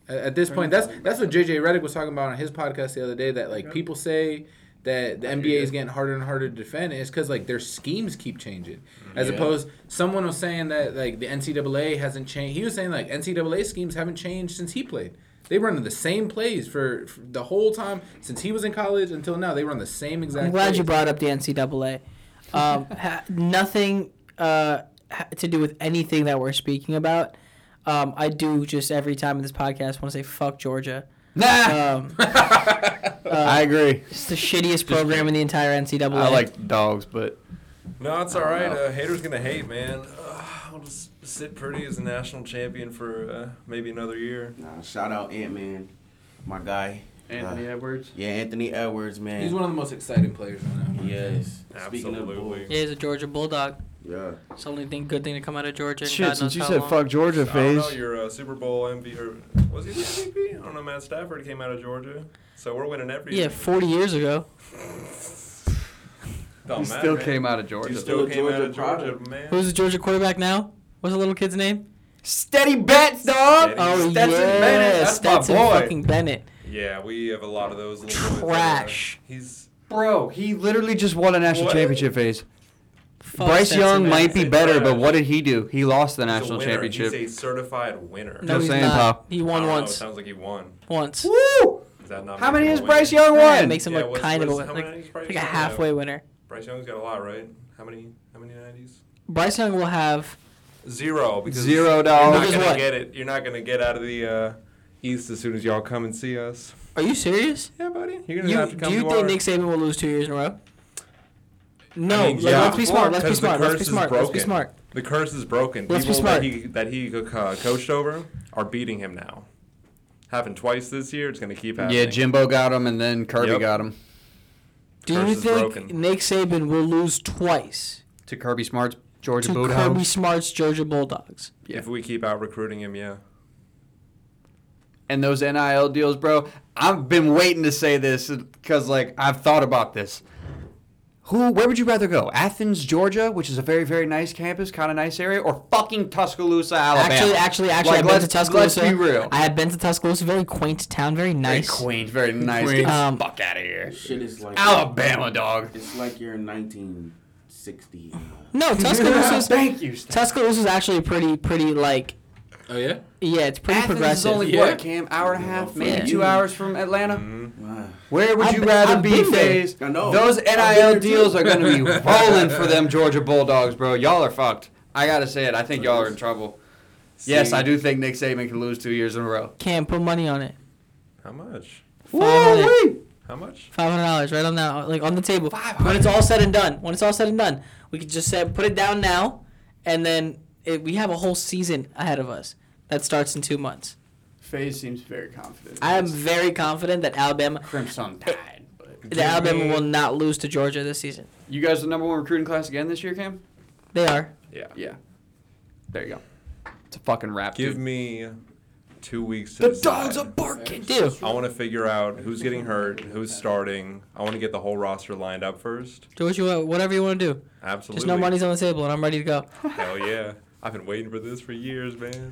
At, at this point, that's that's what JJ Redick was talking about on his podcast the other day. That like people say that the NBA is getting harder and harder to defend. And it's because like their schemes keep changing. Mm-hmm. As Yeah. opposed, someone was saying that like the NCAA hasn't changed. He was saying like NCAA schemes haven't changed since he played. They run the same plays for, for the whole time since he was in college until now. They run the same exact. I'm glad plays. you brought up the NCAA. Um, ha- nothing uh, ha- to do with anything that we're speaking about. Um, I do just every time in this podcast want to say fuck Georgia. Nah, Um, <laughs> I agree. it's the shittiest program in the entire NCAA. I like dogs, but No, it's all right. Uh, haters gonna hate, man. Uh, I'll just sit pretty as a national champion for uh, maybe another year. Nah, shout out Ant Man, my guy. Anthony Uh, Edwards. yeah, Anthony Edwards, man. He's one of the most exciting players right now. Yes. Speaking of Absolutely. Bulls, He is a Georgia Bulldog. yeah. It's the only thing good thing to come out of Georgia. Shit, God since you how said long. fuck Georgia I don't know. FaZe. Your uh, Super Bowl MVP, or was he the MVP? I don't know. Matt Stafford came out of Georgia, so we're winning every Yeah, 40 years ago. <laughs> Don't He matter, still man. came out of You Georgia. still a came out Georgia of Georgia, product. man. Who's the Georgia quarterback now? What's the little kid's name? Steady bets, dog. Steady. Oh Stetson yeah, Bennett. That's Stetson my boy. fucking Bennett. Yeah, we have a lot of those little boys. Trash. He's Bro, he literally just won a national What? championship FaZe. Fuck Bryce Young might be better, but what did he do? He lost the he's national winner. championship. He's a certified winner. No, Just he's saying, not. pal. He I won don't know, it once. sounds like he won. Once. Woo! Is that not How many him has Bryce winner? Young Yeah, it makes him Yeah, a what's- kind of a, what's- like, many is Bryce like a halfway have? winner. Bryce Young's got a lot, right? How many? How many nineties? Bryce Young will have. Zero. Because Zero dollars. You're not gonna what? get it. You're not gonna get out of the uh, East as soon as y'all come and see us. Are you serious? Yeah, buddy. You're gonna You, have to come do you to think our- Nick Saban will lose two years in a row? No, I mean, like, yeah, let's be smart. Let's be because the smart. Let's be curse is smart. Let's be broken. smart. The curse is broken. Let's be People smart. that he that he uh, coached over are beating him now. Happened twice this year. It's gonna keep happening. Yeah, Jimbo got him, and then Kirby Yep. got him. Do Curse you is think broken. Nick Saban will lose twice To Kirby Smart's Georgia to Kirby Bulldogs. Smart's Georgia Bulldogs? Yeah. If we keep out recruiting him, yeah. And those NIL deals, bro. I've been waiting to say this because, like, I've thought about this. Who? Where would you rather go? Athens, Georgia, which is a very, very nice campus, kind of nice area, or fucking Tuscaloosa, Alabama? Actually, actually, actually, Like, I've been to Tuscaloosa. Let's be real. I had been to Tuscaloosa, very quaint town, very nice. very nice. quaint, very nice. Quaint. Get the Um, fuck out of here. Shit is like Alabama, dog. It's like you're in 1960. No, Tuscaloosa. <laughs> Thank you. Stan. Tuscaloosa's actually pretty, pretty like, Oh yeah. yeah, it's pretty Athens progressive. is only Yeah. what, Cam? Hour and a half, maybe Yeah. two hours from Atlanta. Wow. Where would I've you been- rather I've be, been there. FaZe? I know. Those I've been NIL there deals are going to be <laughs> rolling for them Georgia Bulldogs, bro. Y'all are fucked. I got to say it. I think y'all are in trouble. Yes, I do think Nick Saban can lose two years in a row. Cam, put money on it. How much? Five hundred. Woo-wee. How much? Five hundred dollars, right on that, like on the table. 500. When it's all said and done, when it's all said and done, we could just say put it down now, and then it, we have a whole season ahead of us that starts in two months. FaZe seems very confident. I am very confident that Alabama, Crimson Tide. But that Alabama will not lose to Georgia this season. you guys the number one recruiting class again this year, Cam? They are. Yeah. Yeah. There you go. It's a fucking wrap. Give dude. me two weeks to the decide. dogs are barking. Dude, I want to figure out who's getting hurt, who's starting. I want to get the whole roster lined up first. do what you want, whatever you want to do. Absolutely. Just no money's on the table, and I'm ready to go. Hell yeah. <laughs> I've been waiting for this for years, man.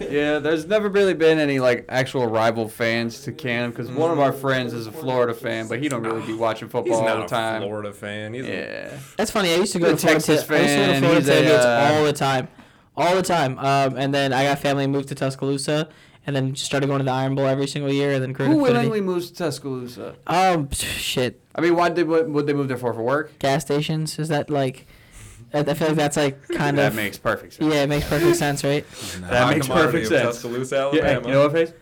<laughs> Yeah, there's never really been any like actual rival fans to Cam because one of our friends is a Florida fan, but he don't really be watching He's football all not the a time. Florida fan. He's a, Yeah. That's funny. I used to go The to Florida. Texas ta- I used to go to fan, Florida he's a, uh, all the time, all the time. Um, and then I got family and moved to Tuscaloosa, and then just started going to the Iron Bowl every single year, and then grew to Who Infinity. willingly moves to Tuscaloosa? Um, shit. I mean, why did what would they move there for? For work? Gas stations is that like? I I feel like that's like kind that of. That makes perfect sense. yeah, it makes perfect sense, right? <laughs> That high makes perfect sense. Tuscaloosa, Yeah, Alabama. you know what, face?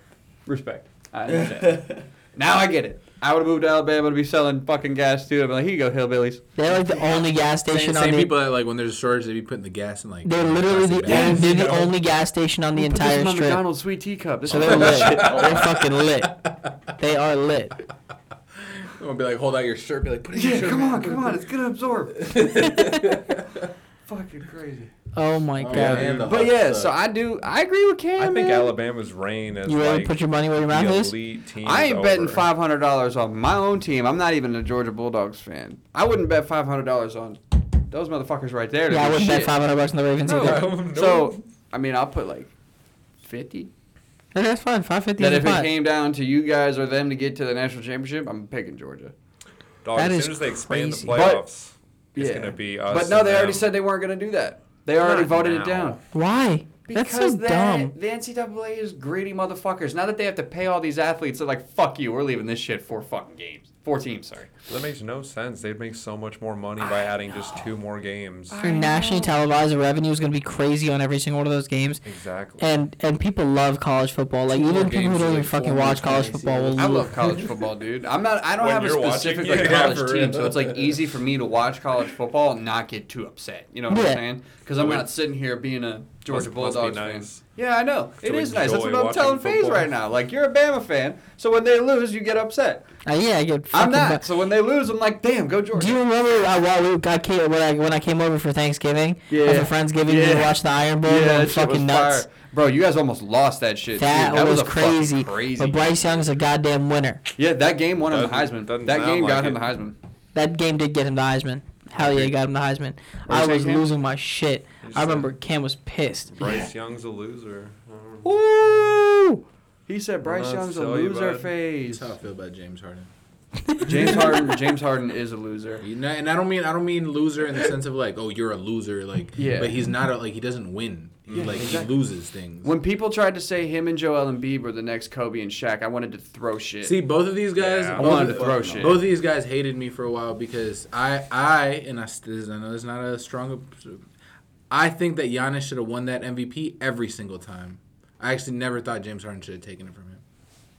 Respect. <laughs> I understand. now I get it. I would have moved to Alabama to be selling fucking gas too. I'd be like, here you go, hillbillies. They're like the only gas Same, station on the. same the. people that like when there's a shortage, they'd be putting the gas in like. They're literally the plastic bags, only, they're the know? only gas station on the Put this entire in my strip. McDonald's sweet teacup. This So they're lit. they're fucking lit. They are lit. <laughs> I'm gonna be like, hold out your shirt, be like, put it in your Yeah, shirt. come man. on, come on. It's gonna absorb. <laughs> Fucking crazy. Oh my Oh, god. yeah, the But Hucks yeah, suck. so I do. I agree with Cam. I think man. Alabama's reign as You ready like put your money where your mouth the is? elite team. I ain't betting five hundred dollars on my own team. I'm not even a Georgia Bulldogs fan. I wouldn't bet five hundred dollars on those motherfuckers right there. to Yeah, I do wouldn't bet 500 bucks on the Ravens No. either. <laughs> No. So I mean, I'll put like fifty. Yeah, that's fine. 550 That is if it came down to you guys or them to get to the national championship, I'm picking Georgia. Dog, That as is soon as they expand crazy. the But- playoffs, it's gonna be us. But no, and they already them. said they weren't gonna do that. They already Not voted now. it down. Why? That's so Because that- dumb. The NCAA is greedy motherfuckers. Now that they have to pay all these athletes, they're like, "Fuck you, we're leaving this shit for fucking games, four teams." Sorry. That makes no sense. They'd make so much more money by adding just two more games. Your nationally televised revenue is going to be crazy on every single one of those games. Exactly. And and people love college football. Like Two even people who don't even fucking watch college times, football yeah. will I love college football, dude. I'm not. I don't When have a you're watching specific it, like yeah, college for team, real. so it's like easy for me to watch college football and not get too upset. You know what Yeah. I'm saying? Because I'm not sitting here being a Georgia Must- must be Bulldogs fan. nice. Yeah, I know. It To is nice. That's enjoy what I'm watching telling FaZe football. right now. Like you're a Bama fan, so when they lose, you get upset. Uh, yeah, I get I'm not. bu- So when they lose, I'm like, damn, go Georgia. Do you remember uh, while we got came, when I when I came over for Thanksgiving? Yeah. Or for Friendsgiving, we Yeah. watched the Iron Bowl. yeah, going that shit fucking was nuts. fire. Bro, you guys almost lost that shit. That, too. that was, a fucking crazy. Crazy. But Bryce Young's a goddamn winner. yeah, that game won him the Doesn't- Heisman. doesn't That sound game got like him it. the Heisman. That game did get him the Heisman. Hell yeah, he got him the Heisman. I was Cam? losing my shit. I remember Cam was pissed. Bryce Young's a loser. I don't know. Ooh! He said Bryce Young's a loser bud. phase. That's how I feel about James Harden. James Harden. James Harden is a loser. You know, and I don't mean I don't mean loser in the sense of like, oh, you're a loser, like. Yeah. But he's not a like he doesn't win. He, like he loses things. When people tried to say him and Joel Embiid were the next Kobe and Shaq, I wanted to throw shit. See, both of these guys. Yeah, I I wanted of- to throw shit. Both of these guys hated me for a while because I, I, and I, this, I know it's not a strong. I think that Giannis should have won that MVP every single time. I actually never thought James Harden should have taken it from him,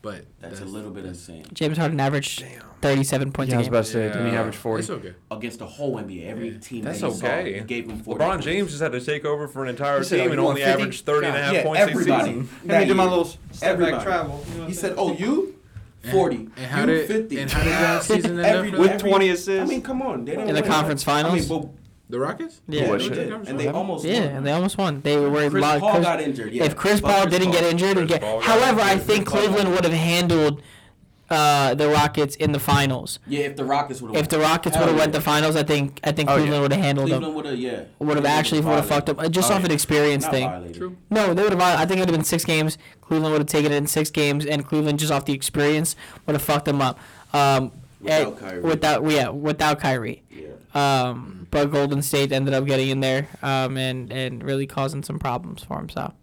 but That's, a little bit insane. James Harden averaged 37 points yeah, I a was about to say, didn't he average 40? It's okay. Against the whole NBA, every team That's that he okay. saw, he gave him 40 LeBron points. James just had to take over for an entire said, team "Oh, and only 50? averaged 30 and a half Yeah, points everybody. a season. That year. step back travel, He He said, "Oh, you 40, And how you did 50." and how did that season end Every- up? With every- 20 assists. I mean, come on. They didn't In the win. conference I finals? mean, but, the Rockets? Yeah. What they shit? did, and they almost Yeah, won. and they almost won. They were Chris lot- Paul got injured. Yeah, if Chris Fuck Paul Chris didn't get injured, Chris get, Paul got however, I think Chris Cleveland would have handled uh, the Rockets in the finals. Yeah, if the Rockets would have If the Rockets would have went to finals, I think I think Oh, yeah. Cleveland would have handled Cleveland them. would have, yeah, Would have actually would have fucked up uh, just Oh, off an experience Not thing. violated. True. No, they would have. I think it would have been six games. Cleveland would have taken it in six games, and Cleveland just off the experience would have fucked them up. Um, Without and- Kyrie. Without yeah, without Kyrie. Yeah. Um, but Golden State ended up getting in there um, and and really causing some problems for himself,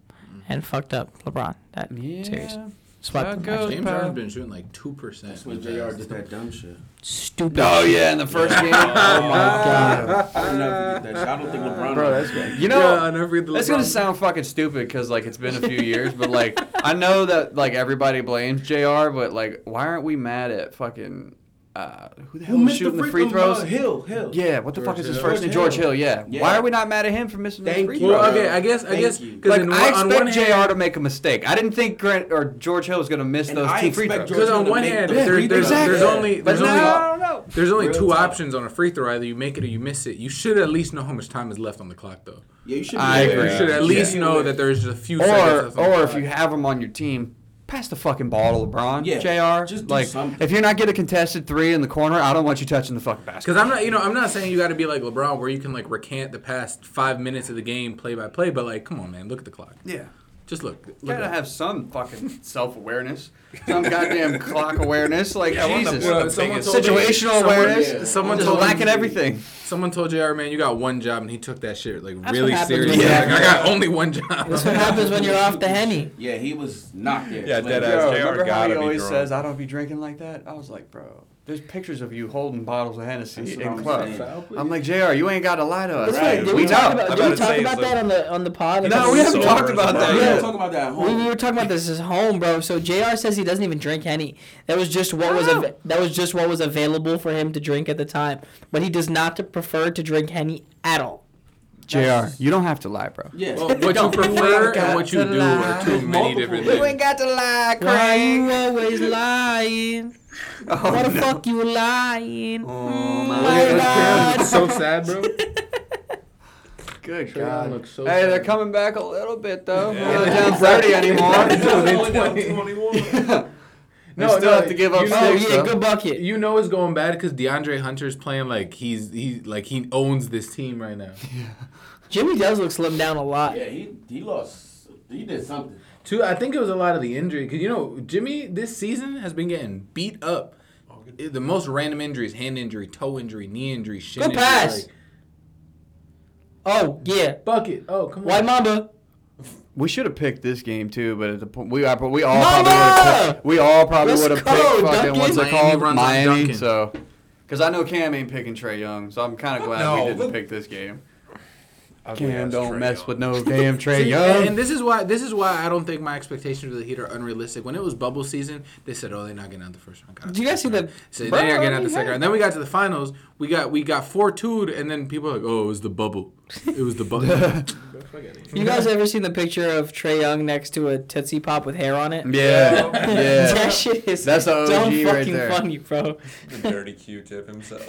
and fucked up LeBron that series. Yeah. Swept How goes, James. Harden's been shooting like two percent. That's when Jr. did that dumb shit. Stupid. Oh, yeah, in the first game. <laughs> oh, my God. I'll never forget that shit. I don't think <laughs> LeBron. Bro, that's good. You know, yeah, I never forget the That's gonna sound fucking stupid because like it's been a few years, but like I know that like everybody blames Jr. But like, why aren't we mad at fucking uh, who the hell Who was missed shooting the free free throw? throws? Uh, Hill, Hill. Yeah, what the fuck is his Hill. first name? George George Hill. Yeah. Yeah. Why are we not mad at him for missing those Thank free you. throws? Well, okay, I guess I Thank guess because Like I one, on expect one Jr. hand, to make a mistake. I didn't think Grant or George Hill was gonna miss those I two free throws. Because on one hand, the there, there's, throws. there's only there's no, only I there's only two talk. options on a free throw. Either you make it or you miss it. You should at least know how much time is left on the clock, though. Yeah, you should. I agree. You should at least know that there's just a few Or seconds left or if you have him on your team. Pass the fucking ball to LeBron, Yeah, Jr. just do like, something. if you're not getting a contested three in the corner, I don't want you touching the fucking basket. Because I'm not, you know, I'm not saying you got to be like LeBron, where you can like recant the past five minutes of the game play by play. But like, come on, man, look at the clock. Yeah. Just look. You gotta have some fucking self awareness, some goddamn clock awareness. Like Yeah, one the- Jesus, one of the Someone biggest- told me- situational someone- awareness. yeah. Someone just told lacking me, everything. Someone told Jr. Man, you got one job, and he took that shit like That's really what happens serious. when you- Like, I got only one job. That's what happens when you're off the henny. Yeah, he was not there. Yeah, Like, dead Yo, ass. JR remember how gotta he always drunk. says, "I don't be drinking like that." I was like, bro, there's pictures of you holding bottles of Hennessy in I'm clubs. saying. I'm like, Jr., you ain't got to lie to us. Listen, Right. Did We we talk know. about, I'm did we talk about that like- on the on the pod? No, we haven't talked about a that We bro. yet. don't talk about that at We, we were talking about this at home, bro. So Jr. says he doesn't even drink any. That was just what was av- that was just what was available for him to drink at the time. But he does not prefer to drink henny at all. Jr., you don't have to lie, bro. Yeah. Well, what you <laughs> prefer and what you do lie. are two many Multiple different ways. things. got to lie, Craig. Why you always lying? <laughs> Oh, Why the no. fuck you lying? Oh, Mm, my my God. God. so sad, bro. <laughs> Good Trae Young God. looks so hey, they're coming back a little bit though. Yeah. We're not down thirty anymore. Only down 21. They No, still no, have to give up you Oh six. yeah, though. good bucket. You know it's going bad because DeAndre Hunter's playing like he's he like he owns this team right now. <laughs> Yeah. Jimmy does look slimmed down a lot. Yeah, he he lost. He did something. Two, I think it was a lot of the injury because you know Jimmy this season has been getting beat up. The most random injuries: hand injury, toe injury, knee injury, shin Good injury. pass. like, Oh yeah, bucket. Oh come on. White Mamba. We should have picked this game too, but at the point we are, we all Mama! probably would have we all probably would have go, picked fucking Duncan. what's it called runs on Miami. So, because I know Cam ain't picking Trae Young, so I'm kind of glad No, we didn't pick this game. Ugly Cam ass don't Trae mess Young. with no <laughs> damn Trae See, Young. and this is why this is why I don't think my expectations of the Heat are unrealistic. When it was bubble season, they said, "Oh, they're not getting out the first round." Got Did you guys see first round. the- So Bro, they're not getting out the second hey. round. Then we got to the finals. We got we got four 2 and then people were like, "Oh, it was the bubble. It was the bubble." <laughs> You guys ever seen the picture of Trae Young next to a Tootsie Pop with hair on it? yeah, yeah. <laughs> that shit is That's the OG dumb right fucking there. funny, bro. The dirty Q-tip himself.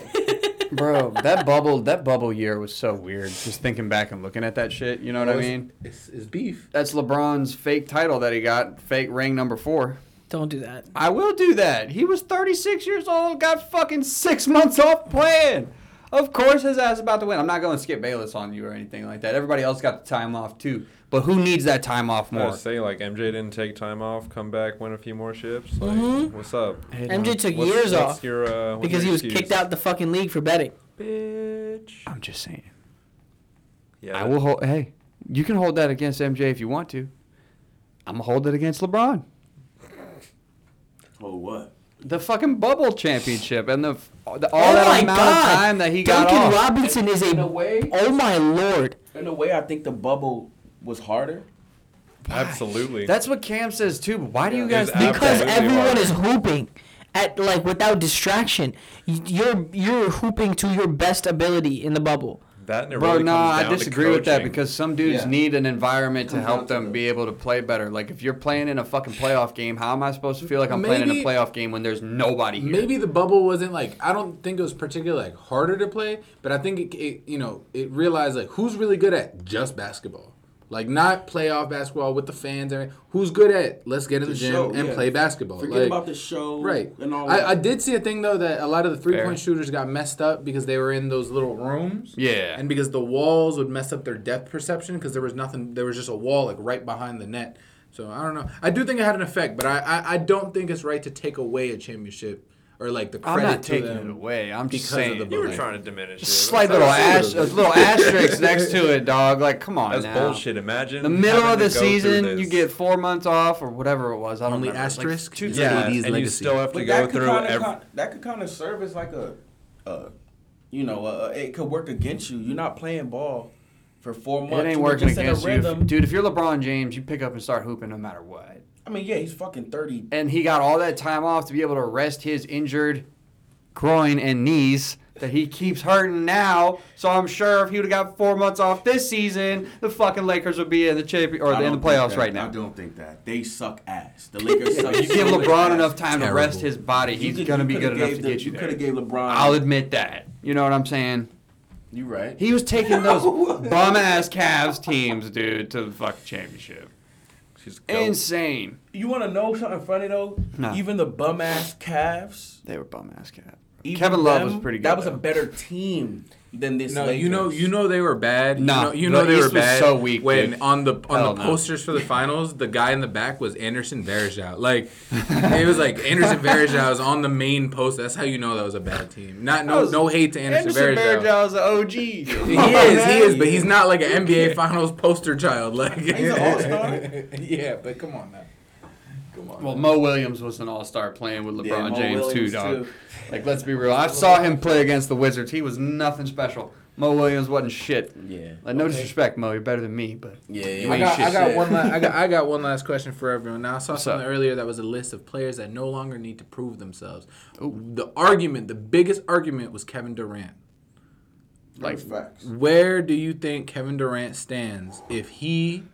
<laughs> bro. That bubble, that bubble year was so weird. Just thinking back and looking at that shit, you know what I mean? It's, it's beef. That's LeBron's fake title that he got, fake ring number four. Don't do that. I will do that. He was 36 years old, got fucking six months off playing. Of course, his ass is about to win. I'm not going to skip Bayless on you or anything like that. Everybody else got the time off too. But who needs that time off more? I more? was saying, like MJ didn't take time off, come back, win a few more ships. Like, Mhm. what's up? Hey, MJ took What's- years what's off Your, uh, because your he was excuse? kicked out the fucking league for betting. Bitch. I'm just saying. Yeah. I will hold. Hey, you can hold that against MJ if you want to. I'm gonna hold it against LeBron. Oh what? The fucking bubble championship and the, the all oh that amount god! of time that he Duncan got off. Robinson is In a a. way, Oh my lord! in a way, I think the bubble was harder. Absolutely. That's what Cam says too. But why do you guys think Because that? Absolutely everyone hard. is hooping at like without distraction. You're you're hooping to your best ability in the bubble. That and it Bro, really no, comes I down to disagree with that because some dudes Yeah. need an environment to help them be able to play better. Like if you're playing in a fucking playoff game, how am I supposed to feel like I'm playing in a playoff game when there's nobody here? Maybe the bubble wasn't like I don't think it was particularly like harder to play, but I think it, it you know it realized like who's really good at just basketball, like not playoff basketball with the fans and who's good at let's get in the, The gym show, and yeah. play basketball. Forget Like, about the show, Right. And all I, that. I did see a thing though that a lot of the three Fair. point shooters got messed up because they were in those little rooms. Yeah. And because the walls would mess up their depth perception because there was nothing, there was just a wall like right behind the net. So I don't know. I do think it had an effect, but I I, I don't think it's right to take away a championship or like the I'm credit not to taking them it away. I'm just because of saying. the You were trying to diminish it. Slight little how- ash, <laughs> a little asterisk next to it, dog. Like, come on That's now. bullshit. Imagine The middle of the to go through season, you get four months off or whatever it was. I don't Only remember. It's like asterisk? two- yeah, like AD's and you legacy. still have to But go that could through kinda, every. con- that could kind of serve as like a, uh, you know, uh, it could work against you. You're not playing ball for four months. It ain't working just in a against you. If- dude. If you're LeBron James, you pick up and start hooping no matter what. I mean, yeah, he's fucking thirty. And he got all that time off to be able to rest his injured groin and knees that he keeps hurting now. So I'm sure if he would have got four months off this season, the fucking Lakers would be in the champion or in the playoffs that- right I now. don't think that they suck ass. The Lakers suck. <laughs> You give LeBron ass. enough time to rest his body, You he's could- gonna be good enough gave to the- get you You could have gave LeBron. I'll admit that. You know what I'm saying? You right. He was taking those <laughs> bum ass Cavs teams, dude, to the fucking championship. She's go. Insane. You want to know something funny though? No. Even the bum ass Cavs. They were bum ass Cavs. Kevin Love them, was pretty good. That was a better team than this. No, Lakers. you know, you know they were bad. No, you know, you the they East were was bad. so weak, when dude. on the on Hell the no. posters for the <laughs> finals, the guy in the back was Anderson Varejao. Like it was like Anderson Varejao was on the main post. That's how you know that was a bad team. Not no no hate to Anderson, Anderson Varejao. Varejao is an OG. He is, he is, but he's <laughs> not like an NBA Finals poster child. Like He's an all-star. <laughs> yeah, but come on now. Come on. Well, Mo Williams was an all-star playing with LeBron Mo James Williams, too, dog. too. Like, let's be real. I saw him play against the Wizards. He was nothing special. Mo Williams wasn't shit. Yeah. Like, no disrespect, Mo. You're better than me, but Yeah, You yeah. I got. I got one. La- I got, I got one last question for everyone. Now I saw What's something up? earlier that was a list of players that no longer need to prove themselves. The argument, the biggest argument, was Kevin Durant. like, facts. Where do you think Kevin Durant stands if he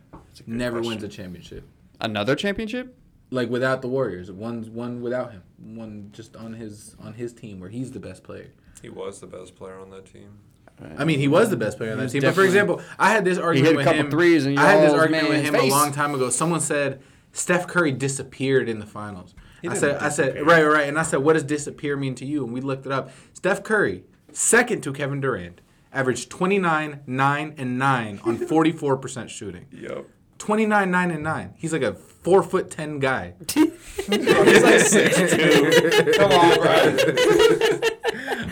never question. wins a championship? another championship? Like without the Warriors, one one without him, one just on his on his team where he's the best player. He was the best player on that team. I mean, he was the best player on that team. But for example, I had this argument He hit a with couple him. threes in I had this argument with him face. a long time ago. Someone said Steph Curry disappeared in the finals. He I didn't said, I said, right, right, and I said, what does disappear mean to you? And we looked it up. Steph Curry, second to Kevin Durant, averaged 29, 9, and 9 on 44% shooting. Yep. 29, 9, and 9. He's like a four foot 10 guy. <laughs> He's like six two. Come on, bro. <laughs>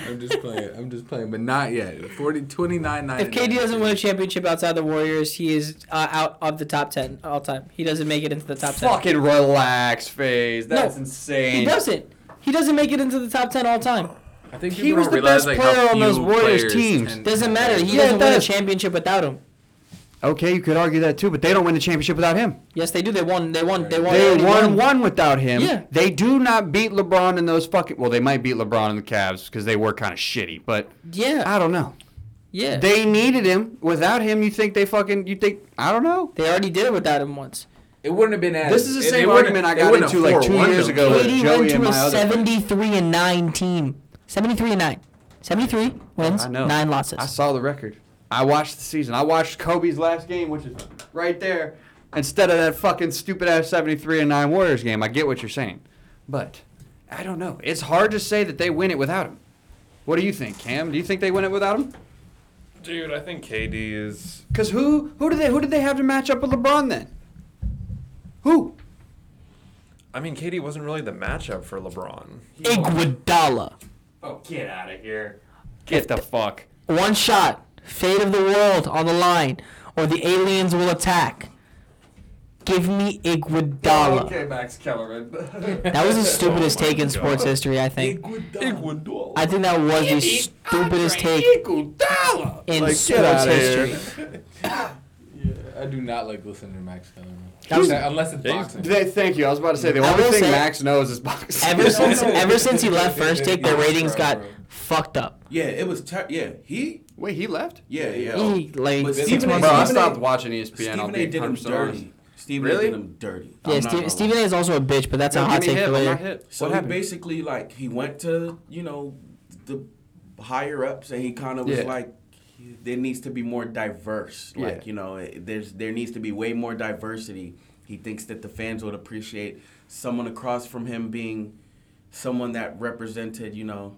I'm just playing. I'm just playing, but not yet. 40, 29, 9. If KD doesn't win a championship outside the Warriors, he is uh, out of the top ten all time. He doesn't make it into the top ten. Fucking relax, FaZe. That's No, insane. He doesn't. He doesn't make it into the top ten all time. I think He was the best like, player how on those Warriors teams. Doesn't matter. He Yeah, doesn't win a championship without him. Okay, you could argue that too, but they don't win the championship without him. Yes, they do. They won. They won. They won. They only won one without him. Yeah. They do not beat LeBron in those fucking. Well, they might beat LeBron in the Cavs because they were kind of shitty, but Yeah. I don't know. Yeah. They needed him. Without him, you think they fucking? You think? I don't know. They already did it without him once. It wouldn't have been as. This is the same argument I got into, like, two years ago with KD Joey went to and a my other 73 and 9 team. 73 and 9. 73 wins, I know. 9 losses. I saw the record. I watched the season. I watched Kobe's last game, which is right there, instead of that fucking stupid ass 73 and 9 Warriors game. I get what you're saying. But I don't know. It's hard to say that they win it without him. What do you think, Cam? Do you think they win it without him? Dude, I think KD is. Because who who did they who did they have to match up with LeBron then? Who? I mean, KD wasn't really the matchup for LeBron. Iguodala. Oh, get out of here! Get the fuck. One shot, fate of the world on the line, or the aliens will attack. Give me Iguodala. Max Kellerman. <laughs> That was the stupidest Oh take in sports oh history, I think. Iguodala. I think that was the stupidest take Iguodala. in Like, get sports outta here. history. <coughs> Yeah, I do not like listening to Max Kellerman. That unless it's boxing. They, thank you. I was about to say the I only will thing say- Max knows is boxing. Ever since ever since he left <laughs> first take, their ratings got bro. Fucked up. Yeah, it was. Ter- yeah, he. Wait, he left? Yeah, yeah. He like But six Stephen A. months. Bro, I Stephen A- stopped watching ESPN. I'll Stephen be A. did him 100% dirty. Stephen Really? A. did him dirty. Yeah, I'm not Steve, gonna Stephen A. is also a bitch, but that's Yo, a hot give me take hit, for I'm not later. hit. So what he happened? basically like he went to you know the higher ups and he kind of was Yeah. like there needs to be more diverse. Like Yeah. you know eh, there's there needs to be way more diversity. He thinks that the fans would appreciate someone across from him being someone that represented you know.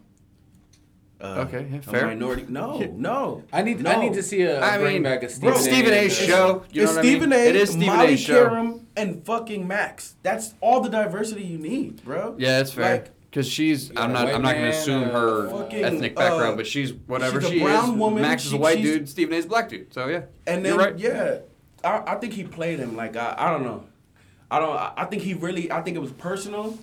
Uh, Okay, yeah, fair. minority. <laughs> No, no. I need no. I need to see a, I bring mean, back a bro, Stephen Stephen A. A. show. You know it's what I mean? Stephen A. It is Stephen Molly A. show. Qerim, and fucking Max. That's all the diversity you need, bro. Yeah, that's fair. Like, Because she's, got I'm not, I'm not gonna assume uh, her Fucking, ethnic background, uh, but she's whatever she's a she brown is. woman. Max is a white dude. Stephen A. is a black dude. So yeah, And then you're right. yeah, I, I think he played him like I, I don't know. I don't. I I think he really. I think it was personal.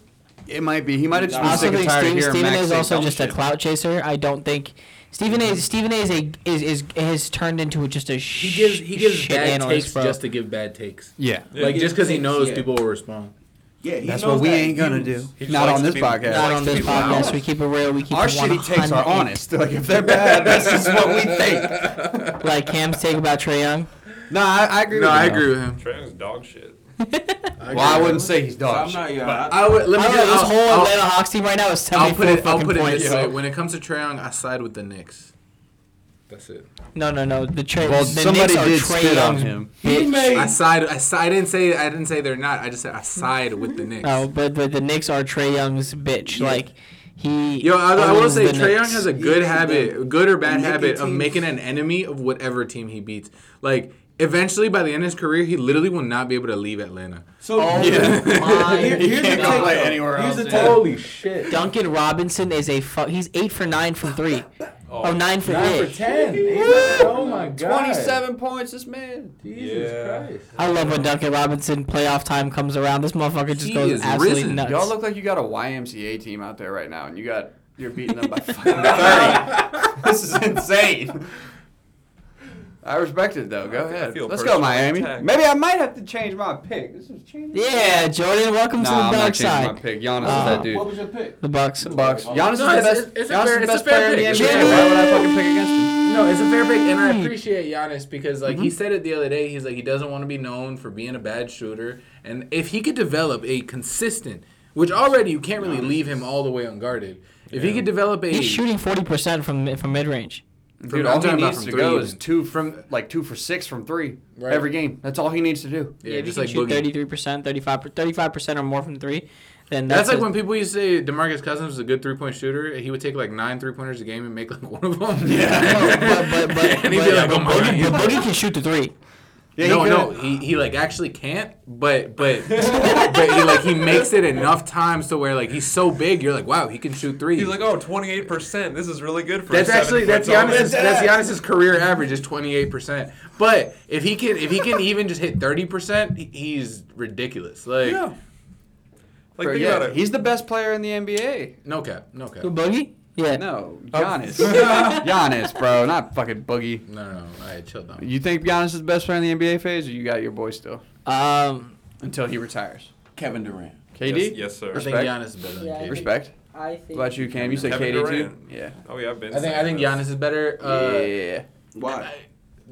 It might be. He might have just I been I also sick and think tired of Steve, hearing Stephen A. Max is say also dumb just a shit. clout chaser. I don't think Stephen A. Stephen A. is a is is has turned into just a He gives he gives shit bad analyst, takes bro. just to give bad takes. Yeah. Yeah. Like just because he knows yeah. people will respond. Yeah, he That's knows what we that ain't gonna he do. was- He Not likes on to this be- podcast. Not on this podcast. loud. We keep it real. We keep Our it shitty takes are 100. honest. Like if they're bad, that's just what we think. <laughs> Like Cam's take about Trae Young. No, I, I agree. No, with I you, agree with him. Trae Young's dog shit. Well, I wouldn't say he's So dog I'm not. Yeah, but- I, I would let me I don't know, this whole I'll- Atlanta Hawks team right now is I'll 74 put it. I'll put it points. this way: when it comes to Trae Young, I side with the Knicks. That's it. No, no, no. The Trae. Well, the somebody Knicks are did Trae spit on him. He made- I side. I, side, I didn't say. I didn't say they're not. I just said I side with the Knicks. No, but but the Knicks are Trae Young's bitch. Yeah. Like he. Yo, I, I will say the Trae Young has a good He- habit, good or bad making habit of making an enemy of whatever team he beats. Like eventually, by the end of his career, he literally will not be able to leave Atlanta. so Oh Yeah. my Here- here's the can't take. play anywhere Here's else, the yeah. take. shit! Duncan Robinson is a fu- he's eight for nine from three. Oh, oh nine for Nine for eight. ten. Oh my god! Twenty-seven points. This man. Jesus Yeah. Christ! I love when Duncan Robinson playoff time comes around. This motherfucker just He goes is absolutely risen. nuts. Y'all look like you got a YMCA team out there right now, and you got you're beating them by <laughs> fucking thirty. this is insane. I respect it though. Go I ahead. feel Let's go, Miami. attacked. Maybe I might have to change my pick. This is changing. yeah, Jordan, welcome Nah, to I'm the not dark changing my side. pick. Giannis Uh, is that dude. What was your pick? The Bucks. Bucks. Giannis is the it's- best. it's- it's a Giannis fair- is the best fair player in the pick. NBA. fair Why would I fucking pick against him? No, it's a fair pick, and I appreciate Giannis because, like, he said it the other day. He's like, he doesn't want to be known for being a bad shooter, and if he could develop a consistent, which already you can't really leave him all the way unguarded. If he could develop a, He's shooting forty percent from from mid range. From- Dude, all he talking needs to go even. is two from like two for six from three Right. every game. That's all he needs to do. yeah, if he just can like shoot thirty three percent, 35 percent or more from three, then That's, that's, like a- when people used to say Demarcus Cousins was a good three point shooter. He would take like nine three pointers a game and make like one of them. Yeah, but but but, <laughs> and he'd but, be like, "Oh my Boogie, but Boogie can shoot the three. Yeah, no, he no, he, he like actually can't, but but <laughs> but he like he makes it enough times to where like he's so big, you're like, wow, he can shoot three. He's like, oh, 28%. This is really good for That's a actually that's seven-foot Giannis's that's Giannis's career average is twenty eight percent. But if he can if he can even just hit thirty percent, he's ridiculous. Like Yeah. Like, Bro, yeah, he's the best player in the NBA. no cap, no cap. Who Boogie? Yeah. No, Giannis. <laughs> Giannis, bro, not fucking Boogie. No, no, no. All right, chill down. You think Giannis is the best player in the NBA FaZe, or you got your boy still Um, until he retires? Kevin Durant. KD. Yes, yes, sir. I think Respect. Giannis is better than Yeah, I KD. Respect. I think. What about you, Cam? You said Kevin KD Durant. too? Yeah. Oh, yeah, I've been I think I saying think this. Giannis is better. Uh, yeah. Why?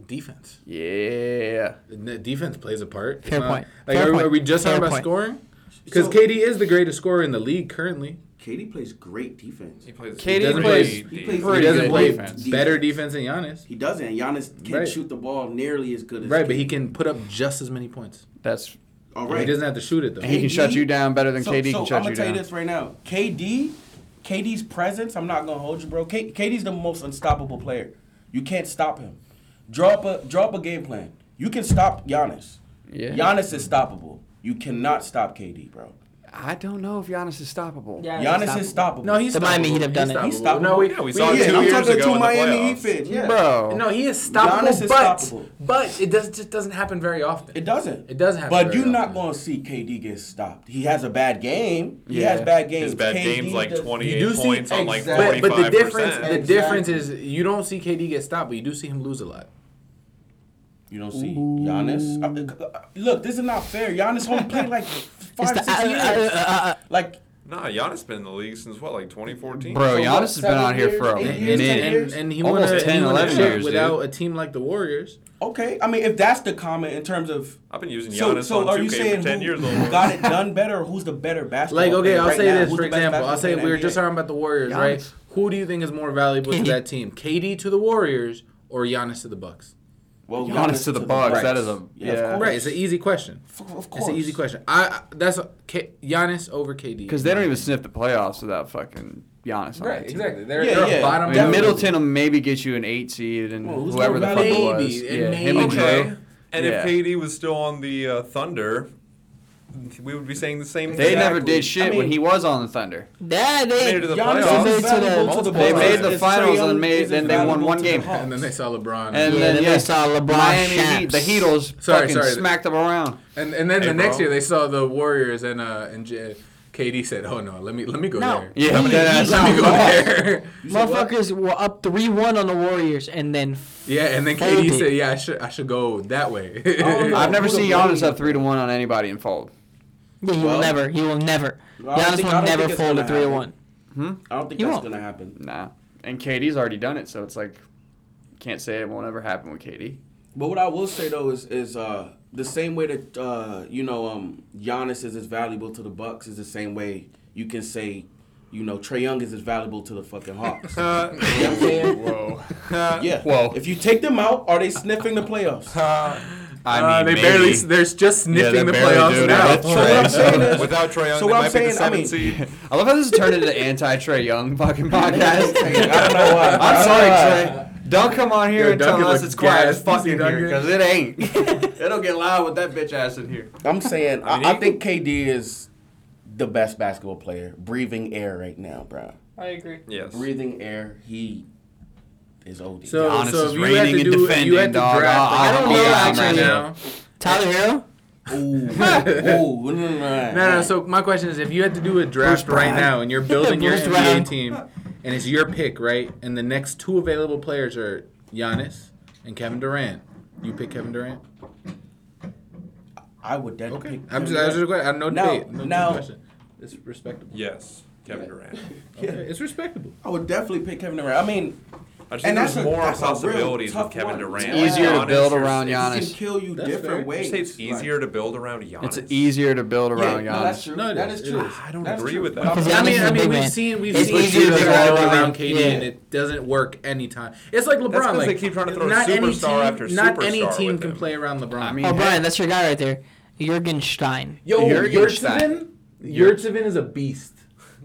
Defense. Yeah. The defense plays a part. It's Fair not- point. Like, Fair are, point. are we just Fair talking about point. scoring? Because So- KD is the greatest scorer in the league currently. KD plays great defense. He plays. KD doesn't plays- play he deep. plays- He doesn't play defense. better defense than Giannis. He doesn't. Giannis can't Right. shoot the ball nearly as good as. Right, but he can put up just as many points. That's. all right. He doesn't have to shoot it though. And he can shut you down better than so, KD so can shut you down. So I'm gonna tell you this right now. KD KD's presence, I'm not gonna hold you, bro. K- KD's the most unstoppable player. You can't stop him. Draw up a draw up a game plan. You can stop Giannis. Yeah. Giannis is stoppable. You cannot stop KD, bro. I don't know if Giannis is stoppable. Yeah. Giannis is stoppable. No, he's The Miami stoppable. Heat have done He's it. He's stoppable. stoppable. No, we, Yeah, we we- saw it yeah, two I'm years talking ago to in the Miami playoffs. Heat fans. Yeah. Bro. No, he is stoppable, Giannis is but stoppable. but it does just doesn't happen very often. It doesn't. It doesn't happen But very you're not going to see KD get stopped. He has a bad game. He has bad games. His bad KD games like 28 You do see- points on like exactly. But, 45%. but the difference, the Exactly. difference is you don't see KD get stopped, but you do see him lose a lot. You don't see Giannis. Uh, uh, look, this is not fair. Giannis only played like <laughs> five, It's the, six uh, years. uh, uh, uh, like Nah, Giannis been in the league since what, like 2014? Bro, So Giannis what, has been seven out here for a eight years, minute. and, years? and he Almost won a, 10, he won a 11 years, without dude. a team like the Warriors. okay, I mean, if that's the comment in terms of. I've been using So, Giannis so on are 2K you saying for 10 who, years. who got it done better, or who's the better basketball? Player? Like, okay, I'll right say now? this for example. I'll say we in were just talking about the Warriors, Giannis. right? Who do you think is more valuable to that team? KD to the Warriors or Giannis to the Bucks? Well, Giannis to the Bucks, that is a- of yeah. Right, it's an easy question. Of course. It's an easy question. I I- that's K, Giannis over KD. Because they don't even sniff the playoffs without fucking Giannis on Right, exactly. They're, Yeah, they're yeah. bottom. I mean, Middleton will maybe get you an eight seed, and Well, whoever the fuck it was. Maybe, and Yeah, him and maybe. Okay. And Yeah. if KD was still on the uh, Thunder, we would be saying the same thing. They thing. never did shit I when he was on the Thunder. Yeah, Made they. it to the Giannis playoffs. is They made to valuable the- to the They made the It's finals Trae Young and made- is then they won one to the game. And then they saw LeBron. And Yeah, then, then they yeah, saw LeBron Miami Heat, champs. the Heatles Sorry, fucking sorry. smacked them around. And and then Hey, the next bro. year they saw the Warriors and uh and J- KD said, "Oh no, let me let me go No. there. Yeah, let me, let me go there." You said what? Motherfuckers were up three one on the Warriors and then. yeah, and then Folded. KD said, "Yeah, I should I should go that way." Oh, no. I've never seen the Giannis blame? up three to one on anybody and fold. Yeah, he will never. He will never. I Giannis think- will never fold a gonna three to happen. one. I don't think He that's won't. gonna happen. Nah. And KD's already done it, so it's like, can't say it won't ever happen with KD. But what I will say though is is uh, the same way that uh, you know um, Giannis is as valuable to the Bucks is the same way you can say you know Trae Young is as valuable to the fucking Hawks. <laughs> you know what I'm saying? Whoa. Yeah. Whoa. If you take them out, are they sniffing the playoffs? <laughs> I mean, Uh, they maybe. barely. They're just sniffing they're the playoffs now. with So what I'm saying is, Without Trae Young, So they what might I'm be the saying, I mean- seed. I love how this has turned into anti Trae Young fucking <laughs> podcast. <laughs> I don't know why. I'm sorry, Trae. Don't come on here Yo, and tell Duncan us it's quiet as gassed. fuck in here, because it ain't. <laughs> It'll get loud with that bitch ass in here. I'm saying I, mean, I he- think KD is the best basketball player, breathing air right now, bro. I agree. Yes. Breathing air, he is OD. So, Giannis so is if you had to reigning and do, if you had defending, to dog. draft, I- like, I don't know, team actually. right now. Tyler Herro. Ooh, <laughs> ooh, no, no, No, no. So my question is, if you had to do a draft right now and you're building <laughs> your Bruce NBA Brown. team, and it's your pick, right? And the next two available players are Giannis and Kevin Durant. You pick Kevin Durant. I would definitely. Okay. pick. I'm just. I was just. I no Now- debate. No now- question. It's respectable. Yes. Kevin Durant. Okay, it's respectable. I would definitely pick Kevin Durant. I mean, I just And think that's there's a- more that's possibilities with Kevin one. Durant. It's easier to build around it's- he Giannis. can kill you That's different fair. You ways. say it's easier to build around Giannis. It's easier to build around yeah, no, that's Giannis. true. No, that is. is It true. I don't That is agree true. with that. Because I mean, is I a mean, we've seen we've It's seen easier to shooters go all around- around KD, yeah. and it doesn't work anytime. It's like LeBron. 'cause like they keep trying to throw not any superstar team, after not any team can play around LeBron. I mean, Oh, Brian, that's your guy right there. Jurgen Stein. Yo, Jurgen Yurtseven, Yurtseven is a beast.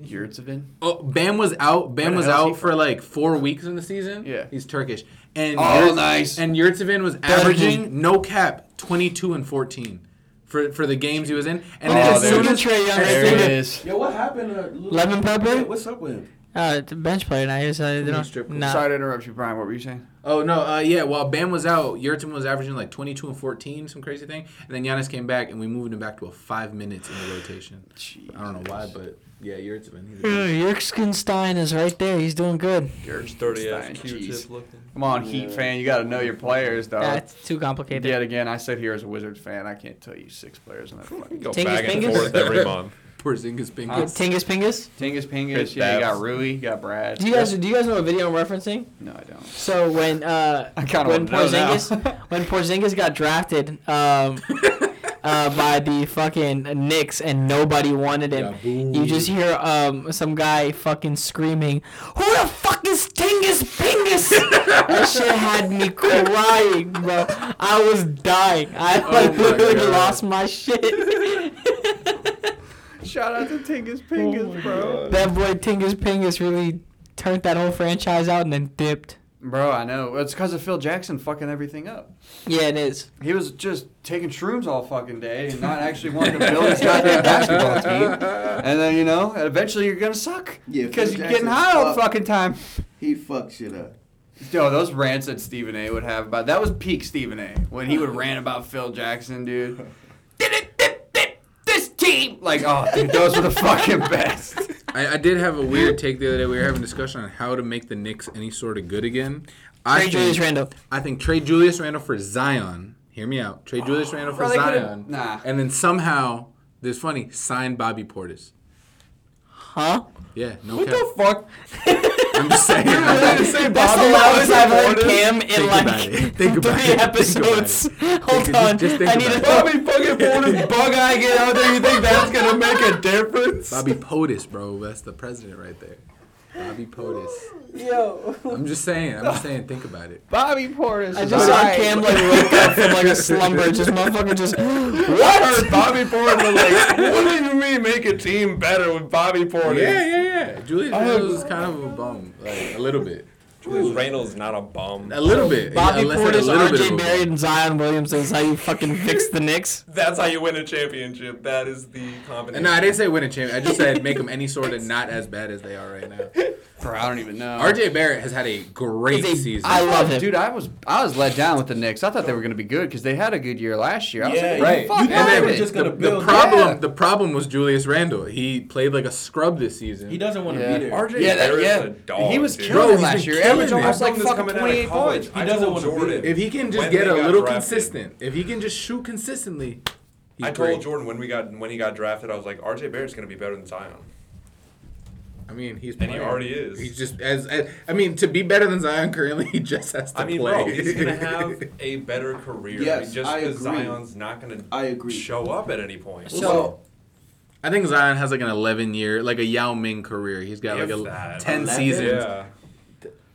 Yurtseven? Oh, Bam was out. Bam Where was the hell is he out for like four weeks in the season. Yeah. he's Turkish. And Oh, Yurt- nice. And Yurtseven was averaging no cap twenty two and fourteen for for the games he was in. And Oh, then as there soon as is. Trae Young There soon it as- is. Yo, what happened to Lil- Lemon Pepper? What's up with him? Uh, it's a bench player now. He's, uh, they don't, strip clubs? nah. Sorry to interrupt you, Brian. What were you saying? Oh no, uh, yeah. While Bam was out, Yurtseven was averaging like twenty two and fourteen, some crazy thing. And then Giannis came back, and we moved him back to a five minutes in the rotation. I don't know why, but yeah, Yurtseven. He's a Uh, beast. Jurgen Stein is right there. He's doing good. There's dirty ass Stein, Q-tip jeez. looking. Come on, Heat fan. You got to know your players, dog. That's too complicated. Yet again, I sit here as a Wizards fan. I can't tell you six players in that <laughs> fucking. Go Tingus back and Pingus? forth every <laughs> month. Porzingis Uh, Pingus. Tingus Pingus. Tingus Pingus. Chris Yeah, you got Babs. Rui. You got Brad. Do you guys do you guys know what video I'm referencing? No, I don't. So when uh I kinda when wanna know now. Porzingis <laughs> when Porzingis got drafted um uh by the fucking Knicks and nobody wanted him, Yeah, you just hear um some guy fucking screaming, "Who the fuck is Tingus Pingus?" that shit had me crying, bro. I was dying. I Oh like my literally God. lost my shit. <laughs> Shout out to Tingus Pingus, bro. That boy Tingus Pingus really turned that whole franchise out and then dipped. Bro, I know. It's because of Phil Jackson fucking everything up. Yeah, it is. He was just taking shrooms all fucking day and not actually wanting to build his <laughs> goddamn basketball <laughs> team. And then, you know, eventually you're going to suck. Yeah, Because Phil you're getting Jackson high all the fucked. fucking time. He fucked shit up. Yo, those rants that Stephen A. would have about that was peak Stephen A. When he would rant about Phil Jackson, dude. <laughs> Did it, did, did, This team, like, oh, dude, those were the fucking best. I, I did have a weird take the other day. We were having a discussion on how to make the Knicks any sort of good again. I Trade Julius think, Randle. I think trade Julius Randle for Zion. Hear me out. Trade Julius Randle for Bro, Zion. nah. And then somehow, this funny, sign Bobby Portis. Huh? Yeah, no What cap. the fuck? <laughs> I'm just saying. <laughs> That's the Bobby loudest I've heard Cam in Think like. Think about three it. Think about episodes. <laughs> Hold Think- on. just think I need about to. Bobby fucking Portis <laughs> bug eye get out there. You think that's gonna make a difference? Bobby POTUS, bro. That's the president right there. Bobby POTUS. Yo. I'm just saying. I'm just saying. Think about it. Bobby Portis. I is just saw alright. Cam like wake up from like a slumber. Just motherfucker just. I heard Bobby Portis like, what do you mean make a team better with Bobby Portis? Yeah, yeah, yeah. Julius Randle is kind of a bum, like a little bit, Julius Randle's not a bum. a little bit. Bobby Yeah, let's say a Portis, little bit of RJ a Barrett, and Zion Williamson is how you fucking fix the Knicks. <laughs> That's how you win a championship. That is the combination. No, I didn't say win a championship. I just said make them any sort of not as bad as they are right now. <laughs> Bro, I don't even know. RJ Barrett has had a great He's a- season. I love him. Dude, I was I was let down with the Knicks. I thought they were going to be good because they had a good year last year. I was Yeah, like, Right. Fuck you out thought they were just the, gonna the build. problem, yeah. the problem was Julius Randle. He played like a scrub this season. He doesn't want to Yeah. be there. RJ Yeah, that, Barrett's yeah. a dog. he was dude. killing Bro, last year. killing Average it. almost I like this fucking coming out of 28 college. points. I doesn't wanna be Jordan. there. If he can just get a little drafted. consistent, if he can just shoot consistently, he's I told great. Jordan when we got when he got drafted, I was like, RJ Barrett's gonna be better than Zion. I mean, he's And he already is. He's just as, as I mean, to be better than Zion currently, <laughs> he just has to I mean, play. bro, he's gonna have <laughs> a better career. I Yes, mean, just I because agree. Zion's not gonna I agree. show up at any point. So- I think Zion has like an 11 year, like a Yao Ming career. He's got like If a that. 10 11? seasons. yeah,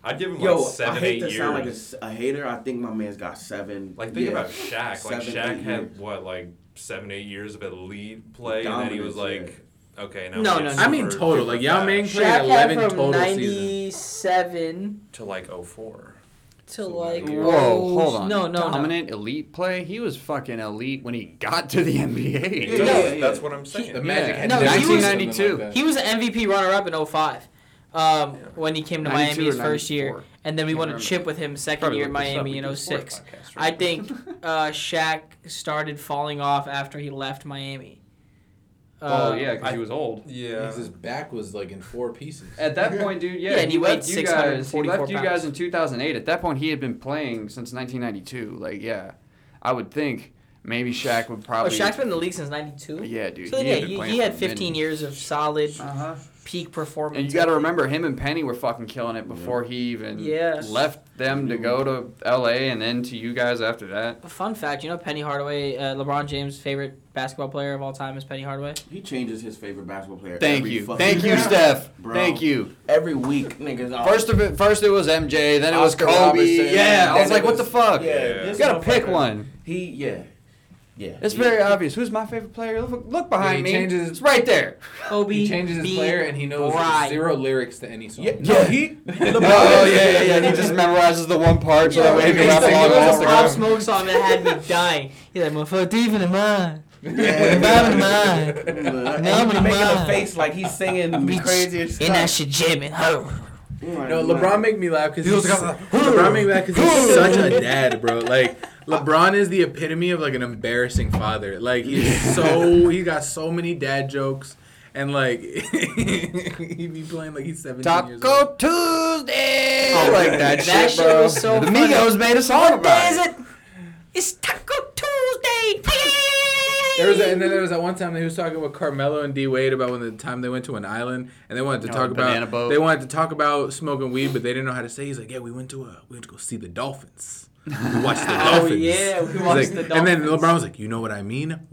I'd give him Yo, like seven, I hate eight to years. sound like a s- a, hater. I think my man's got seven. Like think yeah, about Shaq. Like seven, Shaq eight had years. what, like seven, eight years of elite play, and then he was Dominance, like, okay, now No, we no, get no. I mean, super total. Like Yao Ming played Shaq 11 had from total seasons. 97 to like 04. to like. Whoa, oh, hold on. No, no, no. Dominant elite play. He was fucking elite when he got to the NBA. Yeah, That's, yeah, yeah. that's what I'm saying. The Magic Yeah. had No, never he was- something 1992. He was an MVP runner-up in 05 um, when he came to 92 Miami his or first year, and then we Can't won a remember. chip with him second Probably year in look this up. Miami We in do 06. podcasts, I think uh, Shaq started falling off after he left Miami. Uh, oh yeah, because he was old. Yeah. His back was like in four pieces. At that <laughs> point, dude, yeah, Yeah, and he weighed left you guys. He 644 left you guys pounds. in 2008. At that point, he had been playing since 1992. Like, yeah, I would think maybe Shaq would probably. Oh, probably. Shaq's been in the league since '92. Yeah, dude. So he yeah, had been he, playing he had for 15 minute. years of solid Uh-huh. peak performance. And you got to remember, him and Penny were fucking killing it before he even Yeah. left them to go to L.A. and then to you guys after that. A fun fact, you know Penny Hardaway, uh, LeBron James' favorite basketball player of all time is Penny Hardaway. He changes his favorite basketball player. Thank every you, thank you, year. Steph. Bro. Thank you. Every week, niggas. oh, First of it, first it was MJ, then it was Oscar Kobe. Robertson, yeah, I then was it like, what was- the fuck? Yeah, Yeah. this You gotta pick motherfucker, one. He, yeah, yeah. It's He- very obvious. Who's my favorite player? Look, look behind he me. changes- it's right there. Kobe. He changes his player and he knows bright. zero lyrics to any song. Yeah, no, he. <laughs> Oh yeah, yeah, yeah. He just memorizes the one part so that way he can Yo, rap there along was on a Pop Smoke song that had me dying. He's like, motherfucker, deep in the <laughs> mind. Yeah. Bottom of the Now I'm he in be making a face like he's singing the craziest In that stuff. shit jamming. No, LeBron make me laugh because He he's, <laughs> LeBron make me laugh 'cause he's <laughs> such a dad, bro. Like LeBron is the epitome of like an embarrassing father. Like he's <laughs> so he got so many dad jokes, and like he be playing like he's seventeen years old. Taco Tuesday. Oh, like that, that shit, shit bro. was so the funny. Migos made a song What about day is it. it? It's Taco Tuesday. There was a, and then there was that one time that he was talking with Carmelo and D Wade about when the time they went to an island and they wanted to Oh, talk about boat. they wanted to talk about smoking weed, but they didn't know how to say. He's like, yeah, we went to a we went to go see the dolphins. We watched the <laughs> Oh, dolphins. yeah, we watched like- the dolphins. And then dolphins. LeBron was like, you know what I mean?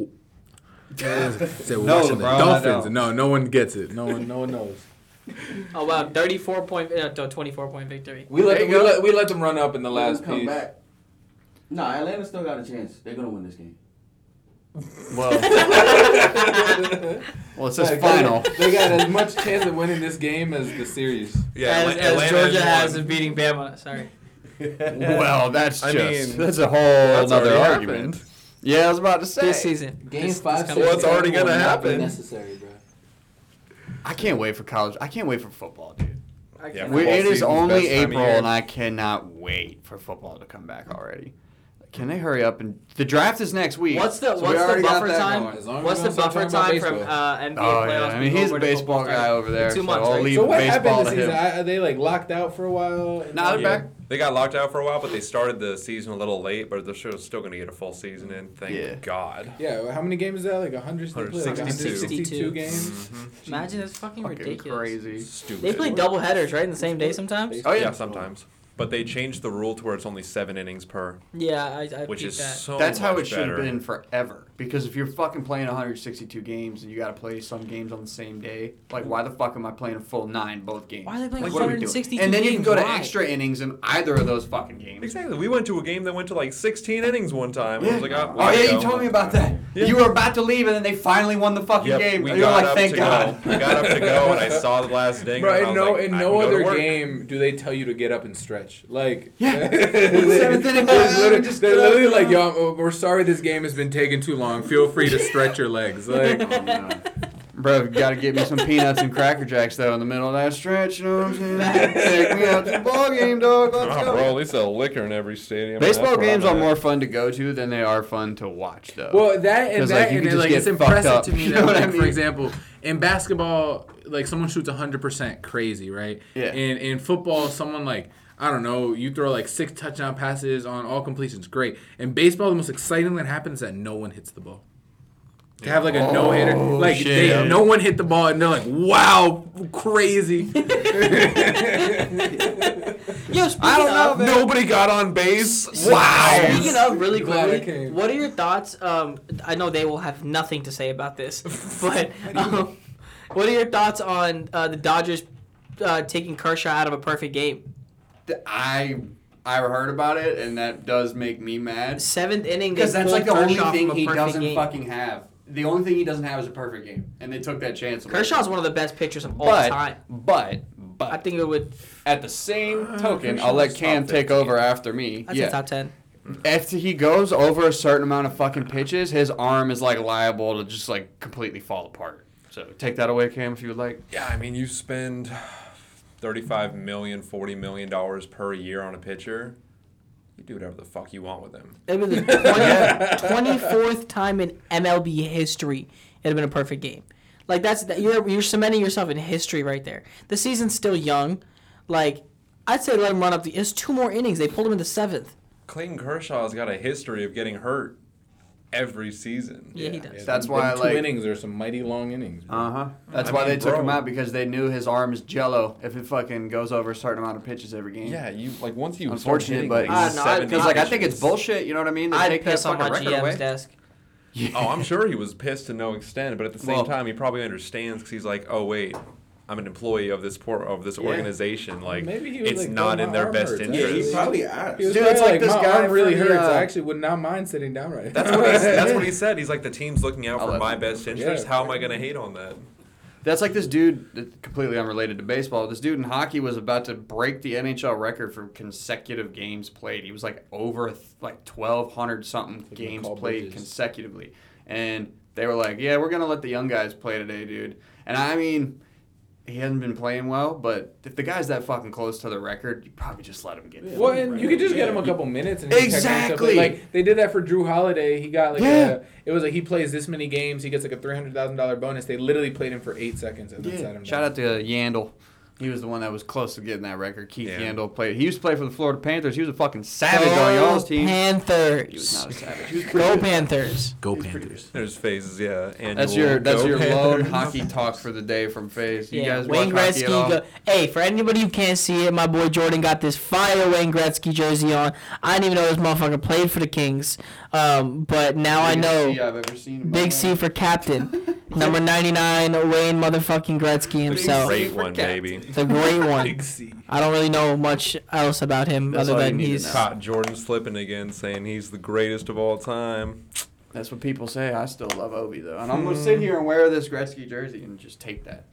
Yeah. Said, we're <laughs> No, watching LeBron, the dolphins. No, no one gets it. No one, no one knows. Oh wow, 34 point, uh, 24 point victory. We let, them, we, let, we let them run up in the Let last him come piece. back. Nah, Atlanta still got a chance. They're gonna win this game. Well, <laughs> well, it says Like, final. They, they got as much chance of winning this game as the series. Yeah, as, Atla- as Atlanta Georgia has of beating Bama. Sorry. Well, <laughs> that's I just mean, that's a whole that's other argument. happened. Yeah, I was about to say. This season. Game This- five. this six, Well, it's already gonna happen. Necessary, bro. I can't wait for college. I can't wait for football, dude. I Yeah, Football it is only best time of April, and I cannot wait for football to come back already. Can they hurry up and the draft is next week? What's the so what's the buffer time? going. As long as What's the buffer time from baseball. uh, NBA Oh playoffs? yeah, I mean he's a baseball football guy over there. Two so months, I'll right? leave So what baseball happened to this season? him. Are they like locked out for a while? Nah, they're Yeah. back. They got locked out for a while, but they started the season a little late. But they're still still going to get a full season in. Thank Yeah. God. Yeah, how many games is that? Like 100, they play, like 162. 162 games. Mm-hmm. Imagine it's fucking, Fucking ridiculous. crazy. Stupid. They play double headers, right, in the same day sometimes. Oh yeah. yeah, sometimes. But they changed the rule to where it's only seven innings per, Yeah, I, I which peeped is that. so. That's how much it should have better. been forever. Because if you're fucking playing 162 games and you got to play some games on the same day, like why the fuck am I playing a full nine both games? Why are they playing Like, what are we doing? 162 And then you can go to Why? extra innings in either of those fucking games. Exactly. We went to a game that went to like 16 innings one time. I Yeah. was like, oh, oh yeah, you told me about that. Yeah. You were about to leave and then they finally won the fucking Yep, game. we and you're got like, up thank to God. go. We got up to go, and I saw the last ding. Bro, and I in was no like, in I no can go to other game do they tell you to get up and stretch. Like Yeah. they, <laughs> Seventh inning, they're literally, just they're get up. literally like, yo, we're sorry this game has been taking too long. Feel free to stretch your legs. <laughs> Oh, like, Bro, you gotta get me some peanuts and cracker jacks though in the middle of that stretch. You know what I'm saying? <laughs> Take me out to the ball game, dog. Let's Oh, go. bro, at least a liquor in every stadium. Baseball That's games are more fun to go to than they are fun to watch, though. well, that and 'Cause, that like, and could then, like it's impressive up. to me <laughs> You that, know what I like, for example, in basketball, like someone shoots hundred percent crazy, right? Yeah. In in football, someone like. I don't know. You throw like six touchdown passes on all completions, great. In baseball, the most exciting thing that happens is that no one hits the ball. To have like a no hitter, Oh, like shit. they, no one hit the ball, and they're like, "Wow, crazy!" <laughs> Yo, I don't know, of, man. Nobody got on base. Wow. Speaking of really Glad quickly, what are your thoughts? Um, I know they will have nothing to say about this, <laughs> but um, what are your thoughts on uh, the Dodgers uh, taking Kershaw out of a perfect game? I I heard about it, and that does make me mad. Seventh inning, Because that's like the only thing he doesn't game. fucking have. The only thing he doesn't have is a perfect game, and they took that chance. on him. Kershaw's one of the best pitchers of all but, time. But but I think it would. at the same Uh, token, I'll let Cam take 15. over after me. I'd say yeah. top ten. if he goes over a certain amount of fucking pitches, his arm is like liable to just like completely fall apart. So take that away, Cam, if you would like. Yeah, I mean, you spend 35 million, 40 million dollars per year on a pitcher. You do whatever the fuck you want with him. It was <laughs> the 20, 24th time in MLB history it had been a perfect game. Like that's that you're you're cementing yourself in history right there. The season's still young. Like I'd say let him run up the. It's two more innings. They pulled him in the seventh. Clayton Kershaw's got a history of getting hurt every season. Yeah, he does. That's Them why, two like- innings are some mighty long innings. Uh huh. That's I why mean, they took bro. him out because they knew his arm is jello if it fucking goes over a certain amount of pitches every game. Yeah, you like once you start Unfortunate, hitting, but like, Ah, no, I- 70 because like I think it's bullshit. You know what I mean? They I'd take that piss on fucking my record GM's away. desk. Oh, I'm sure he was pissed to no extent, but at the same Well- time, he probably understands because he's like, oh wait, I'm an employee of this por- of this Yeah. organization. Like, Maybe he was it's like, not in their best hurts." interest. Yeah, he probably asked. He was Dude, it's like like, this my guy arm really from the, hurts. uh, I actually would not mind sitting down right That's now. what, he, that's what he <laughs> said. He's like, the team's looking out I'll for my him- best interest. Yeah. How am I going to hate on that? That's like this dude, completely unrelated to baseball. This dude in hockey was about to break the NHL record for consecutive games played. He was like over like twelve hundred something games played Bridges. consecutively, and they were like, "Yeah, we're gonna let the young guys play today, dude." And I mean, he hasn't been playing well, but if the guy's that fucking close to the record, you probably just let him get. it. Well, and you could just get him a couple minutes and he'd. Exactly. Like they did that for Jrue Holiday. He got like Yeah. a. It was like he plays this many games, he gets like a three hundred thousand dollar bonus. They literally played him for eight seconds and then sat Yeah. him Shout out to Yandle. He was the one that was close to getting that record. Keith Yeah. Yandle played. He used to play for the Florida Panthers. He was a fucking savage on y'all's Go team. Panthers. He was not a savage. He was Go Panthers. Go Panthers. There's phases, yeah. Annual That's your that's Go your lone hockey talk for the day from FaZe. You yeah, guys Wayne watch hockey at all? Gretzky. Go, hey, for anybody who can't see it, my boy Jordan got this fire Wayne Gretzky jersey on. I didn't even know this motherfucker played for the Kings, um, but now I know. C I've ever seen. Big life. C for captain. <laughs> Number 99, Wayne motherfucking Gretzky himself. Great one, baby. The great one. Big C. I don't really know much else about him That's other all you than need to he's. know. Caught Jordan slipping again, saying he's the greatest of all time. That's what people say. I still love Ovi though, and I'm gonna sit here and wear this Gretzky jersey and just take that.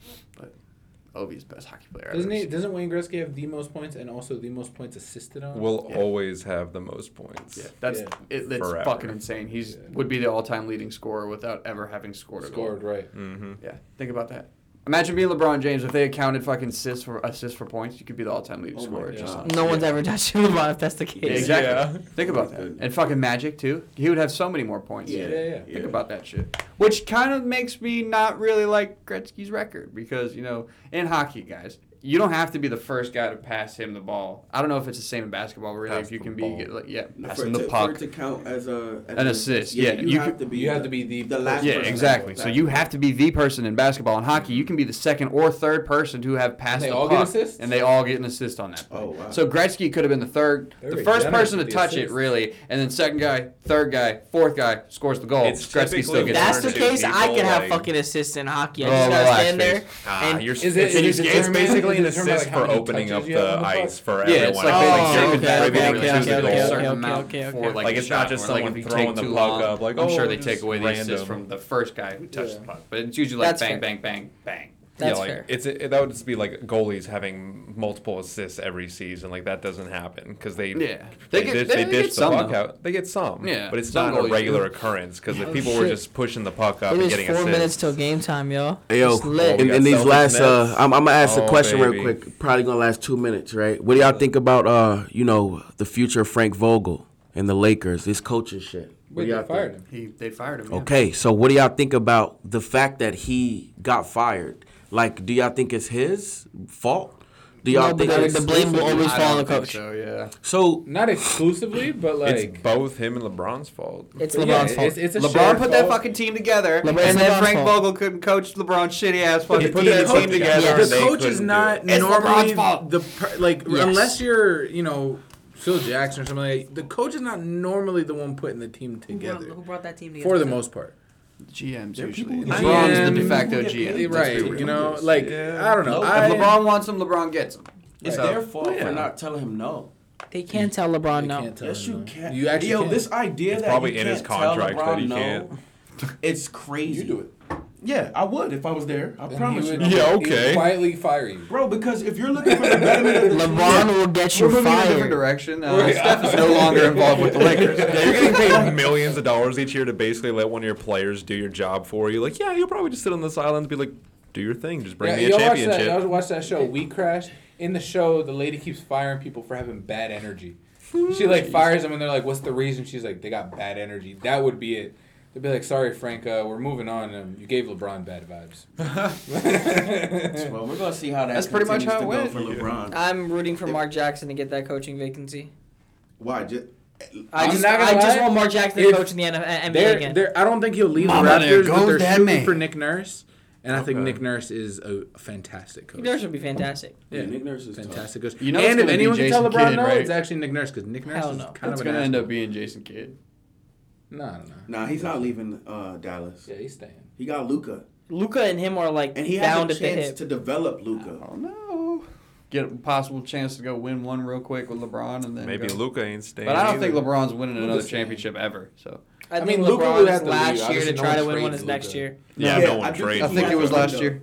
But Ovi's best hockey player. Doesn't he? Doesn't Wayne Gretzky have the most points and also the most points assisted on? Will Yeah. always have the most points. Yeah, that's Yeah. it, it's Forever. fucking insane. He's Yeah. would be the all-time leading scorer without ever having scored a scored goal. right. Mm-hmm. Yeah, think about that. Imagine being LeBron James if they accounted fucking assists for assists for points. You could be the all-time leading Oh scorer. Just on- No one's yeah. ever touched <laughs> LeBron if that's the Yeah, case. exactly. Yeah. Think about that. And fucking Magic too. He would have so many more points. Yeah, Yeah, yeah. Think about that shit. Which kind of makes me not really like Gretzky's record because, you know, in hockey, guys, you don't have to be the first guy to pass him the ball. I don't know if it's the same in basketball, really. Pass if you can ball. be, like, yeah, For passing it the to- puck. For it to count as a as An assist, yeah, you, you have could- to be. you have the- to be the the last. Yeah, person exactly. to So you have to be the person in basketball and hockey. You can be the second or third person to have passed they the all puck, assists? and they all get an assist on that. Play. Oh, wow. So Gretzky could have been the third, They're the first person to with the touch it, really, and then second guy, third guy, fourth guy scores the goal. It's Gretzky still typically gets That's the case. I people, can have fucking assists in hockey. I Oh, just gotta stand there. face. Ah, And- you're, Is it, it's, is it it's determined- basically an is it assist like, for opening up the on the puck? ice for Yeah, everyone. it's like, you're okay, contributing okay, to okay, the okay, goal. okay, certain amount for, like, Like, it's not just someone throwing the puck up, like, I'm sure oh, they take away the assist from the first guy who touched the puck, but it's usually like bang, bang, bang, bang. That's yeah, like fair. it's it, that would just be like goalies having multiple assists every season. Like that doesn't happen because they Yeah. they, They get- dish, they- they, they dish get the some, puck though. out. They get some, Yeah, but it's some not a regular do. occurrence because if Oh, people were just pushing the puck up It and is getting four assists. minutes till game time, yo. Hey, yo, It's lit. we in, in these last, uh, I'm, I'm gonna ask a Oh, question real quick. Probably gonna last two minutes, right? What do y'all think about, uh, you know, the future of Frank Vogel and the Lakers? This coaching shit. Wait, they fired think? him. He they fired him. yeah. Okay, so what do y'all think about the fact that he got fired? Like, do y'all think it's his fault? Do y'all No, think but it's the blame will always fall on the think coach. So yeah. so? Not exclusively, but like it's both him and LeBron's fault. It's Yeah, LeBron's fault. It's, it's a LeBron shared put that fucking team together, LeBron- and then LeBron's Frank fault. Vogel couldn't coach LeBron's shitty ass fucking put team, that team team together. together. The coach is not it. Normally LeBron's fault. the per, like Yes. unless you're you know Phil Jackson or something. Like, the coach is not normally the one putting the team together Who brought that team together? for the most part. GMs There are usually. people who- LeBron's the de facto GM. right? be. You know, like Yeah. I don't know. Nope. I, If LeBron wants him, LeBron gets him. It's So- their fault Yeah. for not telling him no. They can't tell LeBron You no. can't tell Yes, him you no. can. You actually Yo, can. this idea It's that probably you in his can't tell contract LeBron that he no, can't. <laughs> It's crazy. You do it. Yeah, I would if I was there. I And promise you. would- Yeah, he would okay. Quietly fire you. Bro, because if you're looking for the betterment of the <laughs> LeBron will get you We're moving in a different fired. direction. Uh, Right. Steph is no longer <laughs> involved with the Lakers. Yeah, you're getting paid <laughs> millions of dollars each year to basically let one of your players do your job for you. Like, yeah, you'll probably just sit on the sidelines and be like, do your thing, just bring yeah, me a y'all watch that. championship. Y'all watch that show, We Crash. In the show, the lady keeps firing people for having bad energy. She like fires them, and they're like, "What's the reason?" She's like, "They got bad energy." That would be it. They'd be like, "Sorry, Frank, uh, we're moving on. Um, you gave LeBron bad vibes." <laughs> Well, we're gonna see how that. That's pretty much how it went. for LeBron. I'm rooting for Mark Jackson to get that coaching vacancy. Why? Just, I I'm just, not gonna I just want Mark Jackson to coach in the NBA They're, again. they're, I don't think he'll leave Mama, the there Raptors, but goes they're shooting man. for Nick Nurse, and I think Nick Nurse is a fantastic coach. Nick Nurse would be fantastic. yeah, Nick Nurse is fantastic coach. You know and if gonna anyone can tell Jason LeBron Kidd, no, right? it's actually Nick Nurse because Nick Nurse Hell is no. kind It's of an gonna end up being Jason Kidd. No, no, no. Nah, he's not leaving uh, Dallas. Yeah, he's staying. He got Luka, Luka and him are like and he has a chance to develop Luka. Oh no. Get a possible chance to go win one real quick with LeBron and then Maybe go. Luka ain't staying. But I don't either. think LeBron's winning another Luka's staying. championship ever. So I, I think mean, Luka LeBron's would have to leave. last year to no try to win one trades is next year. Yeah, Yeah, no I one trades. I think it was last year,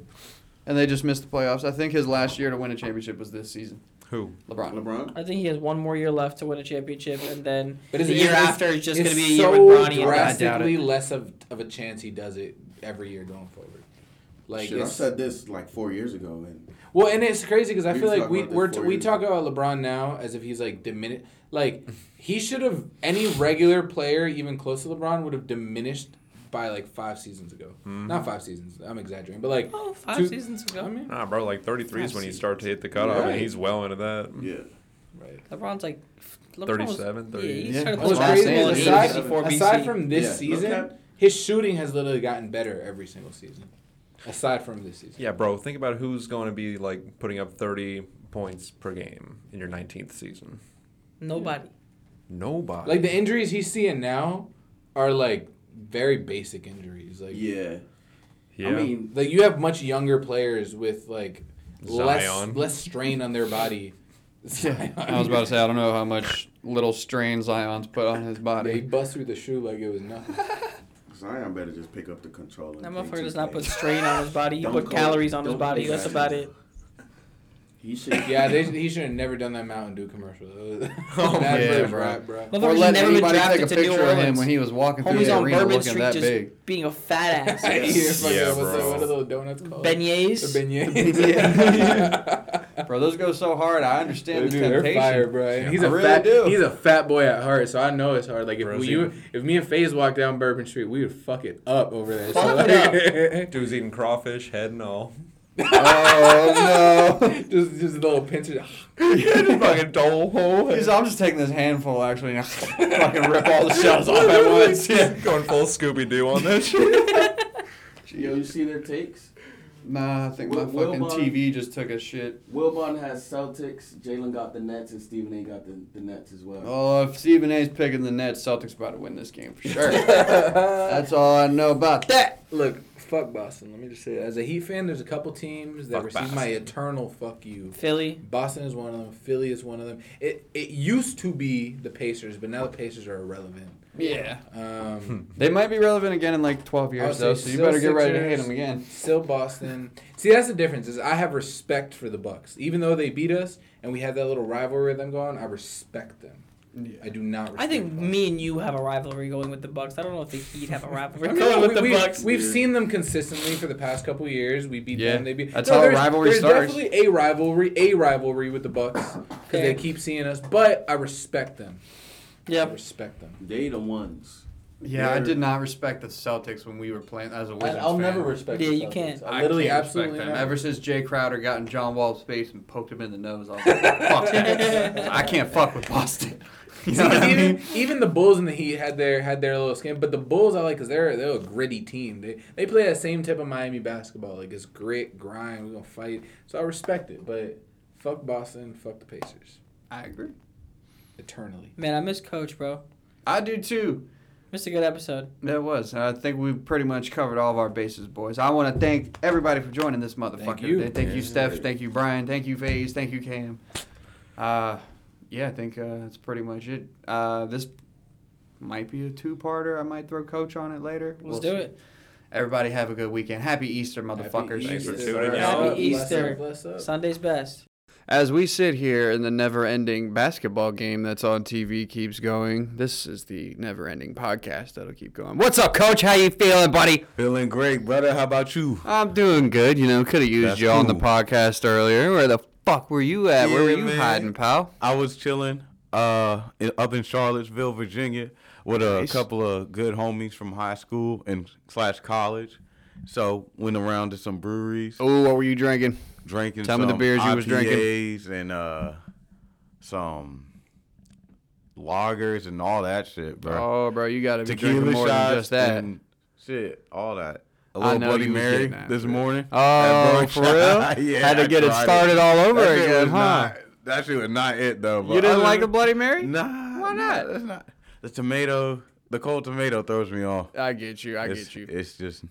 and they just missed the playoffs. I think his last year to win a championship was this season. Who? LeBron. LeBron. I think he has one more year left to win a championship, and then But the is year after is just going to be a year so with Bronny and drastically it. less of, of a chance he does it every year going forward. Like Shit, I said this like four years ago, and well, and it's crazy because I feel like we we're t- we talk about LeBron now as if he's like diminished. Like he should have any regular player even close to LeBron would have diminished by like five seasons ago. Hmm. Not five seasons. I'm exaggerating, but like Oh, five two- seasons ago. I mean, Nah, bro, like 33 is when you start to hit the cutoff, Right. and he's well into that. yeah. right. LeBron's like LeBron 37, was, 30. Yeah, he's Yeah. started What's crazy is aside, aside from this Yeah, season, at- his shooting has literally gotten better every single season. Aside from this season. Yeah, bro, think about who's going to be like putting up 30 points per game in your 19th season. Nobody. Nobody. Like the injuries he's seeing now are like very basic injuries. Like Yeah. yeah. I mean, like you have much younger players with like less Zion. less strain on their body. <laughs> Zion. I was about to say I don't know how much little strain Zion's put on his body. Yeah, he body. bust through the shoe like it was nothing. <laughs> Zion better just pick up the controller. That motherfucker does not 2K. put strain on his body. He Don't put go- calories on his body. That's about it. He should. Yeah, they, he should have never done that Mountain Dew commercial. <laughs> Oh, Bad yeah, bro. rap, bro. Or Motherfucker's let never anybody drafted take a picture of him when he was walking through the on arena Bourbon looking Street that just big. being a fat ass. <laughs> Yeah, fucking- Yeah, what's the- bro. what are those donuts called? Beignets. The beignets. <laughs> Bro, those go so hard. I understand the Dude, they're fire, bro. And he's I a really fat, do. he's a fat boy at heart, so I know it's hard. Like if Bro, we, you, if me and FaZe walked down Bourbon Street, we would fuck it up over there. Fuck so, it like, Dude's eating crawfish, head and all. Oh no! <laughs> just just a little pinch of. just <laughs> fucking dole hole. He's, I'm just taking this handful actually and <laughs> fucking rip all the shells off at once. Yeah, going full Scooby Doo on this. shit. Yo, you see their takes? Nah, I think my fucking Wilbon- TV just took a shit. Wilbon has Celtics. Jalen got the Nets, and Stephen A. got the, the Nets as well. Oh, if Stephen A's picking the Nets, Celtics about to win this game for sure. That's all I know about that. Look, fuck Boston. Let me just say, it. as a Heat fan, there's a couple teams that Fuck receive my eternal fuck you. Philly. Boston is one of them. Philly is one of them. It it used to be the Pacers, but now the Pacers are irrelevant. Yeah. Um, <laughs> They might be relevant again in like 12 years though, so you better get ready to hate them again. still Boston. See, that's the difference. Is I have respect for the Bucks, even though they beat us and we have that little rivalry with them going. I respect them. I do not. I think the me and you have a rivalry going with the Bucks. I don't know if the Heat have a <laughs> rivalry I mean, going we, with the we, Bucks. We've seen them consistently for the past couple years. We beat Yeah, them. They beat. that's how a there's, rivalry there's starts. definitely a rivalry, a rivalry with the Bucks because Okay. they keep seeing us. But I respect them. I Yep. respect them. They the ones. Yeah, I They're- did not respect the Celtics when we were playing as a Wizards I'll fan. never respect. Yeah, the you Celtics. can't. I I literally can't absolutely respect them. never. Ever since Jae Crowder got in John Wall's face and poked him in the nose, I was like, fuck. <laughs> I can't fuck with Boston. <laughs> You know what I even, mean? even the Bulls and the Heat had their had their little skin, but the Bulls I like because they're they're a gritty team. They they play that same type of Miami basketball, like it's grit, grind. We're gonna fight, so I respect it. But fuck Boston, fuck the Pacers, I agree. eternally. Man, I miss Coach, bro. I do too. Missed a good episode. It was. I think we've pretty much covered all of our bases, boys. I want to thank everybody for joining this motherfucker Thank you. today. Thank you, Steph. Thank you, Brian. Thank you, FaZe. Thank you, Cam. Uh, yeah, I think uh, that's pretty much it. Uh, this might be a two-parter. I might throw Coach on it later. Let's We'll do see. it. Everybody have a good weekend. Happy Easter, motherfuckers. Thanks for Easter. tuning in. Happy Bless Easter. up, bless up. Sunday's best. As we sit here and the never ending basketball game that's on TV keeps going, this is the never ending podcast that'll keep going. What's up, coach? How you feeling, buddy? Feeling great, brother. How about you? I'm doing good. You know, could have used That's you on the cool. podcast earlier. Where the fuck were you at? Where were Yeah, you man. hiding, pal? I was chilling uh, in, up in Charlottesville, Virginia, with a Nice. couple of good homies from high school and slash college. So went around to some breweries, Oh, what were you drinking? Drinking. Tell me the beers you was drinking. And uh, some lagers and all that shit, bro. Oh, bro, you got to be Tequila drinking more shots than just that. and shit, all that. A little Bloody Mary after this it. morning. Oh, That for real? <laughs> yeah, Had to get it started all over That again, huh? Not, that shit was not it though. But You didn't like a Bloody Mary? Nah. Why nah, not? That's not. The tomato, the cold tomato throws me off. I get you. I it's, get you. It's just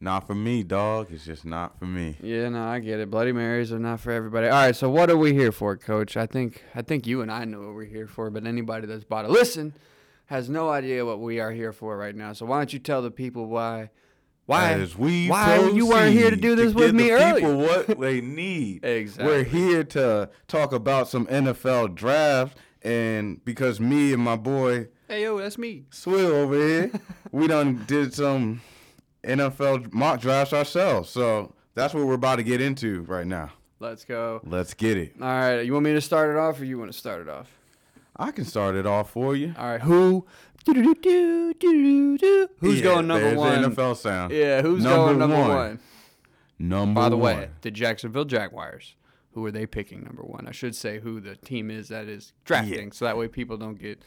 not for me, dog. It's just not for me. Yeah, no, I get it. Bloody Marys are not for everybody. All right, so what are we here for, Coach? I think I think you and I know what we're here for, but anybody that's bought a listen has no idea what we are here for right now. So why don't you tell the people why why why you weren't here to do this to with me the earlier? people what they need. <laughs> Exactly. We're here to talk about some NFL draft, and because me and my boy Hey yo, that's me. Swill over here, we done did some NFL mock drafts ourselves. So that's what we're about to get into right now. Let's go. Let's get it. All right, you want me to start it off or you want to start it off? I can start it off for you. All right, who. Who's Yeah, going number there's one? The NFL sound. Yeah, who's Number going number one. one? Number By the way, the Jacksonville Jaguars. Who are they picking number one? I should say who the team is that is drafting, so that way people don't get,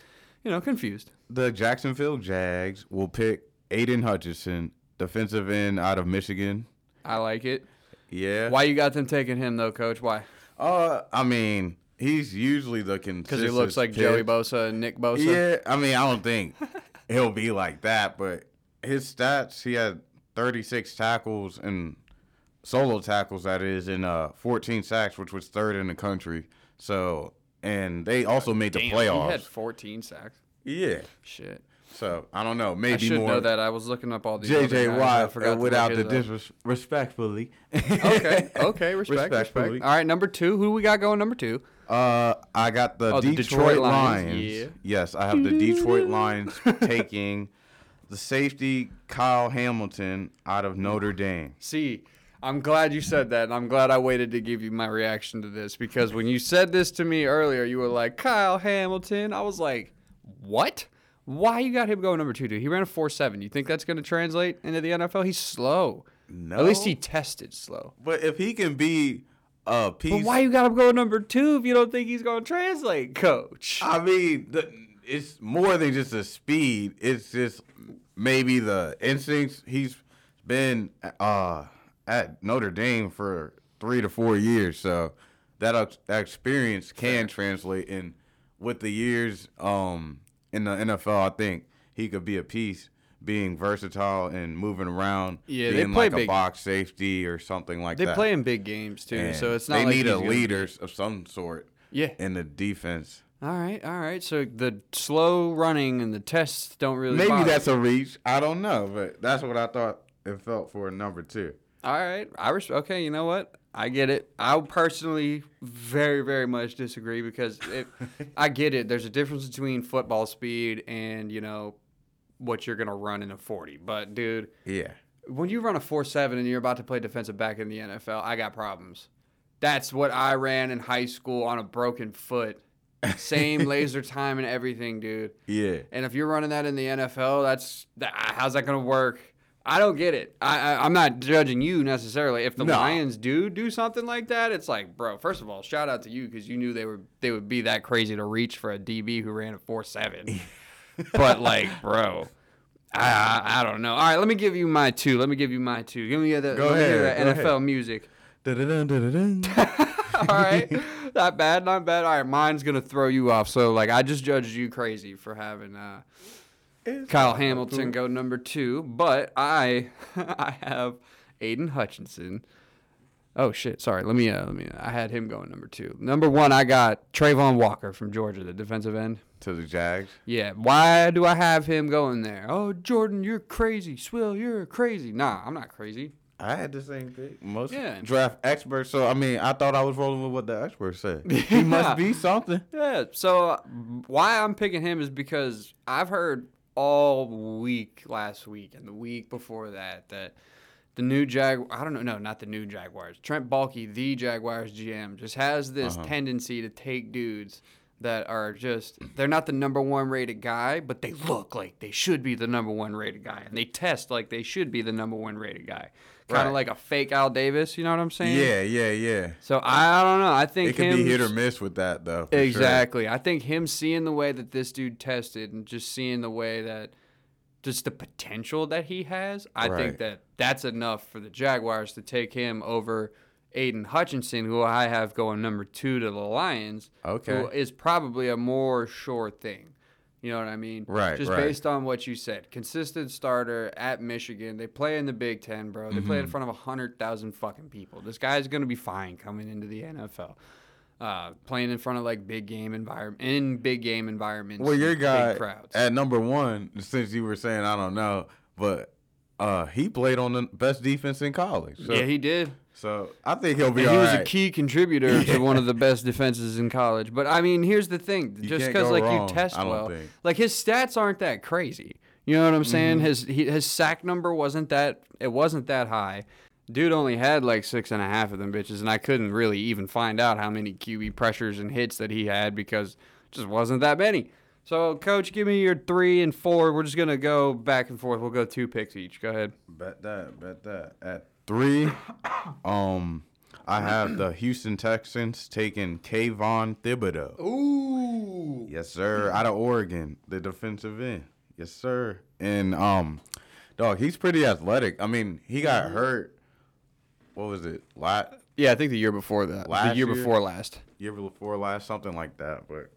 you know, confused. the Jacksonville Jags will pick Aidan Hutchinson, defensive end out of Michigan. I like it. Yeah. Why you got them taking him though, Coach? Why? Uh, I mean, he's usually the consistent. Because he looks like Joey Bosa and Nick Bosa. Yeah, I mean, I don't think <laughs> he'll be like that, but his stats, he had 36 tackles and solo tackles, that is, and uh, 14 sacks, which was third in the country. So, and they also made the Damn, playoffs. He had 14 sacks. yeah. Shit. So I don't know. Maybe I should more. know that. I was looking up all these. other JJ Watt forgot uh, without the look his up. disrespectfully. okay, <laughs> okay, respect, respect. Respectfully. All right, number two. Who we got going? Number two. Uh, I got the, Oh, the Detroit, Detroit Lions. Lions, yeah. Yes, I have the Detroit Lions <laughs> taking the safety Kyle Hamilton out of Notre Dame. See, I'm glad you said that, and I'm glad I waited to give you my reaction to this because when you said this to me earlier, you were like Kyle Hamilton. I was like, what? Why you got him going number two, dude? He ran a four seven. You think that's going to translate into the NFL? He's slow. No, At least he tested slow. But if he can be a piece, But why you got him going number two if you don't think he's going to translate, Coach? I mean, the, it's more than just the speed. It's just maybe the instincts. He's been uh, at Notre Dame for three to four years, so that that experience can translate. And with the years um, in the NFL, I think he could be a piece. Being versatile and moving around, Yeah, they being play like a box safety or something like They that. They play in big games too, And so it's not they like need a gonna- of some sort Yeah. in the defense. All right, all right. So the slow running and the tests don't really. Maybe bother that's a reach. I don't know, but that's what I thought it felt for number two. All right, I res- okay. You know what? I get it. I personally very, very much disagree because it, <laughs> I get it. There's a difference between football speed and you know what you're gonna run in a 40. But dude, Yeah. when you run a 4-7 and you're about to play defensive back in the NFL, I got problems. That's what I ran in high school on a broken foot. Same <laughs> laser time and everything, dude. Yeah. And if you're running that in the NFL, that's that, how's that going to work? I don't get it. I, I I'm not judging you necessarily. If the No. Lions do do something like that, it's like, bro. First of all, shout out to you because you knew they were they would be that crazy to reach for a DB who ran a four seven. <laughs> but like, bro, I, I I don't know. All right, let me give you my two. Let me give you my two. Give me the Go let me hear ahead, NFL music. <laughs> Dun-dun-dun, dun-dun-dun. <laughs> All right, not bad, not bad. All right, mine's gonna throw you off. So like, I just judged you crazy for having uh, Kyle Hamilton go number two, but I <laughs> I have Aidan Hutchinson. Oh shit! Sorry. Let me uh, let me. I had him going number two. Number one, I got Travon Walker from Georgia, the defensive end. to the Jags. Yeah. Why do I have him going there? Oh, Jordan, you're crazy. Swill, you're crazy. Nah, I'm not crazy. I had the same thing. Most Yeah. draft experts. So I mean, I thought I was rolling with what the experts said. <laughs> He must be something. Yeah. So uh, why I'm picking him is because I've heard all week last week and the week before that that the new Jag I don't know no not the new Jaguars Trent Baalke the Jaguars GM just has this Uh-huh. tendency to take dudes that are just they're not the number one rated guy but they look like they should be the number one rated guy and they test like they should be the number one rated guy kind of Right. like a fake Al Davis you know what I'm saying Yeah, yeah, yeah. so I, I don't know I think It can be hit or miss with that though. for sure. Exactly. I think him seeing the way that this dude tested and just seeing the way that just the potential that he has, I Right. think that that's enough for the Jaguars to take him over Aidan Hutchinson, who I have going number two to the Lions. Okay. Who is probably a more sure thing. You know what I mean? Right, Just right. based on what you said. Consistent starter at Michigan. They play in the Big Ten, bro. They play in Mm-hmm. front of 100,000 fucking people. This guy's going to be fine coming into the NFL. Uh, playing in front of like big game environment in big game environments. Well, your guy big crowds. at number one, since you were saying I don't know, but uh, he played on the best defense in college. So, yeah, he did. So I think he'll be And he was right. a key contributor to <laughs> one of the best defenses in college. But I mean, here's the thing: You just because like wrong, you test I don't well, think. like his stats aren't that crazy. You know what I'm saying? Mm-hmm. His he, his sack number wasn't that it wasn't that high. Dude only had like six and a half of them bitches, and I couldn't really even find out how many QB pressures and hits that he had because it just wasn't that many. So, coach, give me your three and four. We're just gonna go back and forth. We'll go two picks each. Go ahead. Bet that, bet that. At three, um, I have the Houston Texans taking Kayvon Thibodeaux. Ooh. Yes, sir. Out of Oregon, the defensive end. Yes, sir. And um, dog, he's pretty athletic. I mean, he got hurt. What was it? Last Yeah, I think the year before that. the year, year? before last. year before last, something like that. But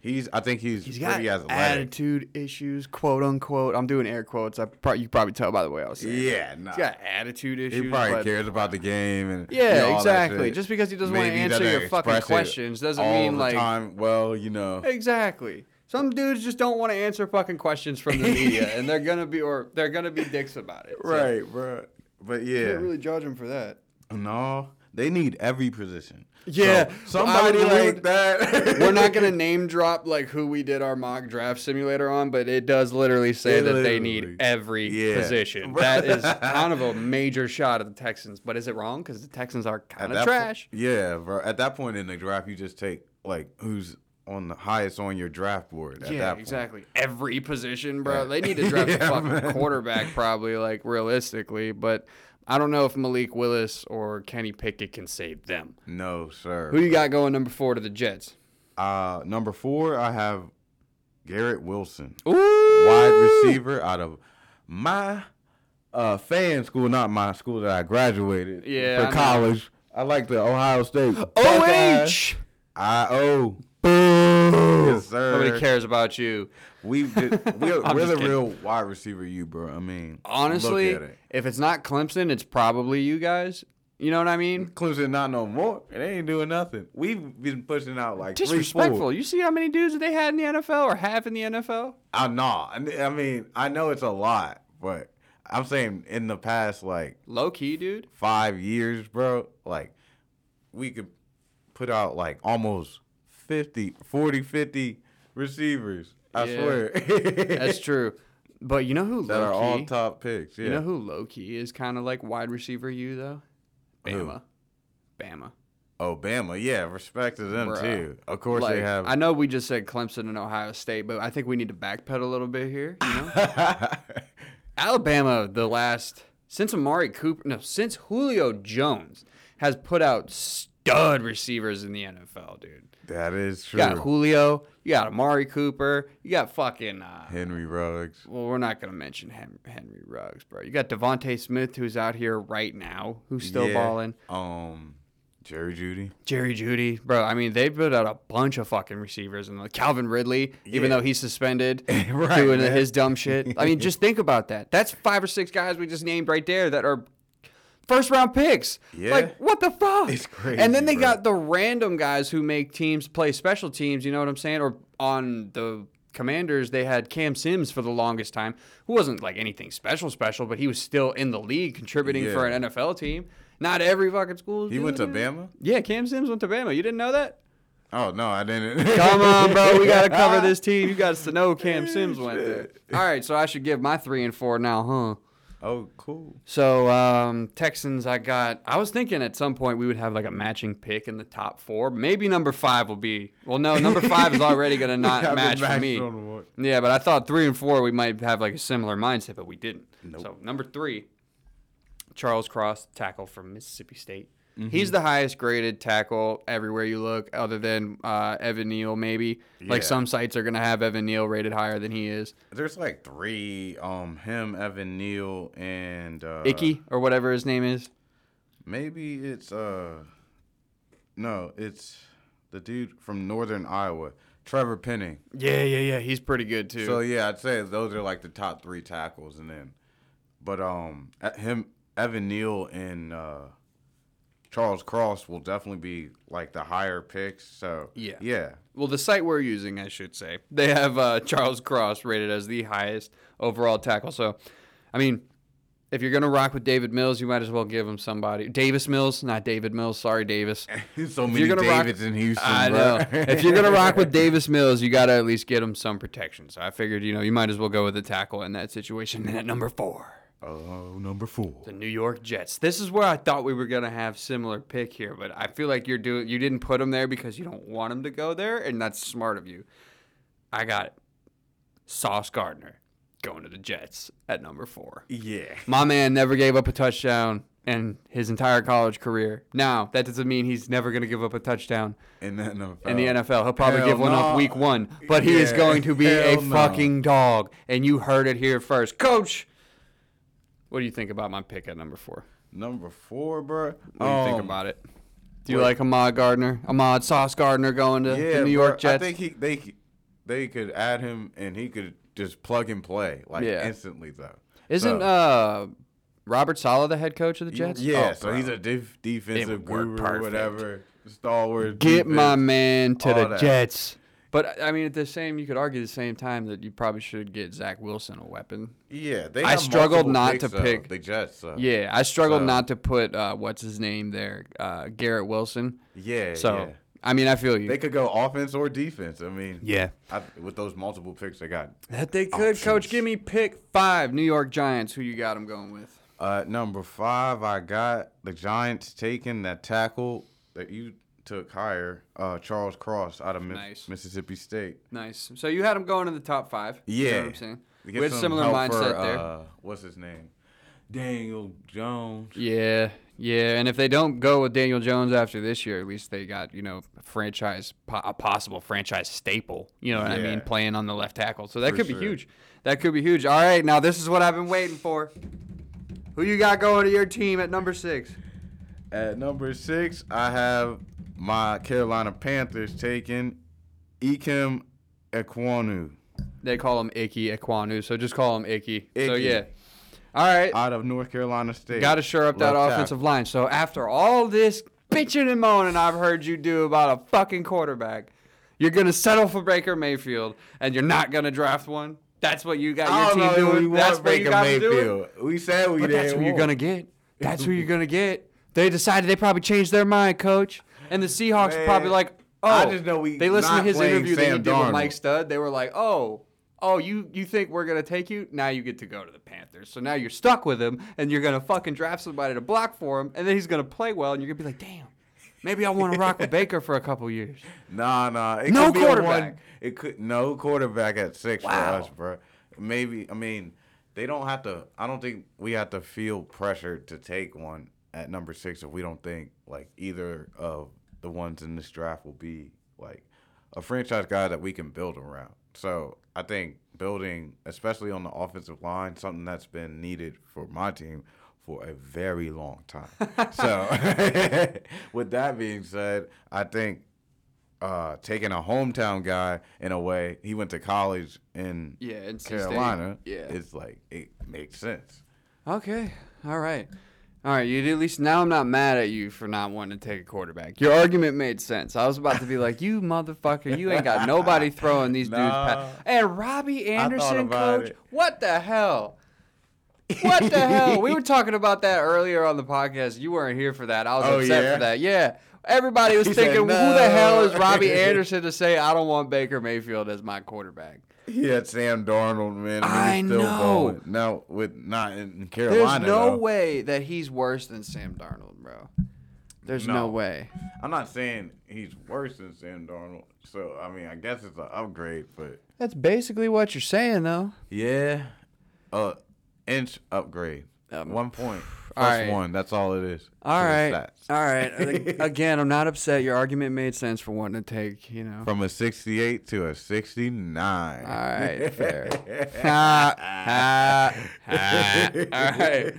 he's, I think he's, He's got attitude issues, quote unquote. I'm doing air quotes. I probably you probably tell by the way I was saying. Yeah, nah. He's got attitude issues. He probably cares about the game and Yeah, you know, exactly. Just because he doesn't wanna answer your fucking questions doesn't all mean, the like- time. Well, you know, Exactly. Some dudes just don't want to answer fucking questions from the <laughs> media, and they're gonna be or they're gonna be dicks about it. So, Right, bro. But yeah, Can't really judge them for that. no, they need every position. Yeah, So, somebody would- like that. <laughs> We're not gonna <laughs> name drop like who we did our mock draft simulator on, but it does literally say It that they need every Yeah. position. <laughs> That is kind of a major shot at the Texans. But is it wrong? Because the Texans are kind of po- trash. yeah, bro. At that point in the draft, you just take like who's on the highest on your draft board. At yeah, exactly. Every position, bro. They need to draft a fucking man. quarterback, probably, like realistically. But I don't know if Malik Willis or Kenny Pickett can save them. No, sir. Who you got going number four to the Jets? Uh, number four, I have Garrett Wilson, Ooh, wide receiver out of my uh, fan school, not my school that I graduated Yeah, for I know. college. I like the Ohio State. OH. I O. Yes, sir. Nobody cares about you. We did, <laughs> we're, I'm we're just the kidding. real wide receiver, you bro. I mean, Honestly, look at it. if it's not Clemson, it's probably you guys. You know what I mean? Clemson not no more. It ain't doing nothing. We've been pushing out like three, Disrespectful. four. You see how many dudes that they had in the NFL or have in the NFL? I know. I mean, I know it's a lot, but I'm saying in the past like Low key, dude. five years, bro, like we could put out like almost 50, 40, 50 receivers. I Yeah. swear. That's <laughs> true. But you know who that are low all top picks. Yeah. You know who low key is kind of like wide receiver you though? Who? Bama. Bama. Oh, Obama, yeah, respect to them Bruh. too. Of course Like, they have. I know we just said Clemson and Ohio State, but I think we need to backpedal a little bit here. You know? <laughs> Alabama, the last since Amari Cooper, no, since Julio Jones has put out stud receivers in the NFL, dude. That is true. You got Julio, you got Amari Cooper, you got fucking. Uh, Henry Ruggs. well, we're not gonna mention Hen- Henry Ruggs, bro. You got DeVonta Smith, who's out here right now, who's still Yeah. balling. Um, Jerry Jeudy. Jerry Jeudy, bro. I mean, they put out a bunch of fucking receivers, and like Calvin Ridley, even though he's suspended, <laughs> Right, doing man. his dumb shit. I mean, just <laughs> think about that. That's five or six guys we just named right there that are first round picks. Yeah. Like, what the fuck? It's crazy, And then they bro. got the random guys who make teams play special teams. You know what I'm saying? Or on the Commanders, they had Cam Sims for the longest time, who wasn't like anything special, special, but he was still in the league contributing for an NFL team. Not every fucking school. He went to it. Bama. Yeah, Cam Sims went to Bama. You didn't know that? Oh no, I didn't. <laughs> Come on, bro. We got to cover <laughs> this team. You got to know Cam Sims went there. All right, so I should give my three and four now, huh? Oh, cool. So um, Texans, I got. I was thinking at some point we would have like a matching pick in the top four. Maybe number five will be. Well, no, number five is already gonna <laughs> not Have match for me. on the one. Yeah, but I thought three and four we might have like a similar mindset, but we didn't. Nope. So number three, Charles Cross, tackle from Mississippi State. Mm-hmm. He's the highest graded tackle everywhere you look, other than uh, Evan Neal. Maybe like some sites are gonna have Evan Neal rated higher than he is. There's like three. Um, him, Evan Neal, and uh, Icky or whatever his name is. Maybe it's uh, no, it's the dude from Northern Iowa, Trevor Penning. Yeah, yeah, yeah. He's pretty good too. So yeah, I'd say those are like the top three tackles, and then, but um, him, Evan Neal and uh, Charles Cross will definitely be like the higher picks. So Yeah. yeah, Well, the site we're using, I should say, they have uh, Charles Cross rated as the highest overall tackle. So, I mean, if you're gonna rock with David Mills, you might as well give him somebody. Davis Mills, not David Mills. Sorry, Davis. <laughs> so many you're gonna rock- Davids in Houston. I bro. know. if you're gonna rock with Davis Mills, you gotta at least get him some protection. So I figured, you know, you might as well go with the tackle in that situation. And <laughs> at number four, oh, number four. the New York Jets. This is where I thought we were gonna have similar pick here, but I feel like you're doing you didn't put him there because you don't want him to go there, and that's smart of you. I got it. Sauce Gardner going to the Jets at number four. Yeah. My man never gave up a touchdown in his entire college career. Now that doesn't mean he's never gonna give up a touchdown In the NFL. in the NFL. He'll probably Hell give one up week one, but he is going to be a no. fucking dog, and you heard it here first, Coach. What do you think about my pick at number four? Number four, bro. What do you think Um, about it? Do you wait. like Ahmad Gardner? Ahmad Sauce Gardner going to Yeah, the New York bro, Jets? I think he they c- they could add him and he could just plug and play like Yeah. instantly though. Isn't So- uh Robert Saleh the head coach of the Jets? Yeah, Oh, so bro. he's a def- defensive would work guru or perfect. whatever. Stalwart. Get my defense. man to all the that. Jets. But I mean, at the same, you could argue the same time that you probably should get Zach Wilson a weapon. Yeah, they I have struggled not picks, to though, pick- the Jets. So. Yeah, I struggled So- not to put uh, what's his name there, uh, Garrett Wilson. yeah. So yeah. I mean, I feel you. they could go offense or defense. I mean, yeah, I, with those multiple picks they got. that they could. Coach, give me pick five. New York Giants. Who you got? I'm going with. Uh, number five, I got the Giants taking that tackle that you took higher, uh, Charles Cross out of Mi- Nice. Mississippi State. Nice. So you had him going in the top five. You know Yeah. what I'm saying. To get With some similar mindset for, there. Uh, what's his name? Daniel Jones. Yeah, yeah, and if they don't go with Daniel Jones after this year, at least they got you know a franchise, a possible franchise staple. You know what I mean, playing on the left tackle. So that For could sure. be huge. That could be huge. All right, now this is what I've been waiting for. Who you got going to your team at number six? At number six, I have my Carolina Panthers taking Ikem Ekwonu They call him Icky Ekwonu, so just call him Icky. So yeah. All right, out of North Carolina State. got to shore up that Left offensive line. So after all this bitching and moaning I've heard you do about a fucking quarterback, you're gonna settle for Baker Mayfield, and you're not gonna draft one. That's what you got your team doing. That's what you Baker got to do. Mayfield. We said we But didn't. that's who you're gonna get. That's who you're gonna get. They decided they probably changed their mind, coach. And the Seahawks Man, probably like, oh, I just know we They listened to not his playing interview that he did with Darnold. Mike Stud. They were like, oh, oh, you you think we're gonna take you? Now you get to go to the Panthers. So now you're stuck with him, and you're gonna fucking draft somebody to block for him, and then he's gonna play well, and you're gonna be like, damn. Maybe I want to rock with Baker for a couple years. <laughs> Nah, nah. It No could be a quarterback. One, it could no quarterback at six Wow. for us, bro. Maybe I mean they don't have to. I don't think we have to feel pressure to take one at number six if we don't think like either of the ones in this draft will be like a franchise guy that we can build around. So I think building, especially on the offensive line, something that's been needed for my team for a very long time. <laughs> so <laughs> with that being said, I think uh, taking a hometown guy in a way, he went to college in Yeah, State. Carolina. Yeah. it's like it makes sense. Okay. All right. All right. You at least now I'm not mad at you for not wanting to take a quarterback. Your argument made sense. I was about to be like, you motherfucker, you ain't got nobody <laughs> throwing these dudes. Nah. Pa- and Robbie Anderson, coach, it. what the hell? What the hell? We were <laughs> talking about that earlier on the podcast. You weren't here for that. I was Oh, upset yeah? for that. Yeah. Everybody was He said, thinking, who the hell is Robbie <laughs> Anderson to say I don't want Baker Mayfield as my quarterback? He had Sam Darnold, man. I he was still know. Balling. Now with not in Carolina. There's no though. way that he's worse than Sam Darnold, bro. There's no, No. way. I'm not saying he's worse than Sam Darnold. So I mean, I guess it's an upgrade, but That's basically what you're saying, though. yeah, uh, inch upgrade. Um, one point <sighs> plus right. one. That's all it is. All right. All right. <laughs> Again, I'm not upset. Your argument made sense for wanting to take, you know. From a 68 to a 69. All right, <laughs> fair. ha, ha, ha. <laughs> All right.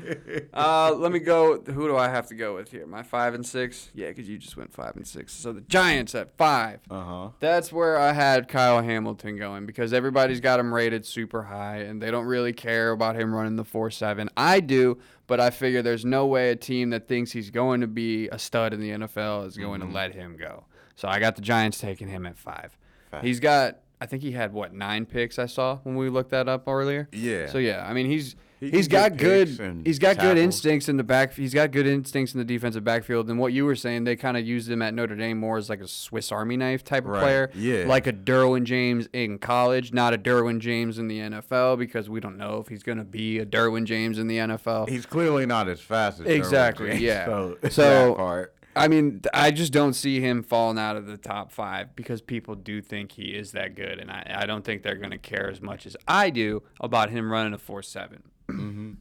Uh, let me go. Who do I have to go with here? My five and six? Yeah, because you just went five and six. So the Giants at five. Uh huh. That's where I had Kyle Hamilton going because everybody's got him rated super high and they don't really care about him running the 4 7. I do, but I figure there's no way a team that thinks he's going to be a stud in the NFL is going to mm-hmm. let him go. So I got the Giants taking him at five. Fact. He's got, I think he had, what, nine picks I saw when we looked that up earlier? Yeah. So yeah, I mean, he's. He He's can got good. He's got good instincts in the back. He's got good instincts in the defensive backfield. And what you were saying, they kind of used him at Notre Dame more as like a Swiss Army knife type of Right. player. Yeah. Like a Derwin James in college, not a Derwin James in the NFL because we don't know if he's going to be a Derwin James in the NFL. He's clearly not as fast as Exactly, James, yeah. So, <laughs> So-. I mean, I just don't see him falling out of the top five because people do think he is that good, and I, I don't think they're going to care as much as I do about him running a four seven. Mm-hmm.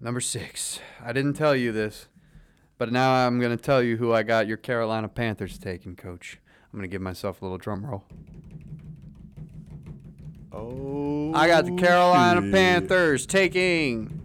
Number six. I didn't tell you this, but now I'm going to tell you who I got your Carolina Panthers taking, Coach. I'm going to give myself a little drum roll. Oh. I got the Carolina shit. Panthers taking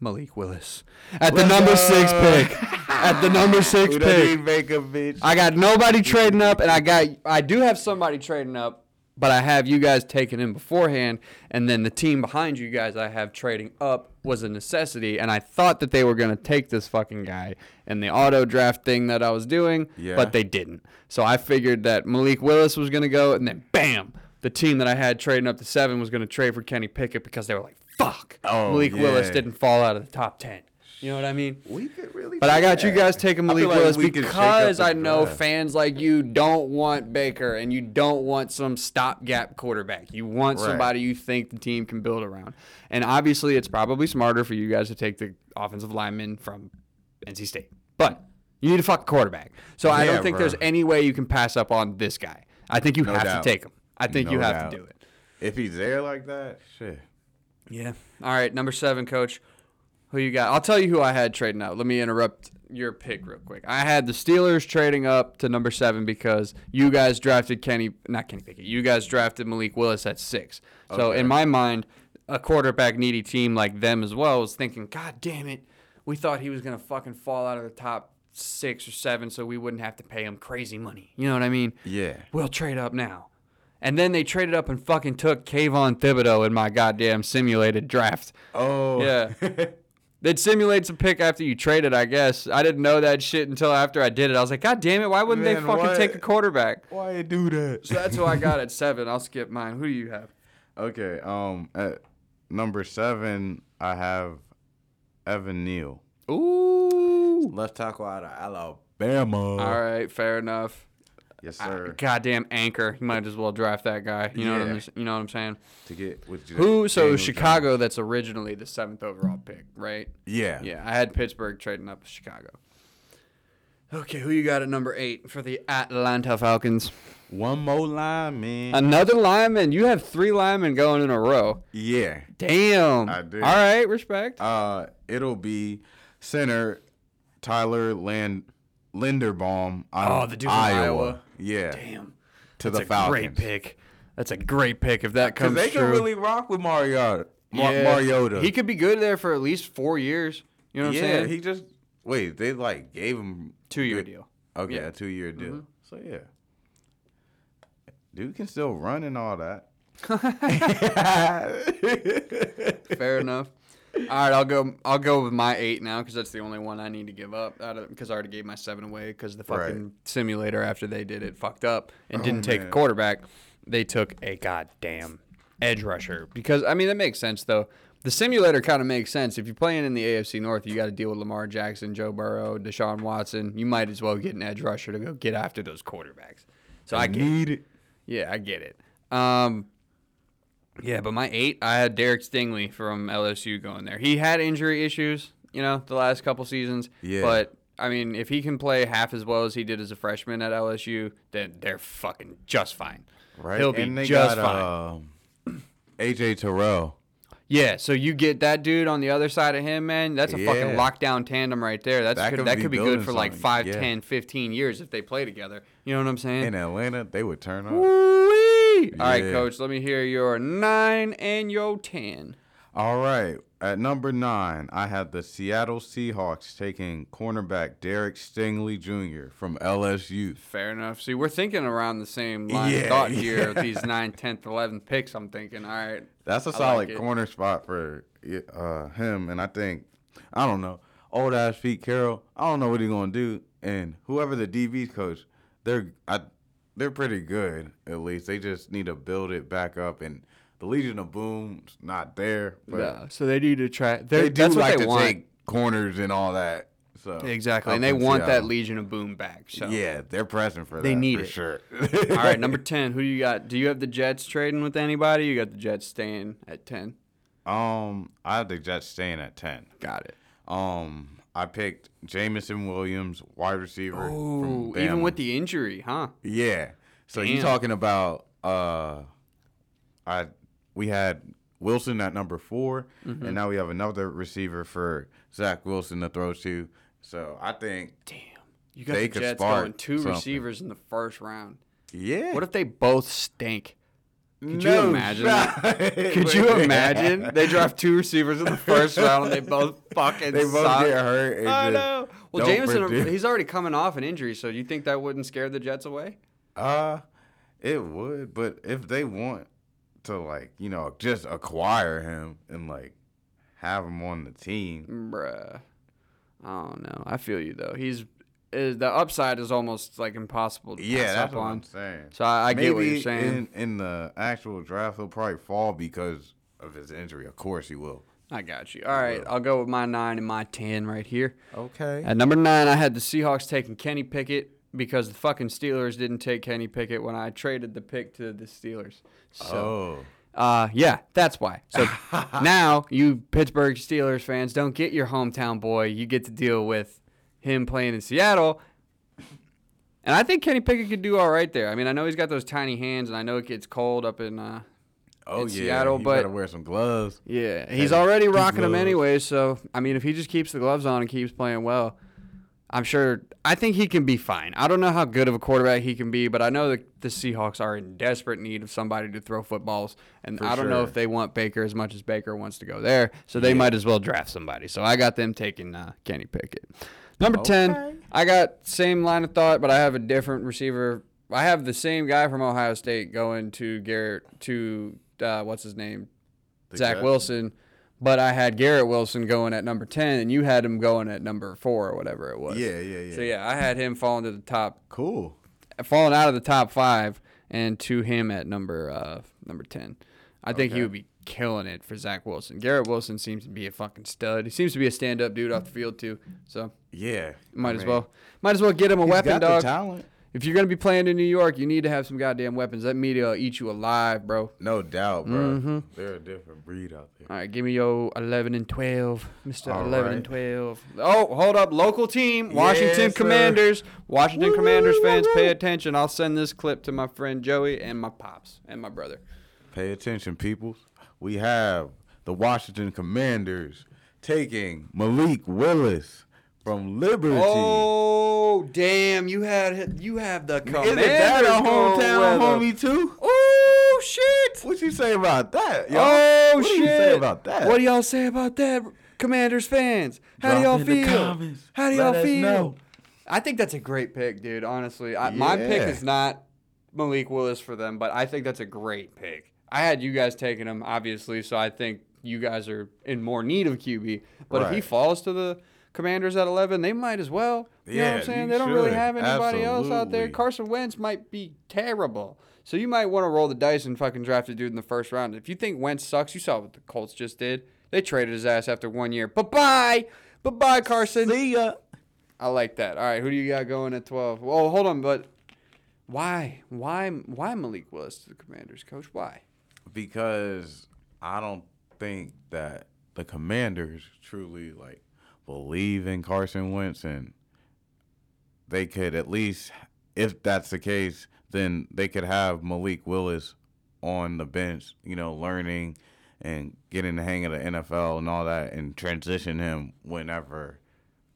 Malik Willis at the number six pick. <laughs> At the number six pick. need Baker, bitch. I got nobody trading up, and I got I do have somebody trading up. But I have you guys taken in beforehand, and then the team behind you guys I have trading up was a necessity, and I thought that they were gonna take this fucking guy in the auto draft thing that I was doing, Yeah. but they didn't. So I figured that Malik Willis was gonna go, and then bam, the team that I had trading up to seven was gonna trade for Kenny Pickett because they were like, fuck, Oh, Malik Willis didn't fall out of the top ten. You know what I mean? We could really. But I got you guys taking Malik feel like Willis we could shake up because I know draft. fans like you don't want Baker and you don't want some stopgap quarterback. You want Right. somebody you think the team can build around. And obviously, it's probably smarter for you guys to take the offensive lineman from NC State. But you need a fucking quarterback. So I don't think bro. there's any way you can pass up on this guy. I think you No have doubt. to take him. I think you have doubt. to do it. If he's there like that, shit. Yeah. All right, number seven, coach. Who you got? I'll tell you who I had trading out. Let me interrupt your pick real quick. I had the Steelers trading up to number seven because you guys drafted Kenny, not Kenny Pickett. You guys drafted Malik Willis at six. So in my mind, a quarterback needy team like them as well was thinking, God damn it, we thought he was gonna fucking fall out of the top six or seven, so we wouldn't have to pay him crazy money. You know what I mean? Yeah. We'll trade up now. And then they traded up and fucking took Kayvon Thibodeaux in my goddamn simulated draft. Oh. Yeah. <laughs> It simulates a pick after you trade it, I guess. I didn't know that shit until after I did it. I was like, God damn it, why wouldn't they fucking what? take a quarterback? Why you do that? So that's who I got at <laughs> seven. I'll skip mine. Who do you have? Okay. Um. At number seven, I have Evan Neal, Ooh. left tackle out of Alabama. All right, fair enough. Yes, sir. goddamn anchor. You might as well draft that guy. You know what I'm you know what I'm saying? to get with Who so Daniel Chicago Jones. that's originally the seventh overall pick, right? Yeah. Yeah, I had Pittsburgh trading up to Chicago. Okay, who you got at number eight for the Atlanta Falcons? One more lineman. Another lineman. You have three linemen going in a row. yeah. Damn. I do. All right, respect. Uh, it'll be center Tyler Land Linderbaum Oh, the dude from Iowa. Iowa. Yeah. Damn. To That's the a Falcons. great pick. That's a great pick if that comes. Because they true. can really rock with Mariota. Mar- Yeah. Mariota. He could be good there for at least four years. You know what yeah, I'm saying? he just wait. They like gave him Two year good- deal. Okay, Yeah. Mm-hmm. a two year deal. So yeah, dude can still run and all that. <laughs> Fair enough. All right, I'll go. I'll go with my eight now because that's the only one I need to give up. Out of because I already gave my seven away because the fucking Right. simulator after they did it fucked up and Oh, didn't take a quarterback. They took a goddamn edge rusher because I mean that makes sense though. The simulator kind of makes sense if you're playing in the AFC North. You got to deal with Lamar Jackson, Joe Burrow, Deshaun Watson. You might as well get an edge rusher to go get after those quarterbacks. So I get need it. yeah, I get it. Um, yeah, but my eight, I had Derek Stingley from LSU going there. He had injury issues, you know, the last couple seasons. Yeah. But I mean, if he can play half as well as he did as a freshman at LSU, then they're fucking just fine. Right, He'll be and they just got um, AJ Terrell. Yeah, so you get that dude on the other side of him, man. That's a fucking lockdown tandem right there. That's That could, could that be could be good building for like something, 5, yeah. 10, 15 years if they play together. You know what I'm saying? In Atlanta, they would turn up. Woo-wee! All right, Yeah. coach, let me hear your 9 and your 10. All right. At number nine, I have the Seattle Seahawks taking cornerback Derek Stingley Jr. from LSU. Fair enough. See, we're thinking around the same line of Yeah, thought <laughs> here yeah. with these 9, 10th, 11th picks. I'm thinking, all right. That's a solid it. corner spot for uh, him. And I think, I don't know, old ass Pete Carroll, I don't know what he's going to do. And whoever the DB's coach, they're I, they're pretty good, at least. They just need to build it back up. And the Legion of Boom's not there. But Yeah, so they need to try. they do that's what like they to want. take corners and all that. So Exactly, and they want that Legion of Boom back. So Yeah, they're pressing for that. They need for it. sure. <laughs> All right, number <laughs> 10. Who you got? Do you have the Jets trading with anybody? You got the Jets staying at 10. Um, I have the Jets staying at ten. Got it. Um, I picked Jameson Williams, wide receiver. From even with the injury, huh? yeah. So you talking about uh, I we had Wilson at number 4 Mm-hmm. and now we have another receiver for Zach Wilson to throw to. So I think Damn. You got They the could Jets spark going two something. receivers in the first round. yeah. What if they both stink? Could you No imagine shot. Could you <laughs> imagine? They draft two receivers in the first round and they both fucking They both suck. get hurt. I know. Well, Jameson, he's already coming off an injury, so you think that wouldn't scare the Jets away? Uh, It would, but if they want to like, you know, just acquire him and like have him on the team. Bruh. I don't know. I feel you though. He's is the upside is almost like impossible to Yeah, pass that's up what on. I'm saying. So I, I get what you're saying. In, in the actual draft, he'll probably fall because of his injury. Of course, he will. I got you. All right, I'll go with my nine and my ten right here. Okay. At number nine, I had the Seahawks taking Kenny Pickett because the fucking Steelers didn't take Kenny Pickett when I traded the pick to the Steelers. So, oh. uh, yeah, that's why. So <laughs> now you Pittsburgh Steelers fans don't get your hometown boy. You get to deal with him playing in Seattle. And I think Kenny Pickett could do all right there. I mean, I know he's got those tiny hands, and I know it gets cold up in uh, Oh in yeah. Seattle, you but- better wear some gloves. Yeah, he's already rocking them gloves. anyway. So I mean, if he just keeps the gloves on and keeps playing well, I'm sure. I think he can be fine. I don't know how good of a quarterback he can be, but I know that the Seahawks are in desperate need of somebody to throw footballs, and For I don't know if they want Baker as much as Baker wants to go there. So they might as well draft somebody. So I got them taking uh, Kenny Pickett. Number ten, I got same line of thought, but I have a different receiver. I have the same guy from Ohio State going to Garrett to uh, what's his name, The Zach Jets? Wilson, but I had Garrett Wilson going at number 10, and you had him going at number four or whatever it was. Yeah, yeah, yeah. So, yeah, I had him falling to the top, Cool. falling out of the top five, and to him at number uh, number 10. I think he would be killing it for Zach Wilson. Garrett Wilson seems to be a fucking stud. He seems to be a stand up dude off the field, too. So, Yeah. might I as mean, well. Might as well get him a weapon, dog. talent. If you're going to be playing in New York, you need to have some goddamn weapons. That media will eat you alive, bro. No doubt, bro. Mm-hmm. They're a different breed out there. All right, give me your 11 and 12, Mr. All 11 right. and 12. Oh, hold up. Local team, Washington Yes, sir. Commanders. Washington Commanders fans, pay attention. I'll send this clip to my friend Joey and my pops and my brother. Pay attention, peoples. We have the Washington Commanders taking Malik Willis from Liberty. Oh, damn. You had you have the Commanders. Isn't that a hometown homie too? Oh, shit. What you say about that? Yo? Oh, what shit. do you say about that? What do y'all say about that, Commanders fans? How do y'all Drop in the feel? How do Let y'all feel? know. I think that's a great pick, dude. Honestly, I, my pick is not Malik Willis for them, but I think that's a great pick. I had you guys taking him, obviously, so I think you guys are in more need of QB. But if he falls to the Commanders at 11, they might as well. You know what I'm saying? They don't really have anybody else out there. Carson Wentz might be terrible. So you might want to roll the dice and fucking draft a dude in the first round. If you think Wentz sucks, you saw what the Colts just did. They traded his ass after one year. Bye bye. Bye bye, Carson. See ya. I like that. All right, who do you got going at 12? Well, hold on, but why? Why why Malik Willis to the Commanders, coach? Why? Because I don't think that the Commanders truly like believe in Carson Wentz and they could at least if that's the case, then they could have Malik Willis on the bench, you know, learning and getting the hang of the NFL and all that and transition him whenever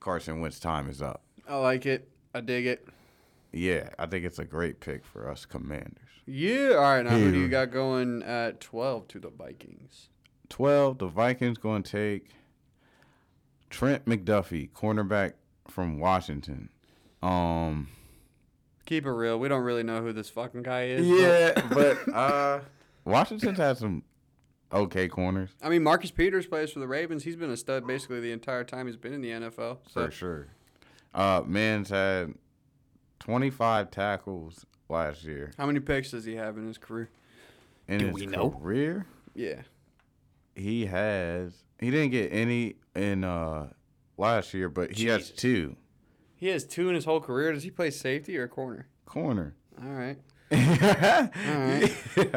Carson Wentz time is up. I like it. I dig it. Yeah, I think it's a great pick for us Commanders. Yeah. All right, now who do you got going at 12 to the Vikings? 12, the Vikings going to take Trent McDuffie, cornerback from Washington. Um Keep it real. We don't really know who this fucking guy is. yeah, <laughs> but uh Washington's had some okay corners I mean, Marcus Peters plays for the Ravens. He's been a stud basically the entire time he's been in the NFL. So for sure. Uh man's had 25 tackles last year. how many picks does he have in his career? In Do his we know? career, Yeah. he has he didn't get any in uh last year, but he has two He has two in his whole career. Does he play safety or corner? corner. All right. <laughs> That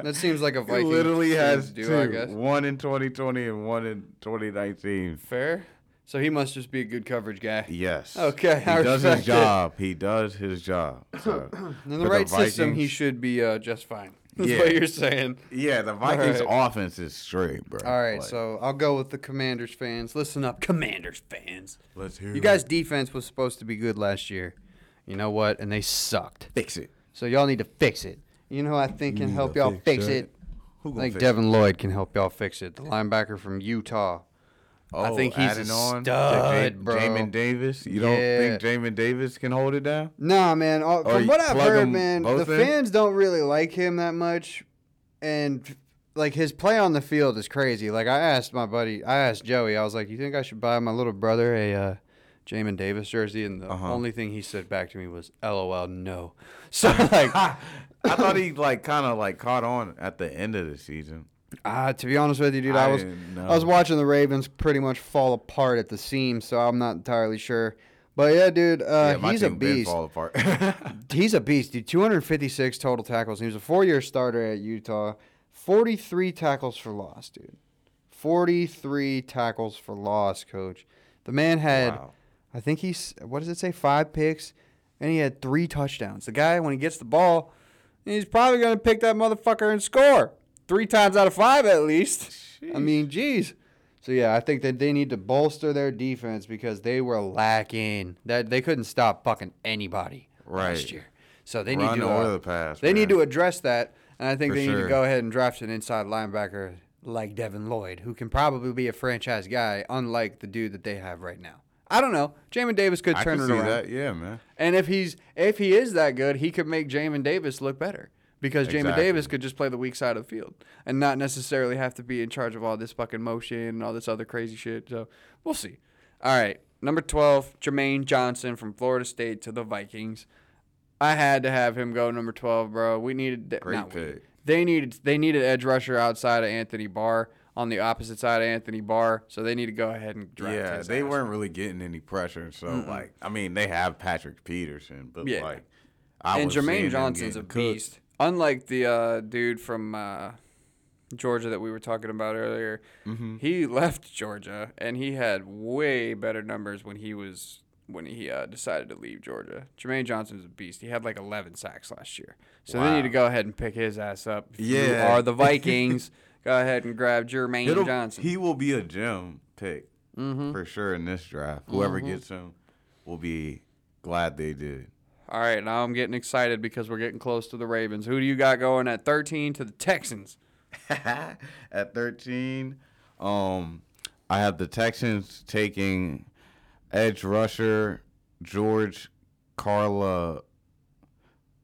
That seems like a Viking He literally has do, two. I guess. One in 2020 and one in 2019. Fair. So he must just be a good coverage guy. Yes. Okay, He I does his it. job. He does his job. So, <clears throat> In the right system, he should be uh, just fine. That's Yeah. what you're saying. Yeah, the Vikings right. offense is straight, bro. All right, Like, so I'll go with the Commanders fans. Listen up, Commanders fans. let's hear You it. guys' defense was supposed to be good last year. You know what? And they sucked. fix it. So y'all need to fix it. You know who I think can help y'all fix fix it? Who I think Devin Lloyd can help y'all fix it. The linebacker from Utah. Oh, I think he's a adding on stud, to bro. Jamin Davis. You Yeah. don't think Jamin Davis can hold it down? Nah, man. all- From you what I've heard, man, the in? fans don't really like him that much, and like his play on the field is crazy. Like I asked my buddy, I asked Joey, I was like, "You think I should buy my little brother a uh, Jamin Davis jersey?" And the Uh-huh. only thing he said back to me was, "LOL, no." <laughs> So like, <laughs> I thought he like kind of like caught on at the end of the season. Uh, to be honest with you, dude, I, I was know. I was watching the Ravens pretty much fall apart at the seams, so I'm not entirely sure. But yeah, dude, uh, yeah, he's a beast. fall apart. <laughs> He's a beast, dude. 256 total tackles. He was a four-year starter at Utah. 43 tackles for loss, dude. 43 tackles for loss, coach. The man had, Wow. I think he's, what does it say, five picks, and he had three touchdowns. The guy, when he gets the ball, he's probably going to pick that motherfucker and score. Three times out of five, at least. I mean, geez. So yeah, I think that they need to bolster their defense because they were lacking. That they couldn't stop fucking anybody Right. last year. So they Run need to or uh, the pass, They need to address that, and I think For they need to go ahead and draft an inside linebacker like Devin Lloyd, who can probably be a franchise guy, unlike the dude that they have right now. I don't know. Jamin Davis could I turn can it see around. that. Yeah, man. And if he's if he is that good, he could make Jamin Davis look better because Exactly. Davis could just play the weak side of the field and not necessarily have to be in charge of all this fucking motion and all this other crazy shit. So we'll see. All right, number twelve, Jermaine Johnson from Florida State to the Vikings. I had to have him go number twelve, bro. We needed Great not we. pick. They needed they needed edge rusher outside of Anthony Barr on the opposite side of Anthony Barr, so they need to go ahead and draft. Yeah, his they ass. weren't really getting any pressure. So like, I mean, they have Patrick Peterson, but Yeah. like, I and was seeing Jermaine Johnson's a getting cooked. beast. Unlike the uh, dude from uh, Georgia that we were talking about earlier, Mm-hmm. he <laughs> left Georgia and he had way better numbers when he was when he uh, decided to leave Georgia. Jermaine Johnson's a beast. He had like 11 sacks last year. So they need to go ahead and pick his ass up. If you Yeah. are the <laughs> Vikings. go ahead and grab Jermaine It'll- Johnson. He will be a gem pick Mm-hmm. for sure in this draft. Whoever gets him will be glad they did. All right, now I'm getting excited because we're getting close to the Ravens. Who do you got going at 13 to the Texans? <laughs> At 13, um, I have the Texans taking edge rusher George Carla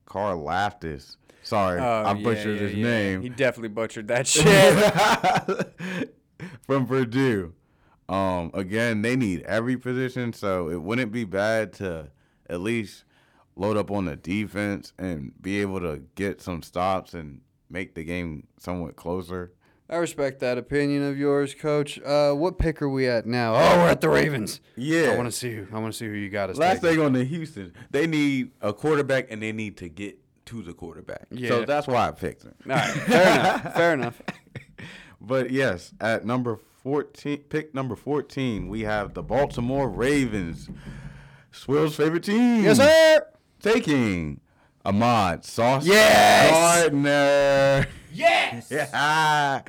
Karlaftis. Sorry, I Oh, yeah, butchered yeah, his yeah. name. He definitely butchered that <laughs> shit. <laughs> from Purdue. Um, again, they need every position, so it wouldn't be bad to at least load up on the defense and be able to get some stops and make the game somewhat closer. I respect that opinion of yours, Coach. Uh, what pick are we at now? Oh, we're at the Ravens. Yeah. I want to see who. I want to see who you got us. Last taking. thing on the Houston, they need a quarterback and they need to get to the quarterback. Yeah. So that's why I picked him. All right, fair enough. Fair enough. <laughs> But yes, at number 14, pick number 14, we have the Baltimore Ravens. Swill's favorite team. Yes, sir. Taking Ahmad Sauce Yes! Gardner. Yes. <laughs> Yeah.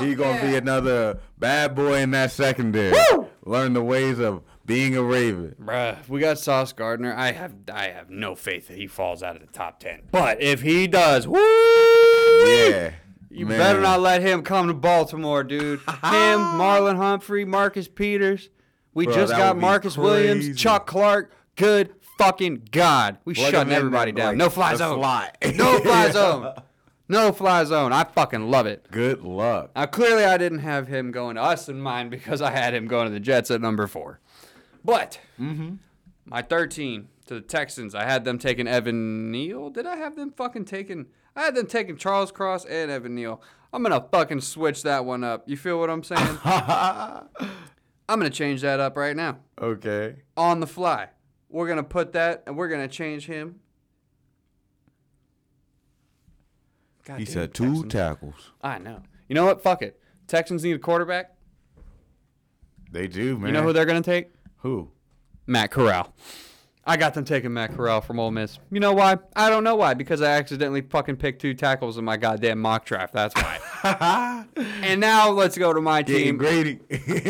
he gonna be another bad boy in that secondary. Learn the ways of being a Raven. Bruh, we got Sauce Gardner. I have I have no faith that he falls out of the top ten. But if he does, woo! Yeah. You man. better not let him come to Baltimore, dude. <laughs> him, Marlon Humphrey, Marcus Peters. We Bro, just got Marcus. Williams, Chuck Clark. Good fucking God. We Plug shutting everybody down. like, no fly zone. fly. no fly <laughs> zone. No fly zone. I fucking love it. Good luck. Now, clearly, I didn't have him going to us in mind because I had him going to the Jets at number four. But mm-hmm. my 13 to the Texans, I had them taking Evan Neal. Did I have them fucking taking? I had them taking Charles Cross and Evan Neal. I'm gonna fucking switch that one up. You feel what I'm saying? <laughs> I'm gonna change that up right now okay. on the fly. We're gonna put that and we're gonna change him. God He damn said two Texans. tackles. I know. You know what? Fuck it. Texans need a quarterback. They do, man. You know who they're gonna take? Who? Matt Corral. I got them taking Matt Corral from Ole Miss. You know why? I don't know why. Because I accidentally fucking picked two tackles in my goddamn mock draft. That's why. <laughs> and now let's go to my Getting team. greedy.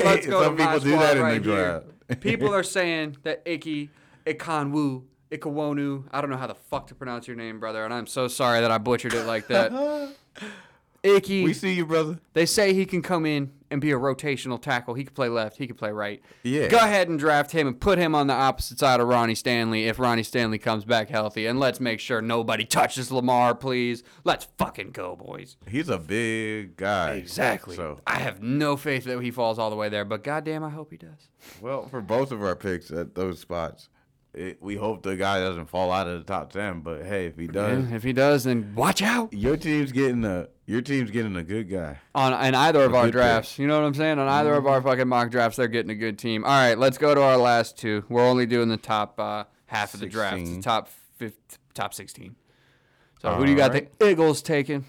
Let's <laughs> go Some to my people do squad that in right the draft. People <laughs> are saying that Icky Ikonwu Ikawonu. I don't know how the fuck to pronounce your name, brother, and I'm so sorry that I butchered it like that. <laughs> Icky. we see you, brother. They say he can come in and be a rotational tackle. He could play left. He could play right. Yeah. Go ahead and draft him and put him on the opposite side of Ronnie Stanley if Ronnie Stanley comes back healthy. And let's make sure nobody touches Lamar, please. Let's fucking go, boys. He's a big guy. Exactly. So, I have no faith that he falls all the way there, but goddamn, I hope he does. well, for both of our picks at those spots, it, we hope the guy doesn't fall out of the top ten. But hey, if he does, And if he does, then watch out your team's getting a your team's getting a good guy. on in either of A our good pick. drafts. You know what I'm saying? On either of our fucking mock drafts, they're getting a good team. All right, let's go to our last two. We're only doing the top uh, half of the draft, the top fifth, top 16. So who do you got Alright. the Eagles taking?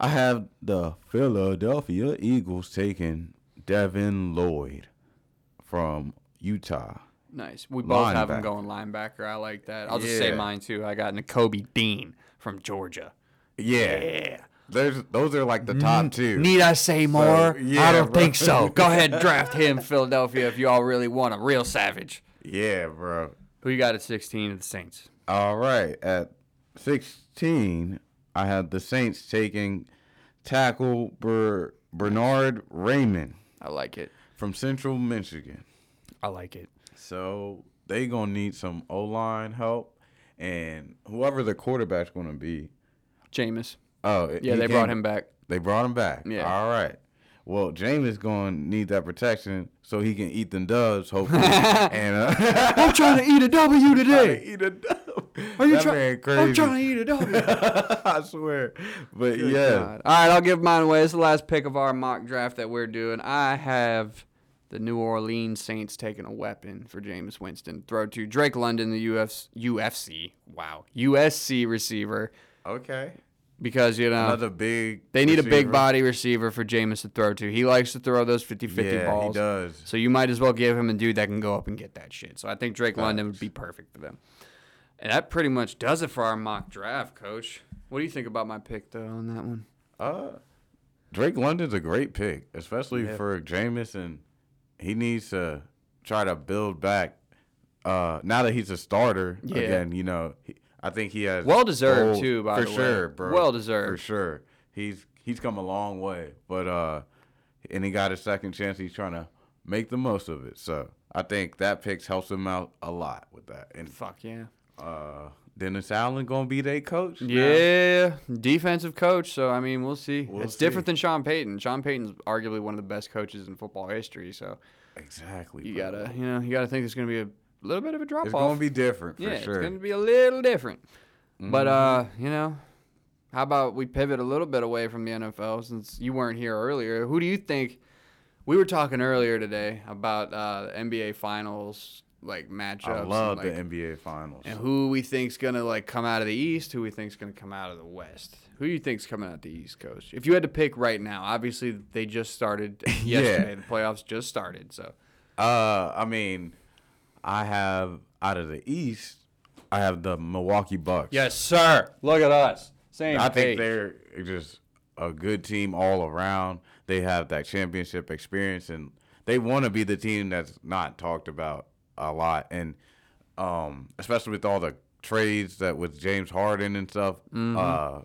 I have the Philadelphia Eagles taking Devin Lloyd from Utah. Nice. We both have him Linebacker. going linebacker. I like that. I'll just say Yeah. mine too. I got Nakobe Dean from Georgia. Yeah. There's those are like the top two. Need I say more? yeah, I don't bro. think so. <laughs> Go ahead and draft him, Philadelphia, if you all really want a real savage. Yeah, bro. Who you got at 16 of the Saints? All right. At 16, I have the Saints taking tackle Ber- Bernhard Raimann I like it. from Central Michigan. I like it. So they gonna need some O line help, and whoever the quarterback's gonna be. Jameis. Oh, Yeah, they came- brought him back. They brought him back. Yeah. All right. Well, James is going to need that protection so he can eat them dubs, hopefully. <laughs> and uh, I'm trying to eat a W <laughs> today. eat a dub. Are you trying? I'm trying to eat a W. <laughs> I swear. But yeah. God. All right, I'll give mine away. It's the last pick of our mock draft that we're doing. I have the New Orleans Saints taking a weapon for Jameis Winston. Throw to Drake London, the Ufc, UFC. Wow, USC receiver. Okay. Because you know Another big. they need a big body receiver for Jameis to throw to. He likes to throw those 50-50 Yeah, balls. he does. So you might as well give him a dude that can go up and get that shit. So I think Drake London would be perfect for them. And that pretty much does it for our mock draft, Coach. What do you think about my pick though on that one? Uh, Drake London's a great pick, especially Yeah. for Jameis, and he needs to try to build back. Uh, now that he's a starter Yeah. again, you know, he, I think he has Well deserved, too, by for the way. sure, bro. Well deserved. for sure. He's he's come a long way, but uh, and he got a second chance. He's trying to make the most of it. So I think that pick helps him out a lot with that. And Fuck yeah. uh, Dennis Allen gonna be their coach. now. Yeah, defensive coach. So I mean, we'll see. We'll it's see. different than Sean Payton. Sean Payton's arguably one of the best coaches in football history. So exactly. you bro. gotta, you know, you gotta think there's gonna be a little bit of a drop It's off. It's gonna be different for yeah, sure. it's gonna be a little different. But uh, Mm-hmm. you know, how about we pivot a little bit away from the NFL since you weren't here earlier? Who do you think? We were talking earlier today about uh, NBA Finals like matchups. I and, love like, the NBA Finals. and who we think's gonna like come out of the East, who we think's gonna come out of the West. Who do you think's coming out the East Coast? If you had to pick right now, obviously they just started <laughs> yesterday. The playoffs just started, so Uh, I mean, I have out of the East, I have the Milwaukee Bucks. yes, sir. Look at us. Same. I think they're just a good team all around. They have that championship experience, and they want to be the team that's not talked about a lot. And um, especially with all the trades that with James Harden and stuff, uh,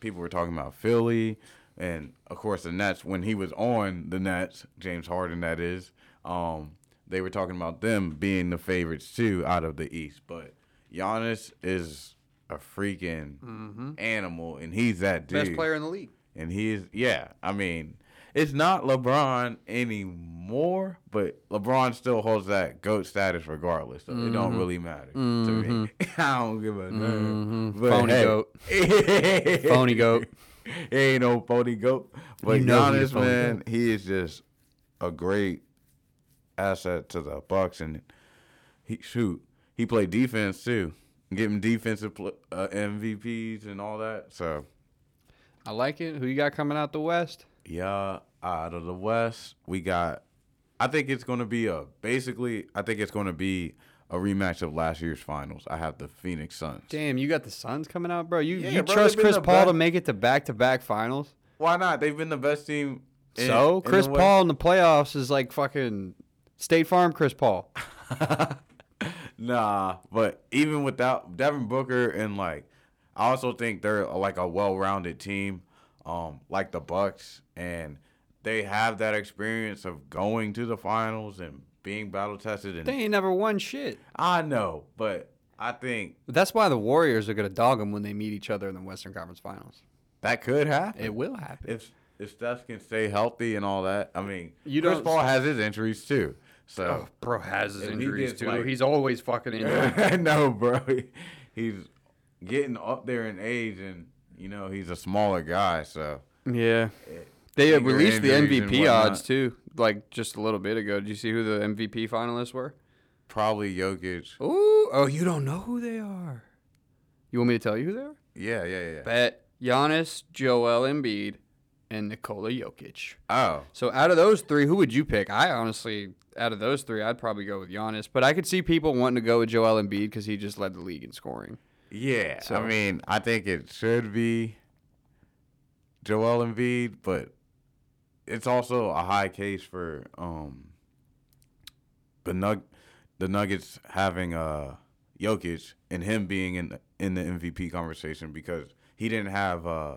people were talking about Philly, and of course the Nets when he was on the Nets, James Harden that is. Um, they were talking about them being the favorites too out of the East, but Giannis is a freaking animal, and he's that dude. best player in the league. And he is, yeah. I mean, it's not LeBron anymore, but LeBron still holds that goat status regardless. So it don't mm-hmm. really matter to me. Mm-hmm. <laughs> I don't give a damn. Mm-hmm. But Phony hey, goat. <laughs> Phony goat. he ain't no phony goat. But You know Giannis, man, goat. he is just a great asset to the Bucks, and he shoot, he played defense too, getting defensive uh, MVPs and all that. So I like it. Who you got coming out the West? Yeah, out of the West, we got. I think it's going to be a basically. I think it's going to be a rematch of last year's finals. I have the Phoenix Suns. Damn, you got the Suns coming out, bro. You Yeah, you bro, trust Chris Paul to make it to back to back finals? Why not? They've been the best team. in- so Chris West. Paul in the playoffs is like fucking State Farm Chris Paul. <laughs> Nah, but even without Devin Booker and like, I also think they're like a well-rounded team, um, like the Bucks, and they have that experience of going to the finals and being battle tested. And They ain't never won shit. I know, but I think that's why the Warriors are gonna dog them when they meet each other in the Western Conference Finals. that could happen. It will happen. if if Steph can stay healthy and all that. I mean, You Chris Paul has his injuries too. So Oh, bro has his injuries too. like- He's always fucking <laughs> injured. I know, bro. He- he's getting up there in age, and you know he's a smaller guy. So yeah. They Finger released the MVP odds too, like just a little bit ago. Did you see who the MVP finalists were? probably Jokic. Ooh, oh, you don't know who they are. You want me to tell you who they are? Yeah, yeah, yeah. Bet Giannis, Joel Embiid, and Nikola Jokic. Oh, So out of those three, who would you pick? I honestly, out of those three, I'd probably go with Giannis, but I could see people wanting to go with Joel Embiid because he just led the league in scoring. Yeah. So- I mean, I think it should be Joel Embiid, but it's also a high case for um the Nug the Nuggets having uh Jokic and him being in the, in the MVP conversation because he didn't have uh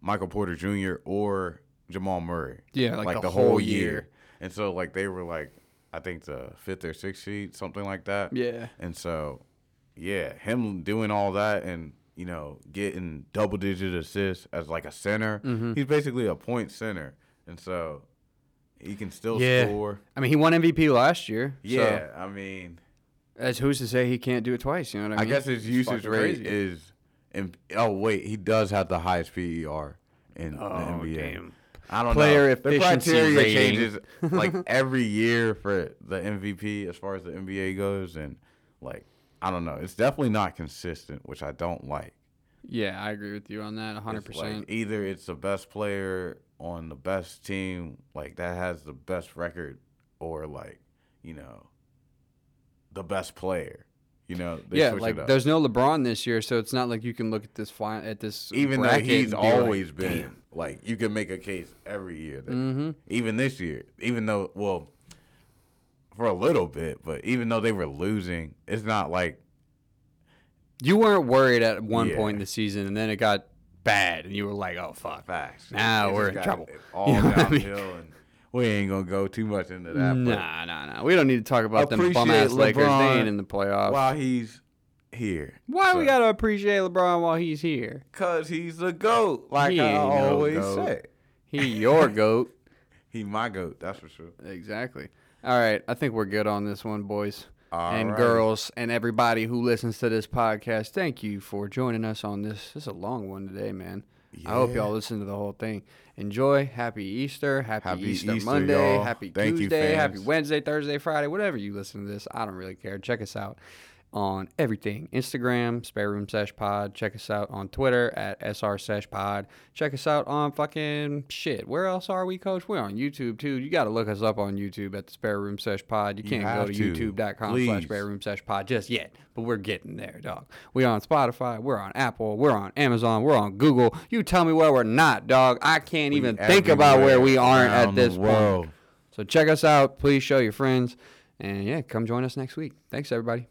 Michael Porter Jr. or Jamal Murray. Yeah, like the whole year. And so like they were like I think the fifth or sixth seed, something like that. Yeah. And so, yeah, him doing all that and you know getting double digit assists as like a center, Mm-hmm. he's basically a point center, and so he can still Yeah. score. I mean, he won MVP last year. Yeah, I mean, So, as who's to say he can't do it twice? You know what I mean? I guess his usage rate crazy. is. In, oh wait, he does have the highest PER in Oh, the NBA. damn. I don't Player know. The efficiency criteria rating. changes like <laughs> every year for the MVP as far as the NBA goes, and like I don't know, it's definitely not consistent, which I don't like. Yeah, I agree with you on that, hundred It's like percent. either it's the best player on the best team, like that has the best record, or like you know the best player. You know, they Yeah, like it up. there's no LeBron this year, so it's not like you can look at this fine at this even though he's be like, always been "Damn." like you can make a case every year that Mm-hmm. even this year even though well for a little bit but even though they were losing it's not like You weren't worried at one Yeah. point in the season, and then it got bad, and you were like, "Oh fuck." facts Now we're in trouble. <laughs> all You know what I mean? and we ain't gonna go too much into that but Nah, nah, nah. We don't need to talk about them bum ass Lakers. They ain't in the playoffs. while he's here Why we So- gotta appreciate LeBron while he's here? cause he's the goat like He I ain't no always say He your goat. <laughs> he my goat that's for sure Exactly. All right, I think we're good on this one, boys All and right. girls, and everybody who listens to this podcast. Thank you for joining us on this. This is a long one today, man. I hope y'all listen to the whole thing. Enjoy. Happy Easter. Happy, Happy Easter, Easter, Monday. y'all. Happy Thank you, Tuesday. happy. Wednesday, Thursday, Friday, whatever you listen to this. I don't really care. Check us out on everything Instagram, Spare Room Sesh Pod. Check us out on Twitter at SR Sesh Pod. Check us out on fucking shit. Where else are we, coach? We're on YouTube too. You got to look us up on YouTube at the Spare Room Sesh Pod. You You can't go to, to. youtube.com Please. slash Spare Room Sesh Pod just yet, but we're getting there, dog. We're on Spotify. We're on Apple. We're on Amazon. We're on Google. You tell me where we're not, dog. I can't even think about where we aren't at this point. So check us out. Please show your friends. And yeah, come join us next week. Thanks, everybody.